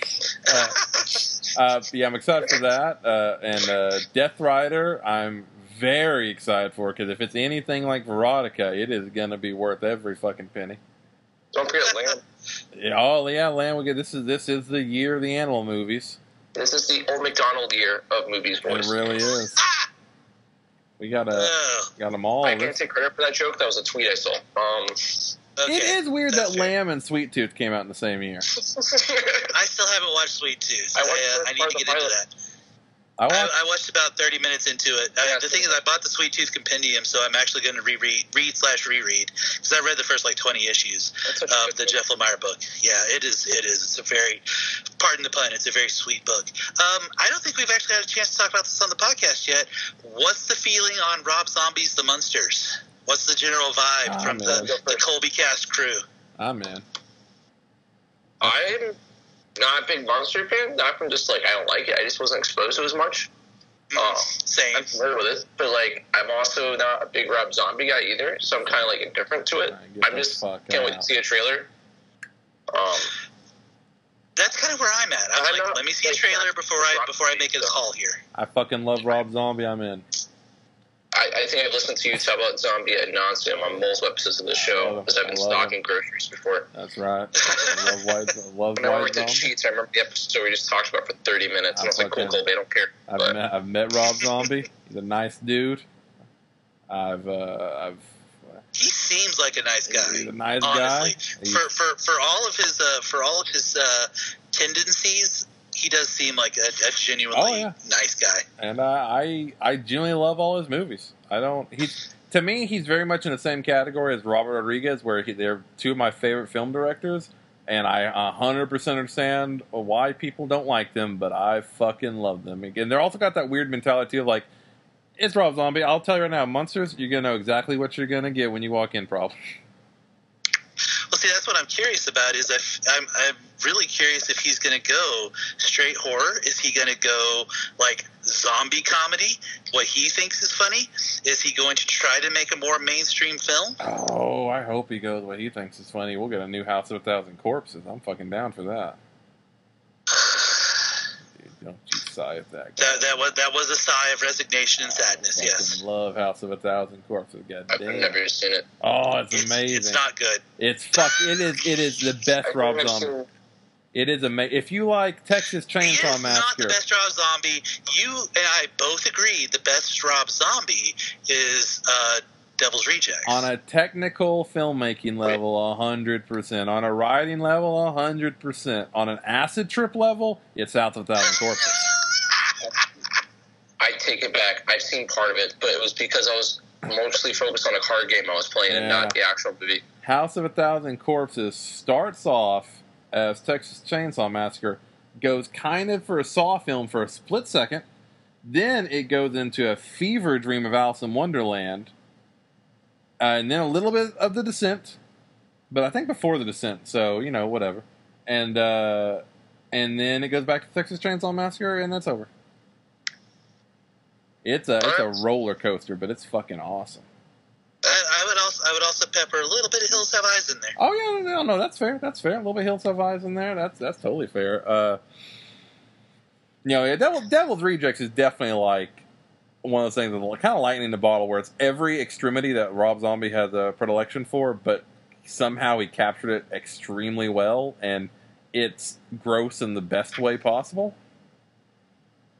Uh, uh, yeah, I'm excited for that. Uh, and uh, Death Rider, I'm very excited for because if it's anything like Verotika, it is going to be worth every fucking penny. don't forget Lamb. Yeah, oh yeah, Land. We get this is this is the year of the animal movies. This is the old McDonald year of movies, It really is. Ah! We got a (sighs) got them all. I can't take credit for that joke. That was a tweet I saw. Um, Okay. It is weird That's that fair. Lamb and Sweet Tooth came out in the same year. (laughs) I still haven't watched Sweet Tooth. I I, watched uh, I need to get into that. I I, watched. I watched about 30 minutes into it. I, Yeah, the thing is, I bought the Sweet Tooth Compendium, so I'm actually going to reread, read slash reread, because I read the first like 20 issues That's such a of good the book. Jeff Lemire book. Yeah, it is. It is. It's a very, pardon the pun, it's a very sweet book. Um, I don't think we've actually had a chance to talk about this on the podcast yet. What's the feeling on Rob Zombie's The Munsters? What's the general vibe Ah, from man. the, the Colby cast crew? Ah, man. I'm not a big monster fan. Not from just like I don't like it. I just wasn't exposed to it as much. Oh. Same. I'm familiar with it, but like I'm also not a big Rob Zombie guy either. So I'm kind of like indifferent to it. Alright, I'm just can't wait to see a trailer. Um, That's kind of where I'm at. I'm I'm like, not, let me see a trailer before I before I make a call here. I fucking love Rob Zombie. I'm in. I, I think I've listened to you talk about Zombie ad nauseum on multiple episodes of the show because I've been I love stocking groceries before. That's right. (laughs) I love White. I love When I White worked at Zombie. Sheets, I remember the episode we just talked about for 30 minutes, I and I was like, cool, fucking- Colby, I don't care. I've But met I've met Rob Zombie. He's a nice dude. I've uh, I've He seems like a nice guy. he's a nice honestly, guy. He's- for for for all of his uh, for all of his uh, tendencies, he does seem like a, a genuinely Oh, yeah. nice guy. and uh, I I genuinely love all his movies. I don't. He's to me, he's very much in the same category as Robert Rodriguez, where he, they're two of my favorite film directors, and I hundred percent understand why people don't like them, but I fucking love them. And they're also got that weird mentality of like, it's Rob Zombie. I'll tell you right now, Munsters, you're gonna know exactly what you're gonna get when you walk in. Probably. (laughs) Well, see, that's what I'm curious about. Is if I'm I'm really curious if he's going to go straight horror. Is he going to go like zombie comedy? What he thinks is funny? Is he going to try to make a more mainstream film? Oh, I hope he goes what he thinks is funny. We'll get a new House of a Thousand Corpses. I'm fucking down for that. Dude, don't sigh at that. That, that was that was a sigh of resignation and sadness. I Yes, love House of a Thousand Corpses. God I've damn. never seen it. Oh, it's, it's, amazing. it's not good. It's fuck. It is. It is the best Rob Zombie. It is amazing. If you like Texas He Chainsaw is not the best Rob Zombie. You and I both agree the best Rob Zombie is uh, Devil's Rejects. on a technical filmmaking level, hundred percent. On a writing level, hundred percent. On an acid trip level, it's House of a Thousand Corpses. I take it back. I've seen part of it, but it was because I was mostly focused on a card game I was playing and not the actual movie. House of a Thousand Corpses starts off as Texas Chainsaw Massacre, goes kind of for a Saw film for a split second, then it goes into a fever dream of Alice in Wonderland, uh, and then a little bit of The Descent, but I think before The Descent, so you know whatever, and uh, and then it goes back to Texas Chainsaw Massacre, and that's over. It's a it's a roller coaster, but it's fucking awesome. I, I would also I would also pepper a little bit of Hills Have Eyes in there. Oh yeah, no, no, that's fair. That's fair. A little bit of Hills Have Eyes in there. That's that's totally fair. Uh, you know, yeah, Devil, Devil's Rejects is definitely like one of those things that's kind of lightning in the bottle, where it's every extremity that Rob Zombie has a predilection for, but somehow he captured it extremely well, and it's gross in the best way possible.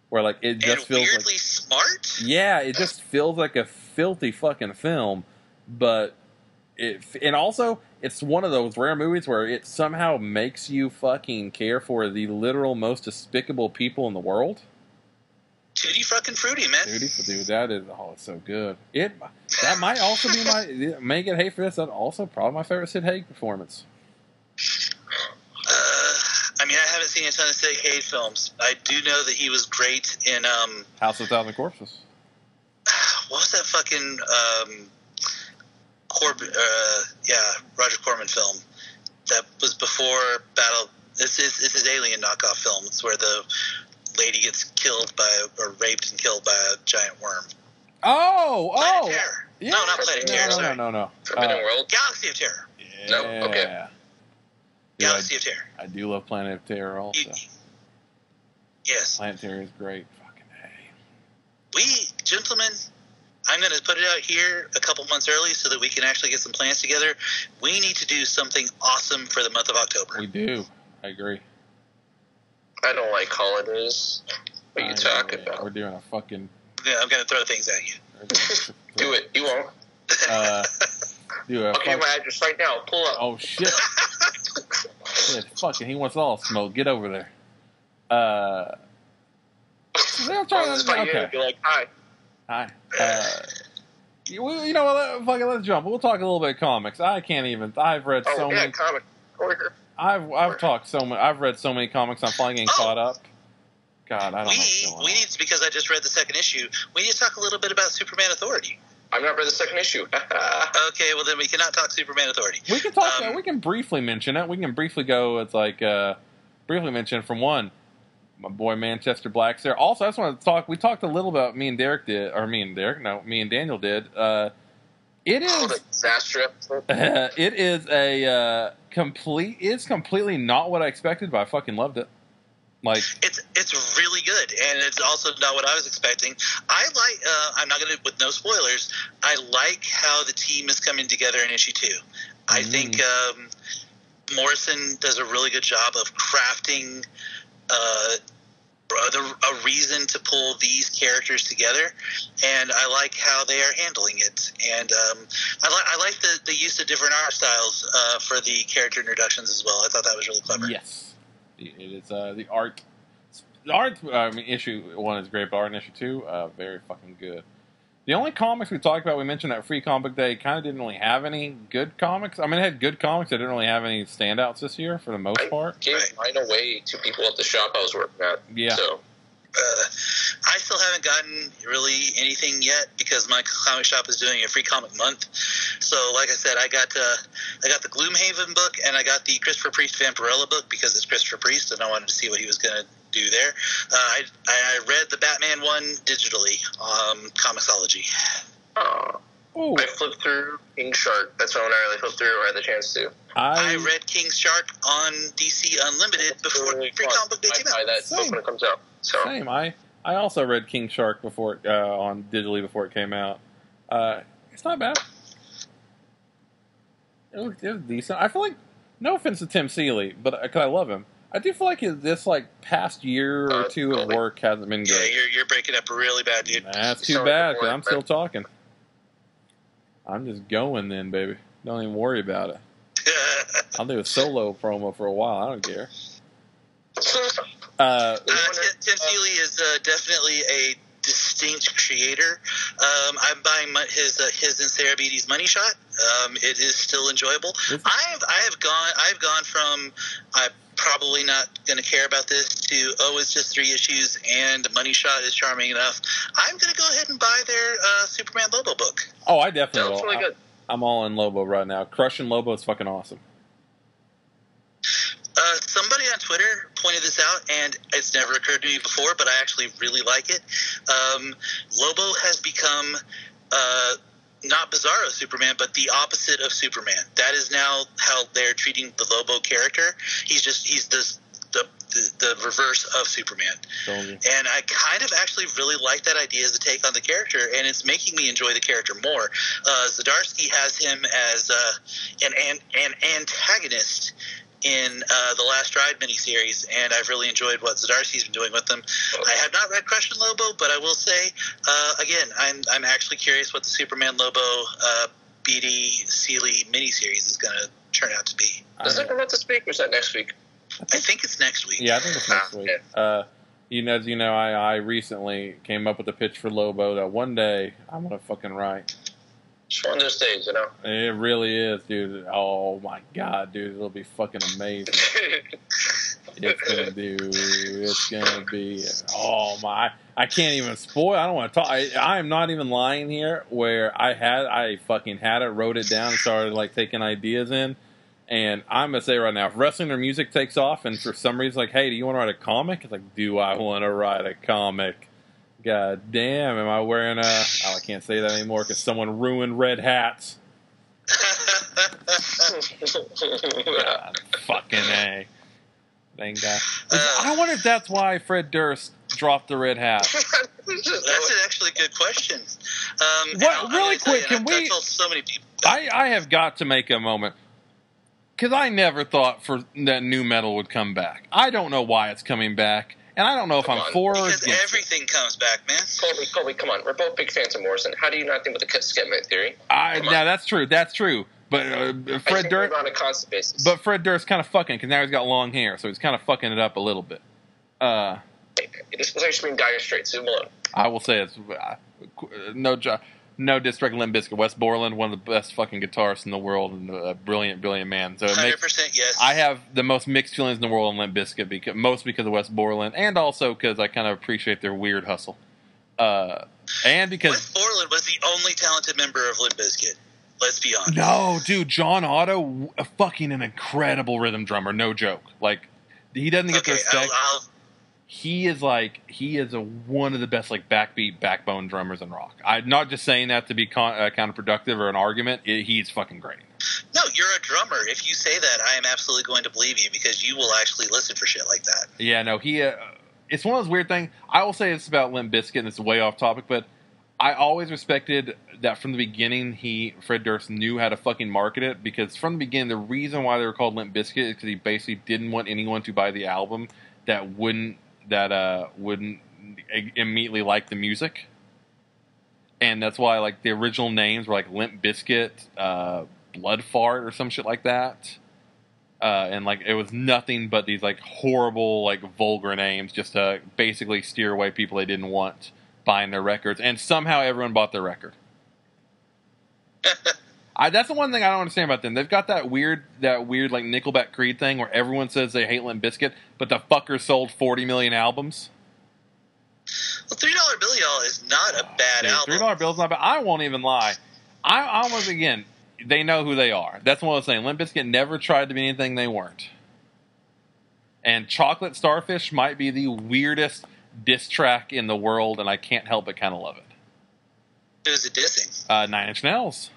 Where like it just and feels like weirdly smart. yeah, it just feels like a filthy fucking film, but it and also it's one of those rare movies where it somehow makes you fucking care for the literal most despicable people in the world. Tutti fucking fruity, man. Dude, that is oh, it's so good. It that might also be my (laughs) may get hate for this. That also probably my favorite Sid Haig performance. Uh, I mean, I haven't seen a ton of Sid Haig films. I do know that he was great in um, House of Thousand Corpses. (sighs) what was that fucking um, Corb? Uh, yeah, Roger Corman film that was before Battle. This is this is alien knockoff film. It's where the lady gets killed by or raped and killed by a giant worm. Oh, Planet oh, Terror. yeah. No, not Planet no, Terror. no, sorry. no, no, no. Forbidden Uh, World. Galaxy of Terror. No? yeah. Okay. Dude, I, Galaxy of Terror. I do love Planet of Terror also. You- yes. Planet Terror is great. Fucking hey. we gentlemen i'm going to put it out here a couple months early so that we can actually get some plans together we need to do something awesome for the month of october We do. I agree. I don't like holidays. What are you talking about? We're doing a fucking. Yeah, i'm going to throw things at you we're doing a- (laughs) Do it. You won't. (laughs) Uh, do a Okay, fuck- my address right now. Pull up. oh shit! (laughs) shit! Fucking, he wants all smoke. Get over there. Uh, I'm trying I'll to- just find you okay. be like, hi. hi. Uh, you, you know what? let- Fucking, let's jump. We'll talk a little bit of comics. I can't even. I've read Oh, so yeah, many. comic. Over here. I've I've talked so many. I've read so many comics. I'm finally getting Oh. caught up. God, I don't know. What's we going we on. need to because i just read the second issue we need to talk a little bit about superman authority I've not read the second issue. (laughs) okay well then we cannot talk superman authority We can talk. Um, we can briefly mention it. We can briefly go. It's like uh, briefly mention from one. My boy Manchester Black's there. Also, I just want to talk. We talked a little about me and Derek did, or me and Derek. No, me and Daniel did. Uh, it oh, disaster (laughs) it is a uh, complete. It's completely not what I expected, but I fucking loved it. Like, it's it's really good and it's also not what i was expecting i like uh, i'm not going to with no spoilers i like how the team is coming together in issue two i Mm. think um, morrison does a really good job of crafting uh, a reason to pull these characters together and i like how they are handling it and um, I, li- I like the, the use of different art styles uh, for the character introductions as well i thought that was really clever yes, it is uh, the art. The art. Mean, issue one is great, but art issue two, uh, very fucking good. The only comics we talked about, we mentioned that Free Comic Day, kind of didn't really have any good comics. I mean, it had good comics. It didn't really have any standouts this year for the most part. I part. gave mine away to people at the shop I was working at. Yeah. So, uh, I still haven't gotten really anything yet because my comic shop is doing a free comic month. So, like I said, I got uh, I got the Gloomhaven book and I got the Christopher Priest Vampirella book because it's Christopher Priest and I wanted to see what he was going to do there. Uh, I, I read the Batman one digitally, um, Comixology. uh, Oh, I flipped through King Shark. That's the one I really flipped through or had the chance to. I I, read King Shark on DC Unlimited before Really Free. Comic Book Day came out. that Same. when it comes out. So, same. I I also read King Shark before uh, on digitally before it came out. Uh, it's not bad. It was, it was decent. I feel like, no offense to Tim Seeley, but because I love him, I do feel like this like past year or Uh, two of totally. work hasn't been good. Yeah, great. you're, you're breaking up really bad, dude. That's too bad like a because boy, I'm still talking. I'm just going then, baby. Don't even worry about it. (laughs) I'll do a solo promo for a while. I don't care. (laughs) Uh, Uh, Tim, Seeley is uh, definitely a distinct creator. Um, I'm buying my, his uh, his and Sarah Beattie's Money Shot. Um, it is still enjoyable. I've I have gone I've gone from I'm probably not going to care about this to oh it's just three issues and Money Shot is charming enough. I'm going to go ahead and buy their uh, Superman Lobo book. oh, I that definitely looks will. really good. I, am all in Lobo right now. Crushing Lobo is fucking awesome. Uh, somebody on Twitter pointed this out, and it's never occurred to me before, but I actually really like it. Um, Lobo has become uh, not Bizarro Superman, but the opposite of Superman. That is now how they're treating the Lobo character. He's just he's this the the, the reverse of Superman. And I kind of actually really like that idea as a take on the character, and it's making me enjoy the character more. Uh, Zdarsky has him as uh, an, an an antagonist in uh, the Last Ride miniseries, and I've really enjoyed what Zdarsky's been doing with them. I have not read Crush and Lobo, but I will say uh, again, I'm I'm actually curious what the Superman Lobo uh, BD Seeley miniseries is going to turn out to be. Does that come out this week or is that next week? I think it's next week. Yeah, I think it's next Ah, week. Uh, you know, as you know, I, I recently came up with a pitch for Lobo that one day I'm gonna fucking write. Just one of those days, you know. It really is, dude. Oh my god, dude, it'll be fucking amazing. (laughs) It's gonna be. It's gonna be. Oh my! I can't even spoil. I don't want to talk. I, I am not even lying here. Where I had, I fucking had it, wrote it down, started like taking ideas in. And I'm gonna say right now, if wrestling or music takes off, and for some reason, like, hey, do you want to write a comic? It's like, do I want to write a comic? God damn, am I wearing a? Oh, I can't say that anymore because someone ruined red hats. God, fucking a. Thank God. Uh, I wonder if that's why Fred Durst dropped the red hat. (laughs) That's an actually good question. Um, What- really gonna quick, can we- so many people. I, I have got to make a moment because I never thought for that new metal would come back. I don't know why it's coming back, and I don't know if I'm on. for or Because against. it. everything comes back, man. Colby, Colby, come on. We're both big fans of Morrison. How do you not think with the Skepman theory? I, Come on. now that's true. That's true. But uh, Fred Durst, we're on a constant basis. but Fred Durst kind of fucking because now he's got long hair, so he's kind of fucking it up a little bit. Uh, this was actually being dire straits. Leave him alone. I will say it's uh, no jo- no disrespect Limp Bizkit. Wes Borland, one of the best fucking guitarists in the world, and a brilliant, brilliant man. So Hundred makes percent yes. I have the most mixed feelings in the world on Limp Bizkit because most because of Wes Borland, and also because I kind of appreciate their weird hustle, uh, and because Wes Borland was the only talented member of Limp Bizkit. Let's be honest. no, dude, John Otto, a fucking an incredible rhythm drummer, no joke. Like he doesn't get the Okay, I'll. I'll, he is like he is a, one of the best like backbeat backbone drummers in rock. I'm not just saying that to be con- uh, counterproductive or an argument. It, he's fucking great. no, you're a drummer. If you say that, I am absolutely going to believe you because you will actually listen for shit like that. Yeah, no, he. Uh, it's one of those weird things. I will say it's about Limp Bizkit, and it's way off topic, but I always respected that from the beginning. He Fred Durst knew how to fucking market it because from the beginning, the reason why they were called Limp Bizkit is because he basically didn't want anyone to buy the album that wouldn't that uh wouldn't immediately like the music. And that's why, like the original names were like Limp Biscuit, uh, Blood Fart, or some shit like that. Uh, and like it was nothing but these like horrible like vulgar names just to basically steer away people they didn't want buying their records. And somehow everyone bought their record (laughs) I, that's the one thing I don't understand about them. They've got that weird, that weird like Nickelback Creed thing where everyone says they hate Limp Bizkit, but the fuckers sold forty million albums. Well, Three Dollar Bill, Y'all is not a bad Dude, album. Three dollar bills not bad. I won't even lie. I, I almost again, they know who they are. That's what I was saying. Limp Bizkit never tried to be anything they weren't. And Chocolate Starfish might be the weirdest diss track in the world, and I can't help but kind of love it. It was dissing. Uh, Nine Inch Nails,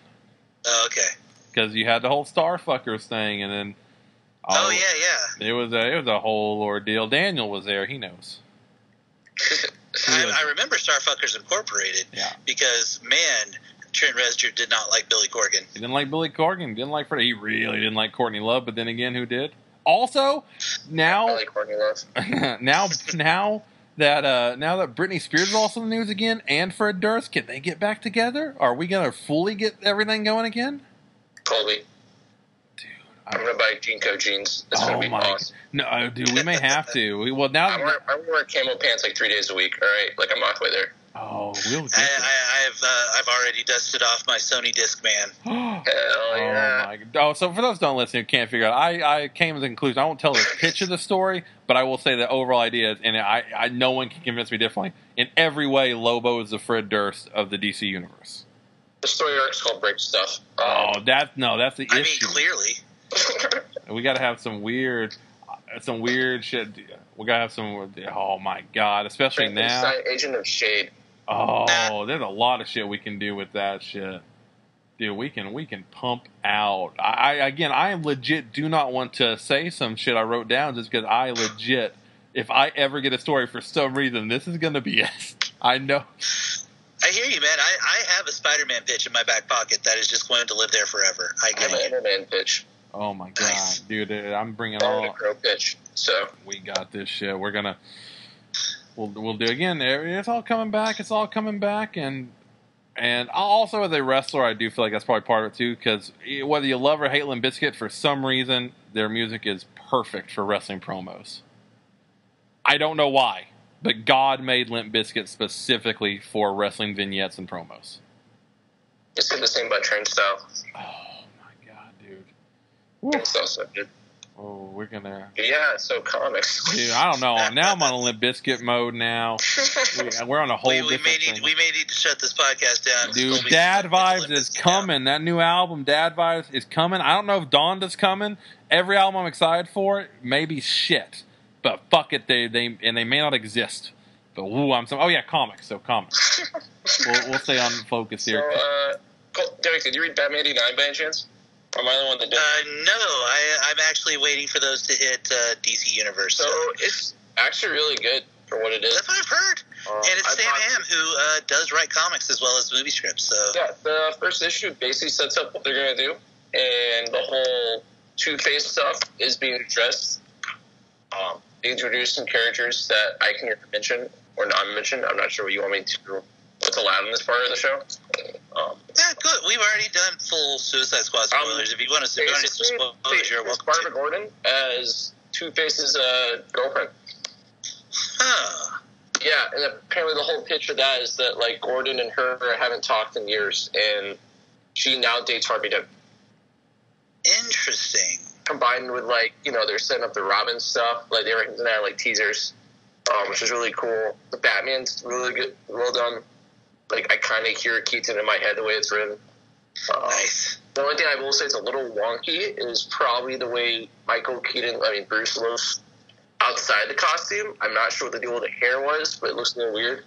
Oh, okay. because you had the whole Starfuckers thing, and then Oh, yeah, yeah. it was a it was a whole ordeal. Daniel was there; he knows. (laughs) I, I remember Starfuckers Incorporated Yeah. because man, Trent Reznor did not like Billy Corgan. He didn't like Billy Corgan. Didn't like Freddie. He really didn't like Courtney Love. But then again, who did? Also, now I like Courtney Love. now now that uh, now that Britney Spears is also in the news again, and Fred Durst, can they get back together? Are we gonna fully get everything going again? Colby. I- I'm gonna buy JNCO jeans. It's oh gonna be my, awesome. no, uh, dude, we may have to. We, well, now, (laughs) I wear, I wear camo pants like three days a week. All right, like I'm halfway there. Oh, we'll get I, I, I have uh, I've already dusted off my Sony Discman. oh (gasps) Hell yeah! my! Oh, so for those don't listen, who can't figure out, I, I came to the conclusion. I won't tell the pitch of the story, but I will say the overall idea, is, and I, I, no one can convince me differently. In every way, Lobo is the Fred Durst of the DC universe. The story arc's called Break Stuff. Oh, Um, that no, that's the I mean, issue. clearly. (laughs) We got to have some weird. some weird shit. We gotta have some. Oh my god! Especially now. Agent of Shade. Oh, there's a lot of shit we can do with that shit. Dude, we can we can pump out. I, I again, I legit do not want to say some shit I wrote down just because I legit, if I ever get a story for some reason, this is gonna be (laughs) it. I know. I hear you, man. I, I have a Spider-Man pitch in my back pocket that is just going to live there forever. I I get have an it. Enderman pitch. Oh my god, Nice. dude! I'm bringing all. have a Crow pitch. So we got this shit. We're gonna we'll we'll do again. It's all coming back. It's all coming back, and and also as a wrestler, I do feel like that's probably part of it too. Because whether you love or hate Limp Bizkit, for some reason their music is perfect for wrestling promos. I don't know why, but God made Limp Bizkit specifically for wrestling vignettes and promos. it's in the same about Train Style. Oh my god, dude! Woo. Train so good. Oh, we're gonna. Yeah, so comics. Dude, I don't know. Now I'm on a Limp Bizkit mode now. (laughs) We, we're on a whole We, we different may thing. need we may need to shut this podcast down. Dude, Dad Vibes is coming. That new album, Dad Vibes, is coming. I don't know if Donda's coming. Every album I'm excited for, maybe shit. But fuck it, they they and they may not exist. But woo, I'm so. Oh yeah, comics. So comics. (laughs) we'll, we'll stay on focus So, here. uh, Derek, did you read Batman 89 by any chance? Or am I the one that did? Uh, no, I, I'm actually waiting for those to hit uh, DC Universe. so it's actually really good for what it is. that's what I've heard. Um, and it's I Sam thought- Hamm who uh, does write comics as well as movie scripts. So Yeah, the first issue basically sets up what they're going to do, and the whole Two Face stuff is being addressed. Um, they introduced some characters that I can mention or not mention. I'm not sure what you want me to. What's allowed in this part of the show? Um, yeah, good. We've already done full Suicide Squad spoilers. if you want to, if you want to basically, spoilers, you're welcome Barbara to. Gordon as Two Face's uh, girlfriend. Huh. Yeah, and apparently the whole pitch of that is that like Gordon and her haven't talked in years, and she now dates Harvey Dent. Interesting. combined with like you know they're setting up the Robin stuff, like they were hinting at like teasers, um, which is really cool. The Batman's really good, well done. Like I kind of hear Keaton in my head the way it's written. Um, Nice. The only thing I will say is a little wonky is probably the way Michael Keaton, I mean Bruce looks outside the costume. I'm not sure what the deal with the hair was, but it looks a little weird.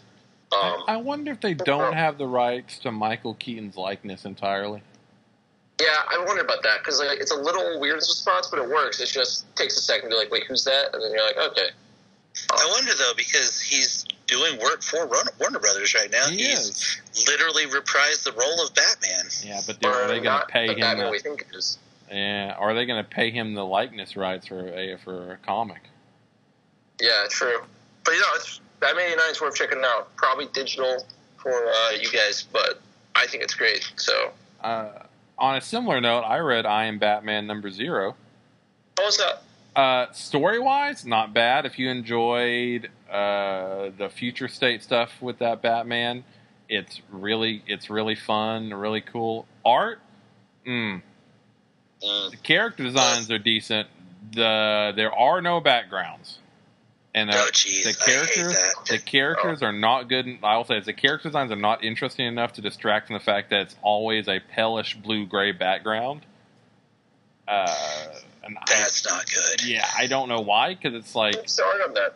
Um, I wonder if they don't have the rights to Michael Keaton's likeness entirely. yeah, I wonder about that because like, it's a little weird in some spots, but it works. It just takes a second to be like, wait, who's that? And then you're like, okay. I wonder though because he's doing work for Warner Warner Brothers right now. He he's literally reprised the role of Batman. Yeah, but they're, they going to pay the him? Batman The, we think it is. yeah, are they going to pay him the likeness rights for a for a comic? Yeah, true. But you know, it's Batman 89 is worth checking out. Probably digital for uh, you guys, but I think it's great. So, Uh, on a similar note, I read I Am Batman number zero. what was that? Uh, story wise, not bad. If you enjoyed uh, the future state stuff with that Batman, it's really it's really fun, really cool. Art, mm, Mm. the character designs are decent. The there are no backgrounds, and uh, Oh, jeez, the characters the characters are not good. I will say the character designs are not interesting enough to distract from the fact that it's always a palish blue gray background. Uh, and I, That's not good. yeah, I don't know why because it's like, Who's the art on that?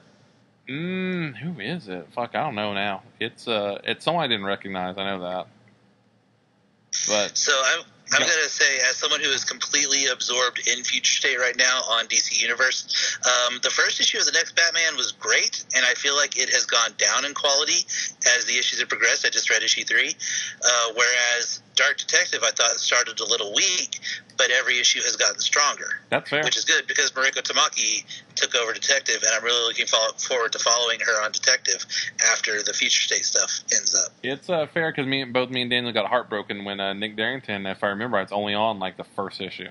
mm, who is it? Fuck, I don't know now. It's uh, it's someone I didn't recognize. I know that, but So I'm I'm Yeah. gonna say, as someone who is completely absorbed in Future State right now on DC Universe, um, the first issue of the next Batman was great, and I feel like it has gone down in quality as the issues have progressed. I just read issue three, uh, whereas Dark Detective I thought started a little weak, but every issue has gotten stronger, that's fair. which is good because Mariko Tamaki took over Detective, and I'm really looking forward to following her on Detective after the Future State stuff ends up. It's uh, fair because me, both me and Daniel got heartbroken when uh, Nick Derington, if I remember, right, it's only on like the first issue.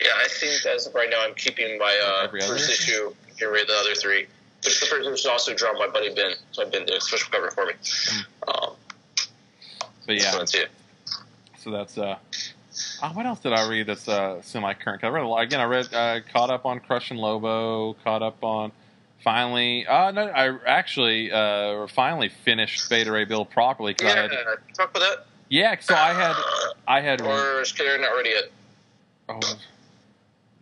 Yeah, I think as of right now, I'm keeping my uh, first issue? issue. Get rid of the other three. Which the first issue is also drawn by Buddy Ben, so Ben did a special cover for me. Um, But so yeah, that's it. so that's uh. Oh, what else did I read that's uh, semi-current? I read a lot. Again, I read uh, caught up on Crush and Lobo, caught up on finally. Uh, no, I actually uh, finally finished Beta Ray Bill properly. 'cause I Yeah, had, talk about that. yeah. So I had I had Or is Karen not ready yet? oh,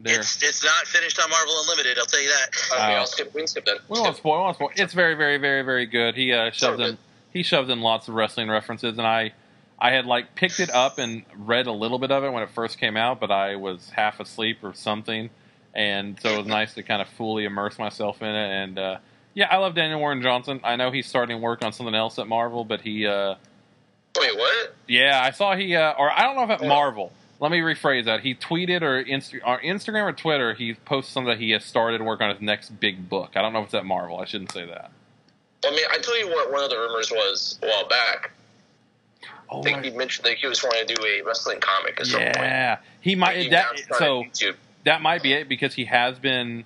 There. It's it's not finished on Marvel Unlimited. I'll tell you that. Okay, Uh, I'll skip. We can skip then. We won't spoil. We won't spoil. It's very, very, very, very good. He uh, shoves Very in he shoves in lots of wrestling references, and I I had like picked it up and read a little bit of it when it first came out, but I was half asleep or something, and so it was nice to kind of fully immerse myself in it. And uh, yeah, I love Daniel Warren Johnson. I know he's starting work on something else at Marvel, but he uh, Wait, what? yeah, I saw he uh, or I don't know if at Marvel. Let me rephrase that. He tweeted or, Inst- or Instagram or Twitter. He posted something that he has started work on his next big book. I don't know if it's at Marvel. I shouldn't say that. I mean, I tell you what. One of the rumors was a while back. Oh, I think he mentioned that he was wanting to do a wrestling comic at some point. yeah, he might. He That, so YouTube. that might be it because he has been.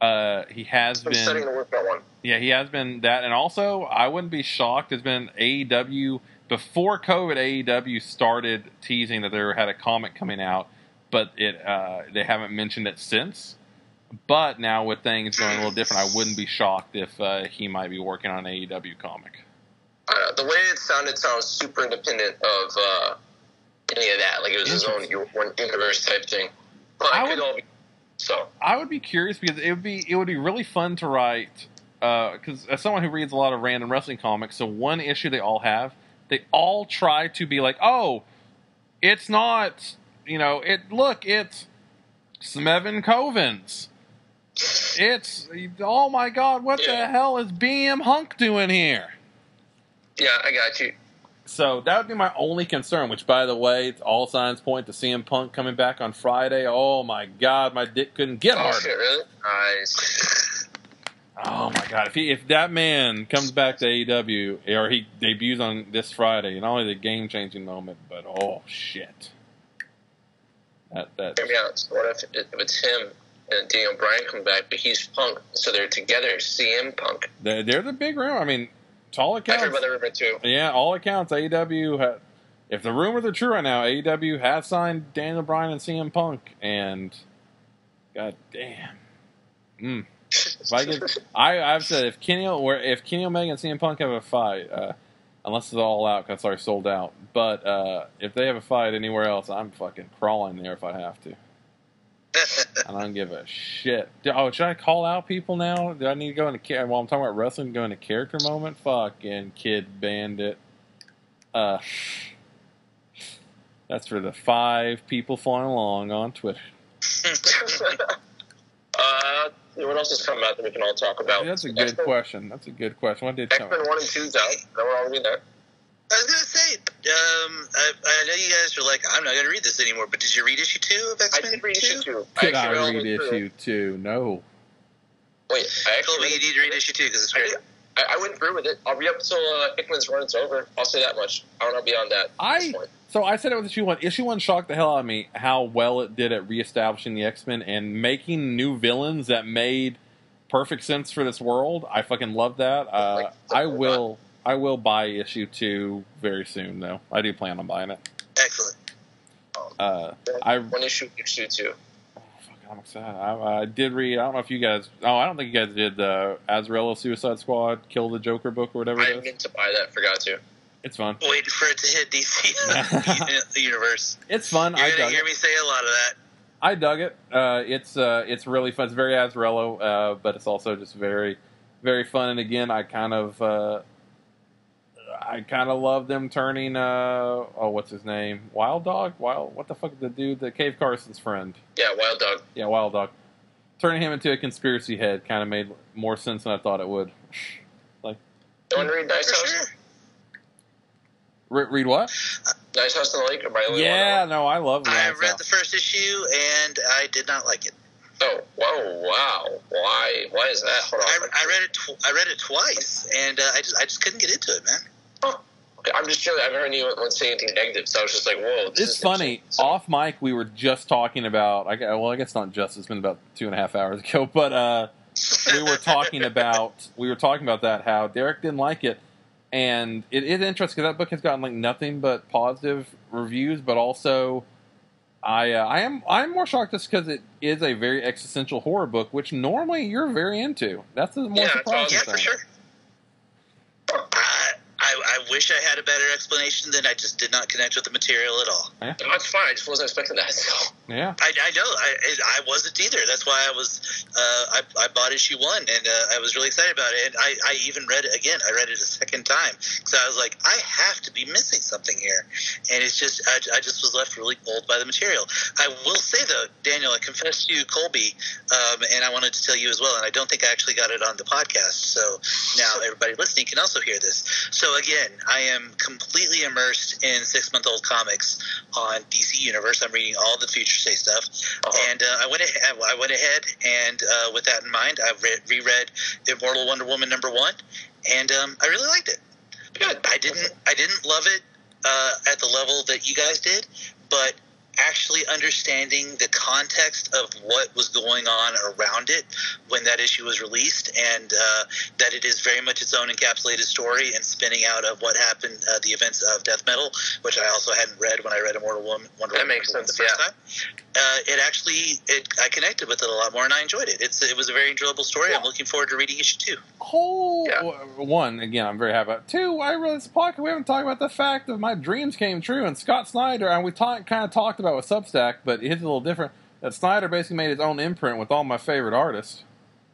Uh, he has setting been. to work on one. Yeah, he has been that, and also I wouldn't be shocked. There's been AEW before COVID. AEW started teasing that there had a comic coming out, but it uh, they haven't mentioned it since. But now with things going a little different, I wouldn't be shocked if uh, he might be working on an AEW comic. Uh, the way it sounded sounds super independent of uh, any of that. Like it was his own one universe type thing. But I would- all be. So I would be curious because it would be it would be really fun to write because as someone who reads a lot of random wrestling comics, so one issue they all have, they all try to be like, oh, it's not, you know, it look, it's Smevin Covens. It's oh my god, what the hell is BM Hunk doing here? Yeah, I got you. So that would be my only concern. Which, by the way, all signs point to CM Punk coming back on Friday. Oh my god, my dick couldn't get Oh harder. shit, really? Nice. Oh my god! If he, if that man comes back to AEW or he debuts on this Friday, not only the game changing moment, but oh shit, that that Hear me out. What if, if it's him and Daniel Bryan come back, but he's Punk, so they're together, CM Punk. they're, they're the big rumor. I mean, to all I heard about the rumor too. yeah, all accounts, AEW. Ha, if the rumors are true right now, AEW has signed Daniel Bryan and CM Punk, and god damn, mm. (laughs) If I get, I I've said if Kenny or if Kenny Omega and CM Punk have a fight, uh, unless it's all out, because sorry, sold out. But uh, if they have a fight anywhere else, I'm fucking crawling there if I have to. (laughs) I don't give a shit. Oh, should I call out people now? Do I need to go into while I'm talking about wrestling? Go into character moment? Fucking kid bandit. Uh, that's for the five people following along on Twitter. (laughs) uh, what else has come out that we can all talk about? That's a good X-Men- question. That's a good question. What did come? X-Men 1 and 2's out. Now we're all reading that. I was gonna say, um, I, I know you guys are like, I'm not gonna read this anymore. But did you read issue two of X I Men I did read issue 2. Did actually I all the read way through. issue two? No. Wait, I actually Colby, you need to read issue two because it's great. I, I went through with it. I'll be up until uh, Hickman's run is over. I'll say that much. I don't know beyond that. I so I said it with issue one. Issue one shocked the hell out of me how well it did at reestablishing the X Men and making new villains that made perfect sense for this world. I fucking love that. Uh, Like, I will. I will buy issue two very soon, though. I do plan on buying it. Excellent. Uh, I one issue, issue two. oh, fuck, I'm excited. I, I did read. I don't know if you guys. Oh, I don't think you guys did the Azrael Suicide Squad Kill the Joker book or whatever I it is. meant to buy that. Forgot to. It's fun. Waiting for it to hit DC (laughs) (laughs) the universe. It's fun. You're I gonna dug hear it. me say a lot of that. I dug it. Uh, it's uh, it's really fun. It's very Azzarello, uh, but it's also just very, very fun. And again, I kind of, uh, I kind of love them turning. Uh, oh, what's his name? Wild Dog. Wild. What the fuck? The dude, the Cave Carson's friend. Yeah, Wild Dog. Yeah, Wild Dog. Turning him into a conspiracy head kind of made more sense than I thought it would. (laughs) You want to read Nice For House? sure. Re- read what? Nice House on the Lake? Or by the Yeah, no, I love I read House. the first issue and I did not like it. Oh, whoa, wow. Why? Why is that? Hold on. I, I read it. Tw- I read it twice, and uh, I just I just couldn't get into it, man. I'm just chilling. I haven't heard anyone say anything negative, so I was just like, whoa. This It's is funny. So- Off mic, we were just talking about. I, well, I guess not just. It's been about two and a half hours (laughs) ago, but uh, we were talking about we were talking about that how Derek didn't like it, and it is interesting because that book has gotten like nothing but positive reviews, but also. I uh, I am I'm more shocked just because it is a very existential horror book, which normally you're very into. That's the more Yeah, that's what I was- surprising Yeah, thing. for sure. I, I I wish I had a better explanation. Then I just did not connect with the material at all. No, it's fine. I just wasn't expecting that. So. Yeah. I, I know. I I wasn't either. That's why I was. Uh, I I bought issue one, and uh, I was really excited about it. And I, I even read it again. I read it a second time because I was like, I have to be missing something here. And it's just, I, I just was left really old by the material. I will say though, Daniel, I confess to you, Colby, um, and I wanted to tell you as well. And I don't think I actually got it on the podcast. So now everybody listening can also hear this. So again, I am completely immersed in six month old comics on DC Universe. I'm reading all the Future State stuff, Uh-huh. and uh, I went ahead. I went ahead, and uh, with that in mind, I read, reread Immortal Wonder Woman number one, and um, I really liked it. Good. I didn't. I didn't love it uh, at the level that you guys did, but actually understanding the context of what was going on around it when that issue was released, and uh, that it is very much its own encapsulated story and spinning out of what happened, uh, the events of Death Metal, which I also hadn't read when I read Immortal Woman. Wonder That Woman makes the sense, first yeah. time. Uh, it actually, it, I connected with it a lot more, and I enjoyed it. It's it was a very enjoyable story. I'm looking forward to reading issue two. whole Yeah. one again i'm very happy about two i really this podcast we haven't talked about the fact that my dreams came true and scott snyder and we talk, kind of talked about with substack but it's a little different that snyder basically made his own imprint with all my favorite artists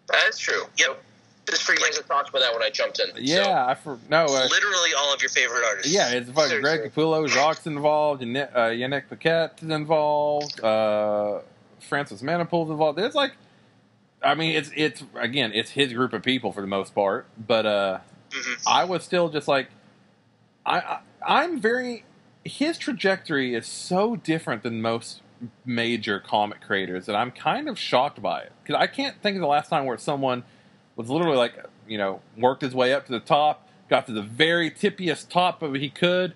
That is true. Yep. Just for you guys to talk about that when I jumped in. yeah i for no uh, Literally all of your favorite artists. yeah it's fucking greg capullo jock involved yannick, uh, yannick paquette is involved uh, francis manapul's involved it's like i mean it's it's again it's his group of people for the most part but uh Mhm. I was still just like, I, I I'm very. His trajectory is so different than most major comic creators that I'm kind of shocked by it because I can't think of the last time where someone was literally like, you know, worked his way up to the top, got to the very tippiest top of he could,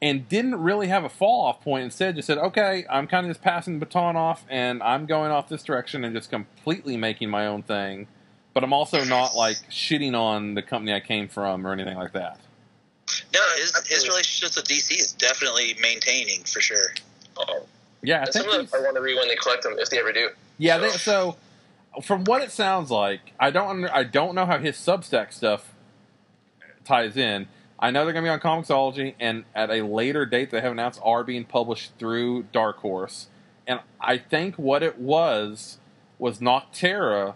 and didn't really have a fall off point. Instead, just said, "Okay, I'm kind of just passing the baton off, and I'm going off this direction and just completely making my own thing." But I'm also not like shitting on the company I came from or anything like that. No, his his Absolutely. relationships with DC is definitely maintaining for sure. Uh-oh. Yeah, I And think some of them I want to read when they collect them, if they ever do. yeah. They, so from what it sounds like, I don't under, I don't know how his Substack stuff ties in. I know they're going to be on Comixology, and at a later date they have announced are being published through Dark Horse. And I think what it was was Nocterra.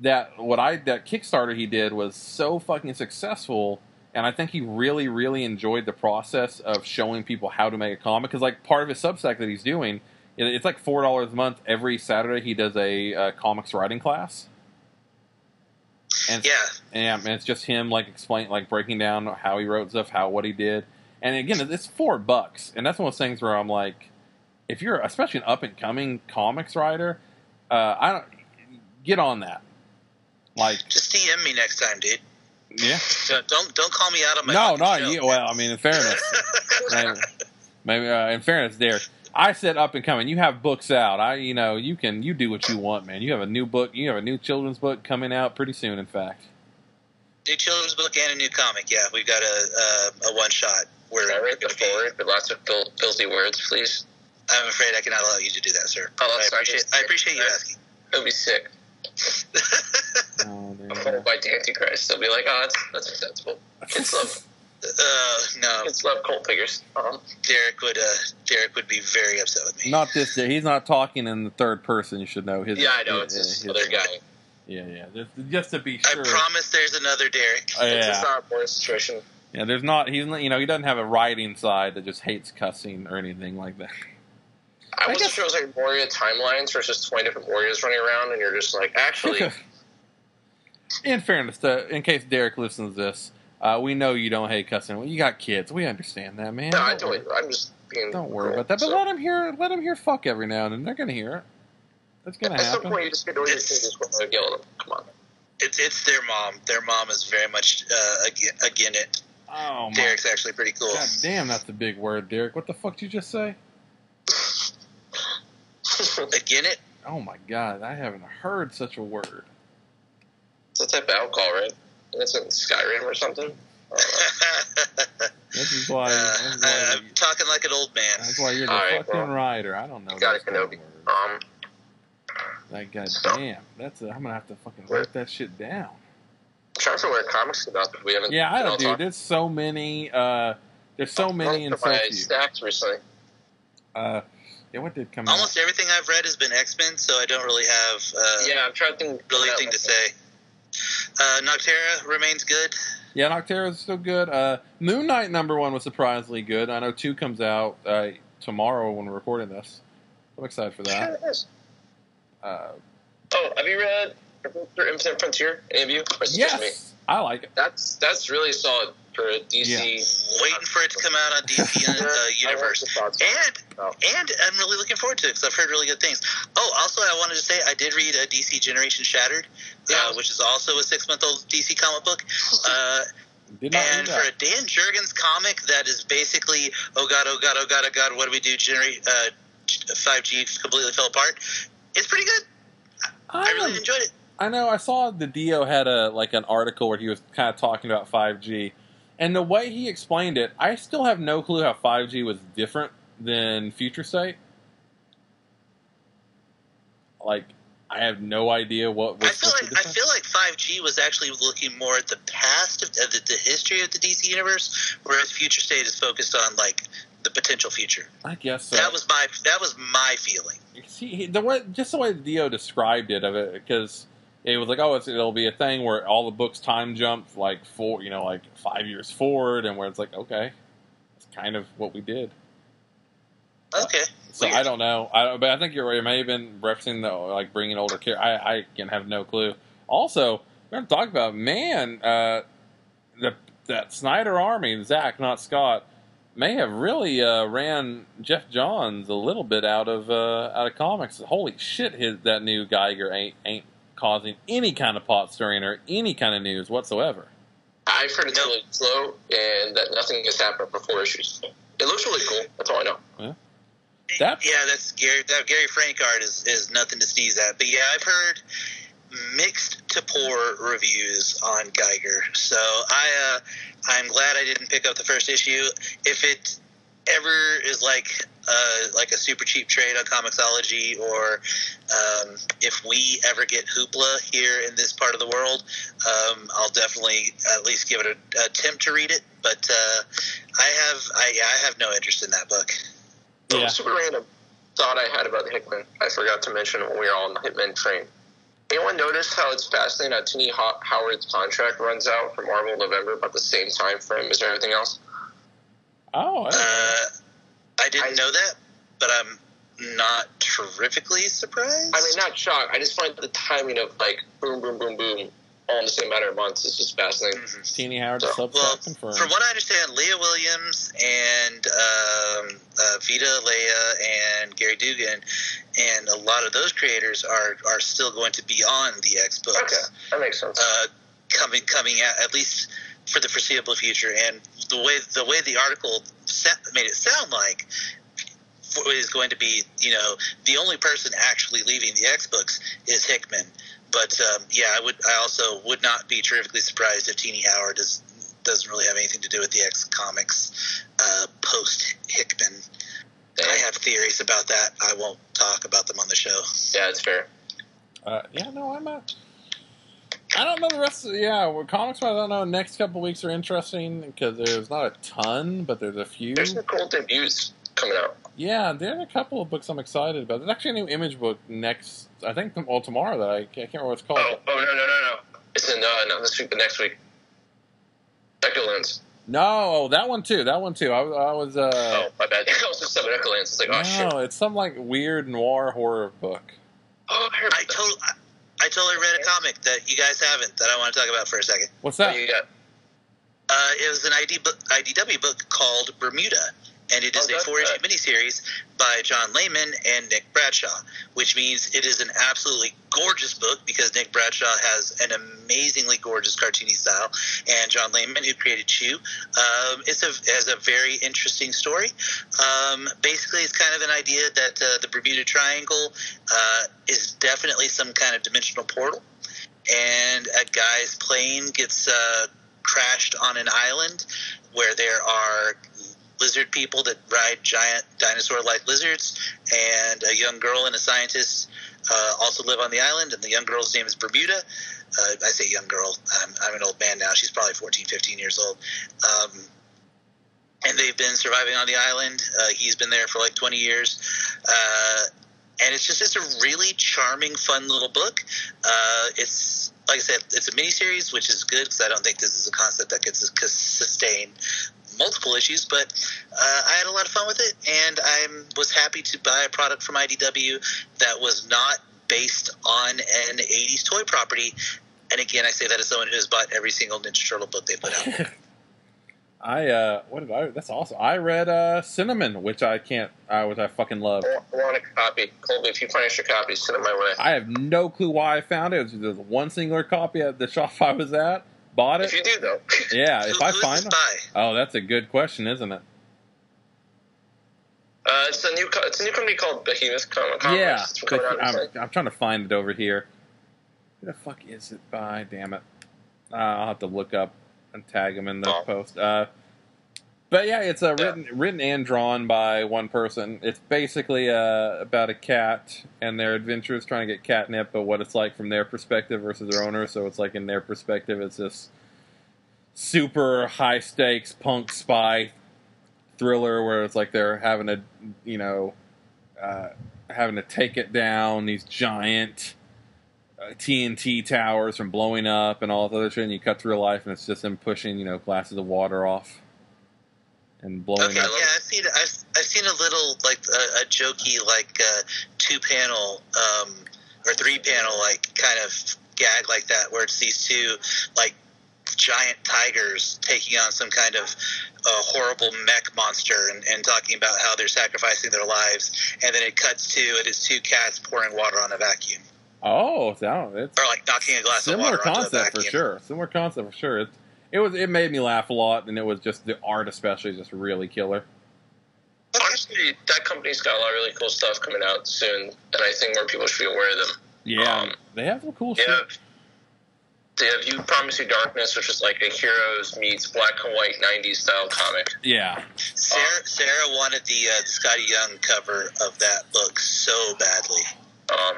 That what I that Kickstarter he did was so fucking successful, and I think he really really enjoyed the process of showing people how to make a comic. Because like part of his Substack that he's doing, it's like four dollars a month every Saturday. He does a uh, comics writing class. And Yeah, yeah, and it's just him like explain, like breaking down how he wrote stuff, how what he did, and again, it's four bucks, and that's one of those things where I'm like, if you're especially an up and coming comics writer, uh, I don't get on that. Like, just DM me next time, dude. Yeah, Don't don't, don't call me out on my no, no. not show. you. Well, I mean, in fairness, maybe, maybe uh, in fairness, Derek, I said up and coming. You have books out. I, you know, you can you do what you want, man. You have a new book. You have a new children's book coming out pretty soon. In fact, new children's book and a new comic. Yeah, we've got a a, a one shot. Where Can I we're read the gonna forward with lots of fil- filthy words, please? I'm afraid I cannot allow you to do that, sir. Oh, I that's appreciate I appreciate you asking. It would be sick. Oh, there you I'm go. followed by the Antichrist. They'll be like, oh, that's, that's acceptable. Kids love, (laughs) uh, no, (laughs) kids love cult figures. Um, Derek would uh, Derek would be very upset with me. Not this. He's not talking in the third person. You should know his. yeah, I know. It's his- this his- other guy. Yeah, yeah. Just, just to be sure. I promise there's another Derek. Oh, It's yeah, just not a boring situation. yeah. There's not. He's not. You know, he doesn't have a writing side that just hates cussing or anything like that. I, I wasn't guess- sure it was like Warrior timelines versus 20 different Warriors running around, and you're just like, actually, (laughs) in fairness, to, in case Derek listens to this, uh, we know you don't hate cussing. Well, you got kids. We understand that, man. no, I Don't totally, worry- I'm just being. Don't worry cool. about that. But So, let him hear. Let him hear fuck every now and then. They're gonna hear it. That's gonna happen. at some point, you just get to where you just want to yell at them. Come on. It's it's their mom. Their mom is very much uh, again, again it. Oh my Derek's actually pretty cool. god damn, that's a big word, Derek. What the fuck did you just say? (laughs) Again it. Oh my god, I haven't heard such a word. it's a type of alcohol, right? That's in Skyrim or something. (laughs) Know. This is why. Uh, This is why, I- I'm talking like an old man. that's why you're the right, fucking well, writer. I don't know. Got it, those kind of Kenobi. Um, Like goddamn, that's a, I'm gonna have to fucking write that shit down. I'm trying to where comics about that we haven't. Yeah, I don't, dude. talking- There's so many. Uh, there's so many so at my stacks recently. Uh, Yeah, what did come out? Almost everything I've read has been X Men, so I don't really have uh, yeah, I'm trying to think. really of anything to say. Uh, Nocterra remains good. Yeah, Nocterra is still good. Uh, Moon Knight number one was surprisingly good. I know two comes out uh, tomorrow when we're recording this. I'm excited for that. Uh, Oh, have you read Infinite Frontier? Any of you? Or is it just me? yes, I like it. That's that's really solid for a DC. Waiting for it to come out on DC uh, (laughs) Universe. And and I'm really looking forward to it because I've heard really good things. Oh, also, I wanted to say I did read a DC Generation Shattered, Yeah. uh, which is also a six month old DC comic book. (laughs) Uh, and for a. Dan Jurgens comic that is basically, oh god, oh god, oh god, oh god, what do we do? Generate uh, 5G completely fell apart. It's pretty good. I really Um, enjoyed it. I know. I saw DiDio had a like an article where he was kind of talking about 5G, and the way he explained it, I still have no clue how 5G was different than Future State. Like, I have no idea what was I feel like I feel like 5G was actually looking more at the past of, the, the history of the DC universe, whereas Future State is focused on like the potential future. I guess so. That was my that was my feeling. See, the way, just the way Dio described it of it, because it was like, oh, it's, it'll be a thing where all the books time jump like four, you know, like five years forward, and where it's like, okay, it's kind of what we did. Okay, So Weird. I don't know, I don't, but I think you're right. It may have been referencing the like bringing older care. I I can have no clue. Also, we're going to talk about man, uh, the that Snyder Army, Zach, not Scott, may have really uh, ran Geoff Johns a little bit out of uh, out of comics. Holy shit, his that new Geiger ain't ain't causing any kind of pot stirring or any kind of news whatsoever. I've heard it's Nope. really slow and that nothing has happened for four issues. It looks really cool. That's all I know. That- yeah, that's Gary. That Gary Frank art is is nothing to sneeze at. But yeah, I've heard mixed to poor reviews on Geiger. So I uh, I'm glad I didn't pick up the first issue. If it ever is like uh, like a super cheap trade on Comixology, or um, if we ever get Hoopla here in this part of the world, um, I'll definitely at least give it an attempt to read it. But uh, I have I, I have no interest in that book. So, Yeah. super random thought I had about the Hickman. I forgot to mention when we were all on the Hickman train. Anyone notice how it's fascinating that Tini Howard's contract runs out for Marvel in November about the same time frame as everything else? Oh, I. Uh, I didn't I- know that, but I'm not terrifically surprised. I mean, not shocked. I just find the timing of like boom, boom, boom, boom, all in the same matter of months is just fascinating. Mhm. Tini Howard So- Substack Well, confirmed. from what I understand, Leah Williams and um, uh, Vita Ayala and Gerry Duggan and a lot of those creators are are still going to be on the X books. Okay, that makes sense. uh, coming coming out at least for the foreseeable future. And the way the way the article sa- made it sound like is going to be, you know, the only person actually leaving the X books is Hickman. But um, yeah, I would. I also would not be terrifically surprised if Tini Howard does doesn't really have anything to do with the X comics uh, post Hickman. I have theories about that. I won't talk about them on the show. yeah, it's fair. Uh, yeah, no, I'm not. I don't know the rest. Of, yeah, well, comics wise, I don't know. Next couple weeks are interesting because there's not a ton, but there's a few. There's some cool debuts coming out. Yeah, there's a couple of books I'm excited about. There's actually a new image book next. I think well tomorrow that I, I can't remember what it's called. Oh, oh no, no, no, no! It's in uh, no this week, the next week. Echo Lens. No, oh, that one too. That one too. I, was- I was. Uh, oh, my bad. (laughs) I was just seven Echo Lens. It's like, oh shit. no, it's some like weird noir horror book. Oh, I heard I about that. totally, I totally read a comic that you guys haven't that I want to talk about for a second. What's What that? you got? Uh, it was an ID book, IDW book called Bermuda, and it is Oh, a four-issue right. miniseries by John Layman and Nick Bradshaw, which means it is an absolutely gorgeous book because Nick Bradshaw has an amazingly gorgeous cartoony style, and John Layman, who created Chew, um, is a has a very interesting story. Um, basically, it's kind of an idea that uh, the Bermuda Triangle uh, is definitely some kind of dimensional portal, and a guy's plane gets. Uh, crashed on an island where there are lizard people that ride giant dinosaur-like lizards, and a young girl and a scientist uh, also live on the island. And the young girl's name is Bermuda. Uh, I say young girl. I'm, I'm an old man now. She's probably 14, 15 years old. Um, and they've been surviving on the island. Uh, he's been there for like 20 years. Uh, and it's just it's a really charming, fun little book. Uh, it's like I said, it's a miniseries, which is good because I don't think this is a concept that could sus- sustain multiple issues. But uh, I had a lot of fun with it, and I was happy to buy a product from IDW that was not based on an 80s toy property. And again, I say that as someone who has bought every single Ninja Turtle book they put out. (laughs) I uh, what did I? That's awesome. I read uh, Cinnamon, which I can't, uh, which I fucking love. I want a copy. Colby, if you furnish your copy, send it my way. I have no clue why I found it. It was just one singular copy at the shop (laughs) I was at. Bought If it. you do, though. (laughs) Yeah, if Who- I find them. Oh, that's a good question, isn't it? Uh, it's a new co- it's a new company called Behemoth Com- Comics. Yeah, It's from coming but out I'm. I'm trying to find it over here. Who the fuck is it by? Damn it! Uh, I'll have to look up and tag him in the Oh. post. Uh, but yeah, it's uh, Yeah. written written and drawn by one person. It's basically uh, about a cat and their adventures trying to get catnip, but what it's like from their perspective versus their owner. So it's like in their perspective, it's this super high stakes punk spy thriller where it's like they're having to, you know, uh, having to take it down these giant uh, TNT towers from blowing up and all this other shit. And you cut to real life, and it's just them pushing, you know, glasses of water off and blowing Okay, up. yeah, I've seen I've, I've seen a little like a, a jokey like uh, two panel um, or three panel like kind of gag like that where it's these two like giant tigers taking on some kind of uh, horrible mech monster and, and talking about how they're sacrificing their lives and then it cuts to it is two cats pouring water on a vacuum Oh, so it's or like knocking a glass similar of water a concept for sure. Similar concept for sure. It, it was. It made me laugh a lot, and it was just the art, especially, just really killer. Honestly, that company's got a lot of really cool stuff coming out soon, and I think more people should be aware of them. Yeah, Um, they have some cool They shit. have, they have You Promise You Darkness, which is like a Heroes meets black and white 90s style comic. Yeah, Sarah, Sarah wanted the uh, Skottie Young cover of that book so badly. Um,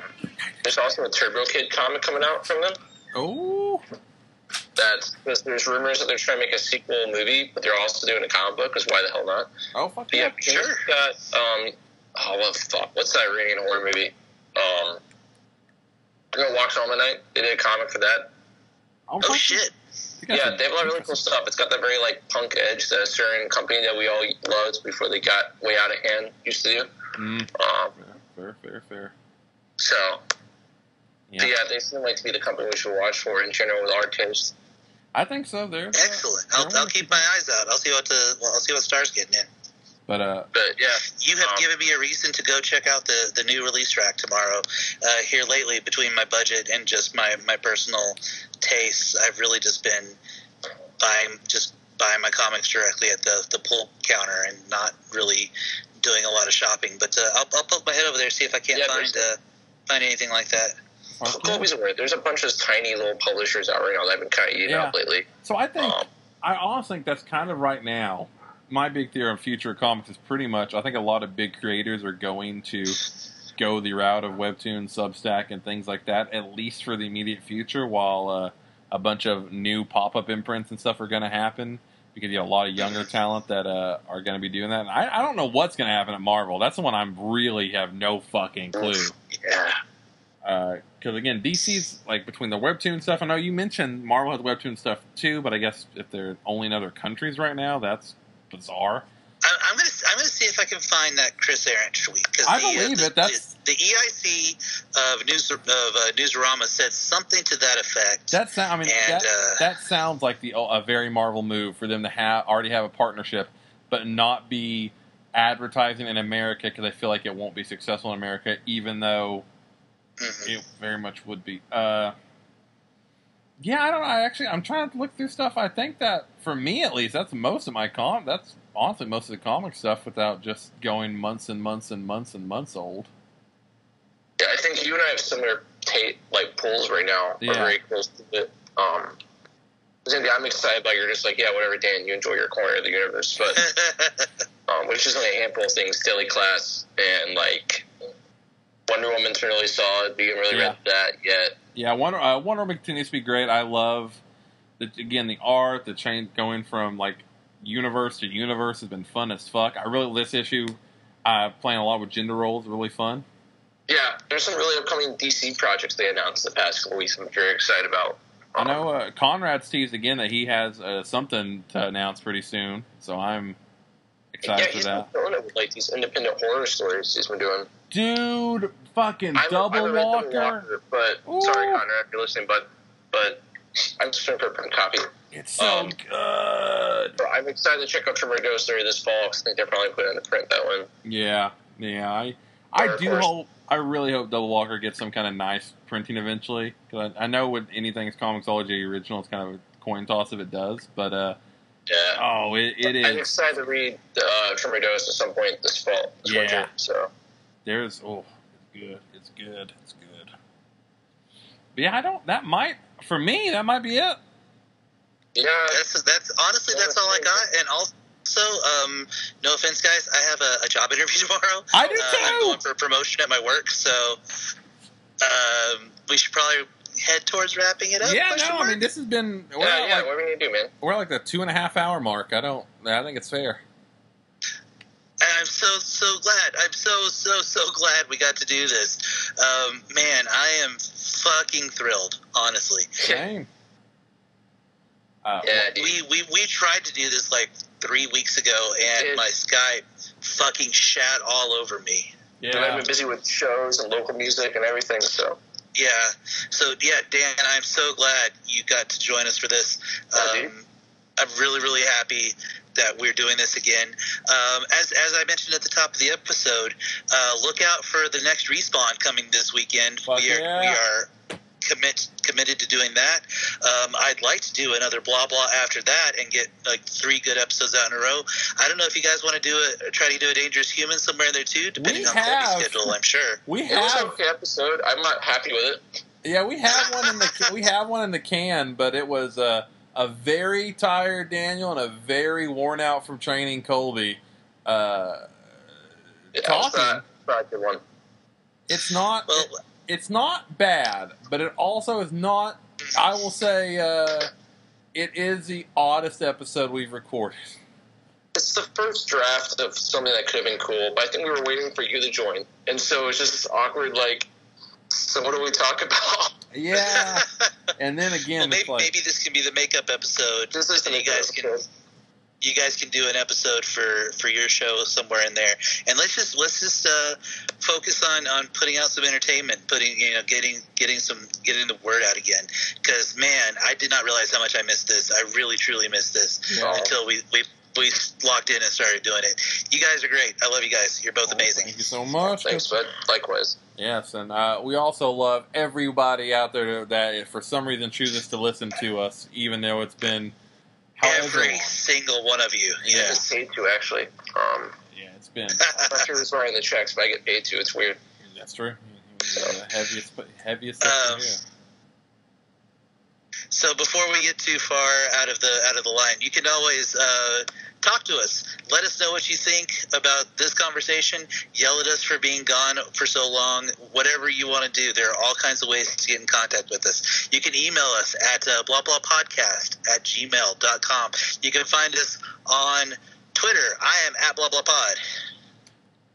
there's also a Turbo Kid comic coming out from them. Oh, That there's, there's rumors that they're trying to make a sequel movie, but they're also doing a comic book. Because why the hell not? oh, fuck But yeah, yeah. sure. Behemoth's Got um, oh what the fuck? What's that Iranian horror movie? Um, you know, Walks All the Night. They did a comic for that. Oh, Oh shit! Yeah, they have a lot of really cool stuff. It's got that very like punk edge that a certain company that we all loved before they got way out of hand used to do. Mm, Um, fair, fair, fair. so Yeah. yeah. they seem like to be the company we should watch for in general with our taste. I think so. There, Excellent. I'll, I'll keep my eyes out. I'll see what the well, I'll see what stars getting in. But uh, But yeah, You have Um, given me a reason to go check out the, the new release rack tomorrow. Uh, here lately, between my budget and just my, my personal tastes, I've really just been buying just buying my comics directly at the the pull counter and not really doing a lot of shopping. But uh, I'll, I'll poke my head over there see if I can't Yeah, find uh, find anything like that. Colby's aware. There's a bunch of tiny little publishers out right now that have been kind of eating Yeah. up lately. so I think Um, I honestly think that's kind of right now. My big theory on future comics is pretty much I think a lot of big creators are going to go the route of Webtoon, Substack, and things like that, at least for the immediate future, while uh, a bunch of new pop up imprints and stuff are going to happen. Because you have a lot of younger talent that uh, are going to be doing that. And I, I don't know what's going to happen at Marvel. That's the one I'm really have no fucking clue. yeah. Because again, DC's like between the webtoon stuff. I know you mentioned Marvel has webtoon stuff too, but I guess if they're only in other countries right now, that's bizarre. I, I'm gonna I'm gonna see if I can find that Chris Arrant tweet because I the, uh, believe the, it. That's- the, the EIC of News of uh, Newsarama said something to that effect. That sound. I mean, And, that, uh, that sounds like the a very Marvel move for them to have already have a partnership, but not be advertising in America because I feel like it won't be successful in America, even though Mhm. it very much would be. Uh, yeah, I don't know. I actually, I'm trying to look through stuff. I think that for me at least, that's most of my com. That's honestly most of the comic stuff without just going months and months and months and months old. Yeah, I think you and I have similar ta- like pools right now. Yeah. We're very close to it. Um, I'm excited about you're just like, yeah, whatever, Dan, you enjoy your corner of the universe. But (laughs) um, which is only a handful of things, daily class and like Wonder Woman's been really solid. We haven't really Yeah. read that yet. Yeah, Wonder uh, Wonder Woman continues to be great. I love the again the art, the change going from like universe to universe has been fun as fuck. I really this issue, uh, playing a lot with gender roles, really fun. Yeah, there's some really upcoming DC projects they announced the past couple weeks. I'm very excited about. I Um, know uh, Conrad's teased again that he has uh, something to announce pretty soon, so I'm excited yeah, for he's that. been it with like these independent horror stories he's been doing. Dude, fucking I- I Double Walker. but Ooh. sorry, Conrad, if you're listening, but but I'm just trying for a print copy. It's so Um, good. I'm excited to check out Trimmer Ghost this fall because I think they're probably putting in the print that one. Yeah, yeah. I I do hope. I really hope Double Walker gets some kind of nice printing eventually. Because I, I know with anything that's Comixology original, it's kind of a coin toss if it does. But uh, Yeah. oh, it, it I'm is. excited to read uh, Trimmer Ghost at some point this fall. This Yeah. winter, so There's oh, it's good. It's good. It's good. But yeah, I don't. That might for me. That might be it. yeah, That's that's honestly that's all I got. And also, um, no offense, guys, I have a, a job interview (laughs) tomorrow. I do Uh, I'm going for a promotion at my work, so um, we should probably head towards wrapping it up. Yeah, question no. I mean, this has been. We're yeah, yeah. like what are we gonna do, man? we're like the two and a half hour mark. I don't. I think it's fair. And I'm so so glad. I'm so so so glad we got to do this. Um, man, I am fucking thrilled. Honestly, Same. Uh, Yeah, we we we tried to do this like three weeks ago, and did. my Skype fucking shat all over me. yeah. And I've been busy with shows and local music and everything, so Yeah. So yeah, Dan, I'm so glad you got to join us for this. Um, I'm really really happy that we're doing this again. Um, as as I mentioned at the top of the episode, uh, look out for the next respawn coming this weekend. Fuck we are yeah. we are commit committed to doing that. Um, I'd like to do another blah blah after that and get like three good episodes out in a row. I don't know if you guys want to do it, try to do a Dangerous Human somewhere in there too, depending We on have. Colby's schedule. I'm sure. we it was an have. okay episode. I'm not happy with it. Yeah, we have one in the we have one in the can, but it was a a very tired Daniel and a very worn out from training Colby. Uh, Yeah, talking. not, not good one. It's not. Well, it's not bad, but it also is not. I will say uh, it is the oddest episode we've recorded. It's the first draft of something that could have been cool, but I think we were waiting for you to join, and so it's just awkward. Like, so what do we talk (laughs) about? Yeah, (laughs) and then again, well, maybe, like maybe this can be the makeup episode. This is and you guys can you guys can do an episode for for your show somewhere in there and let's just let's just uh focus on on putting out some entertainment putting you know getting getting some getting the word out again because man i did not realize how much i missed this i really truly missed this Yeah. until we we we locked in and started doing it you guys are great i love you guys you're both amazing Thank you so much. Thanks, bud. Likewise. Yes, and uh, we also love everybody out there that, for some reason, chooses to listen to us, even though it's been every single one of you I yeah get paid to actually. Um, Yeah, it's been. (laughs) I'm not sure who's writing the checks, but I get paid to. It's weird. That's true. The heaviest, heaviest Um, section here. So before we get too far out of the out of the line, you can always uh, talk to us. Let us know what you think about this conversation. Yell at us for being gone for so long. Whatever you want to do, there are all kinds of ways to get in contact with us. You can email us at uh, blah blah podcast at gmail.com. You can find us on Twitter. I am at blah blah pod.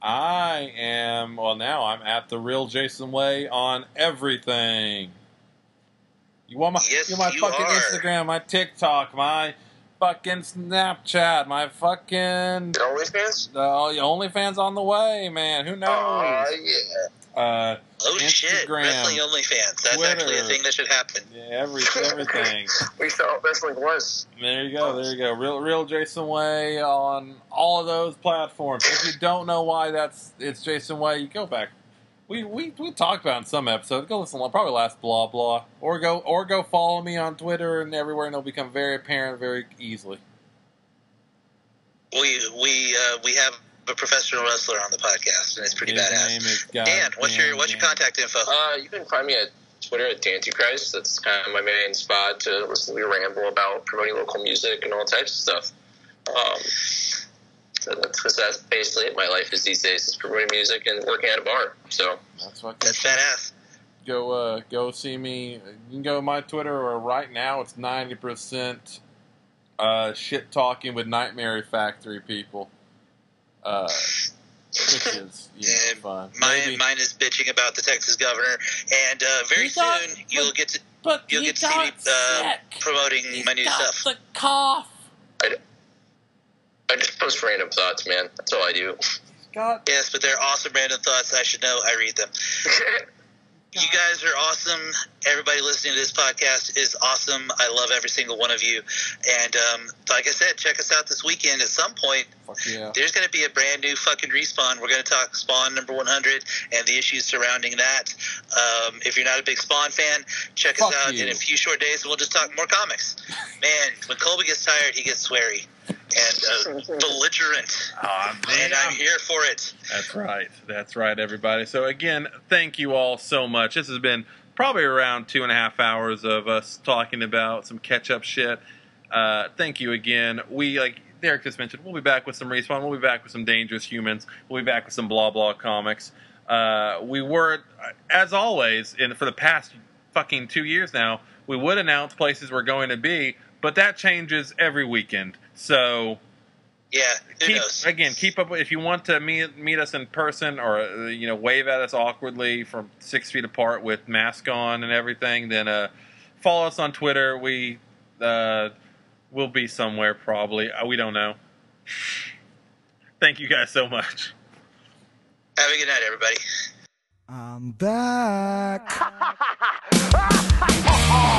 I am well now. I'm at the real Jason Way on everything. You want my Yes, you want my you fucking are. Instagram, my TikTok, my fucking Snapchat, my fucking Your OnlyFans? uh, OnlyFans on the way, man. Who knows? Aw, yeah. Uh, Oh shit! Instagram, Wrestling OnlyFans. That's Twitter. actually a thing that should happen. yeah, every everything. (laughs) We thought wrestling was. There you go. There you go. Real, real Jason Way on all of those platforms. If you don't know why that's it's Jason Way, you go back. We we we talked about it in some episode. Go listen. Probably last blah blah, or go or go follow me on Twitter and everywhere, and it'll become very apparent very easily. We we uh, we have a professional wrestler on the podcast, and it's pretty His badass. name is God Dan, what's your what's your damn contact info? Uh, you can find me at Twitter at Dantichrist. That's kind of my main spot to listen to me ramble about promoting local music and all types of stuff. Um, so that's, 'cause that's basically it. My life is these days is promoting music and working at a bar. So That's what. That's badass. Go uh go see me. You can go to my Twitter, or right now it's ninety percent uh, shit talking with Nightmare Factory people, uh, which is (laughs) you know, And fun. Mine, Maybe- mine is bitching about the Texas governor, and uh, very He got- soon you'll get to you'll get to see me got uh, sick. promoting He's my new got stuff. the cough. I just post random thoughts, man. That's all I do. Got Yes, but they're awesome random thoughts. I should know. I read them. (laughs) You guys are awesome. Everybody listening to this podcast is awesome. I love every single one of you. And um, like I said, check us out this weekend. At some point, yeah. there's going to be a brand new fucking respawn. We're going to talk Spawn number 100 and the issues surrounding that. Um, if you're not a big Spawn fan, check Fuck us out you. in a few short days and we'll just talk more comics. (laughs) Man, when Colby gets tired, he gets sweary and uh, belligerent. (laughs) Aw, And I'm here for it. That's right. That's right, everybody. So again, thank you all so much. This has been probably around two and a half hours of us talking about some catch-up shit. Uh, thank you again. We like Derek just mentioned. We'll be back with some respawn. We'll be back with some dangerous humans. We'll be back with some blah blah comics. Uh, we were, as always, and for the past fucking two years now, we would announce places we're going to be, but that changes every weekend. So Yeah, who keep knows? again keep up if you want to meet meet us in person or uh, you know wave at us awkwardly from six feet apart with mask on and everything then uh follow us on twitter we uh will be somewhere probably uh, we don't know thank you guys so much Have a good night, everybody. I'm back.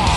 (laughs)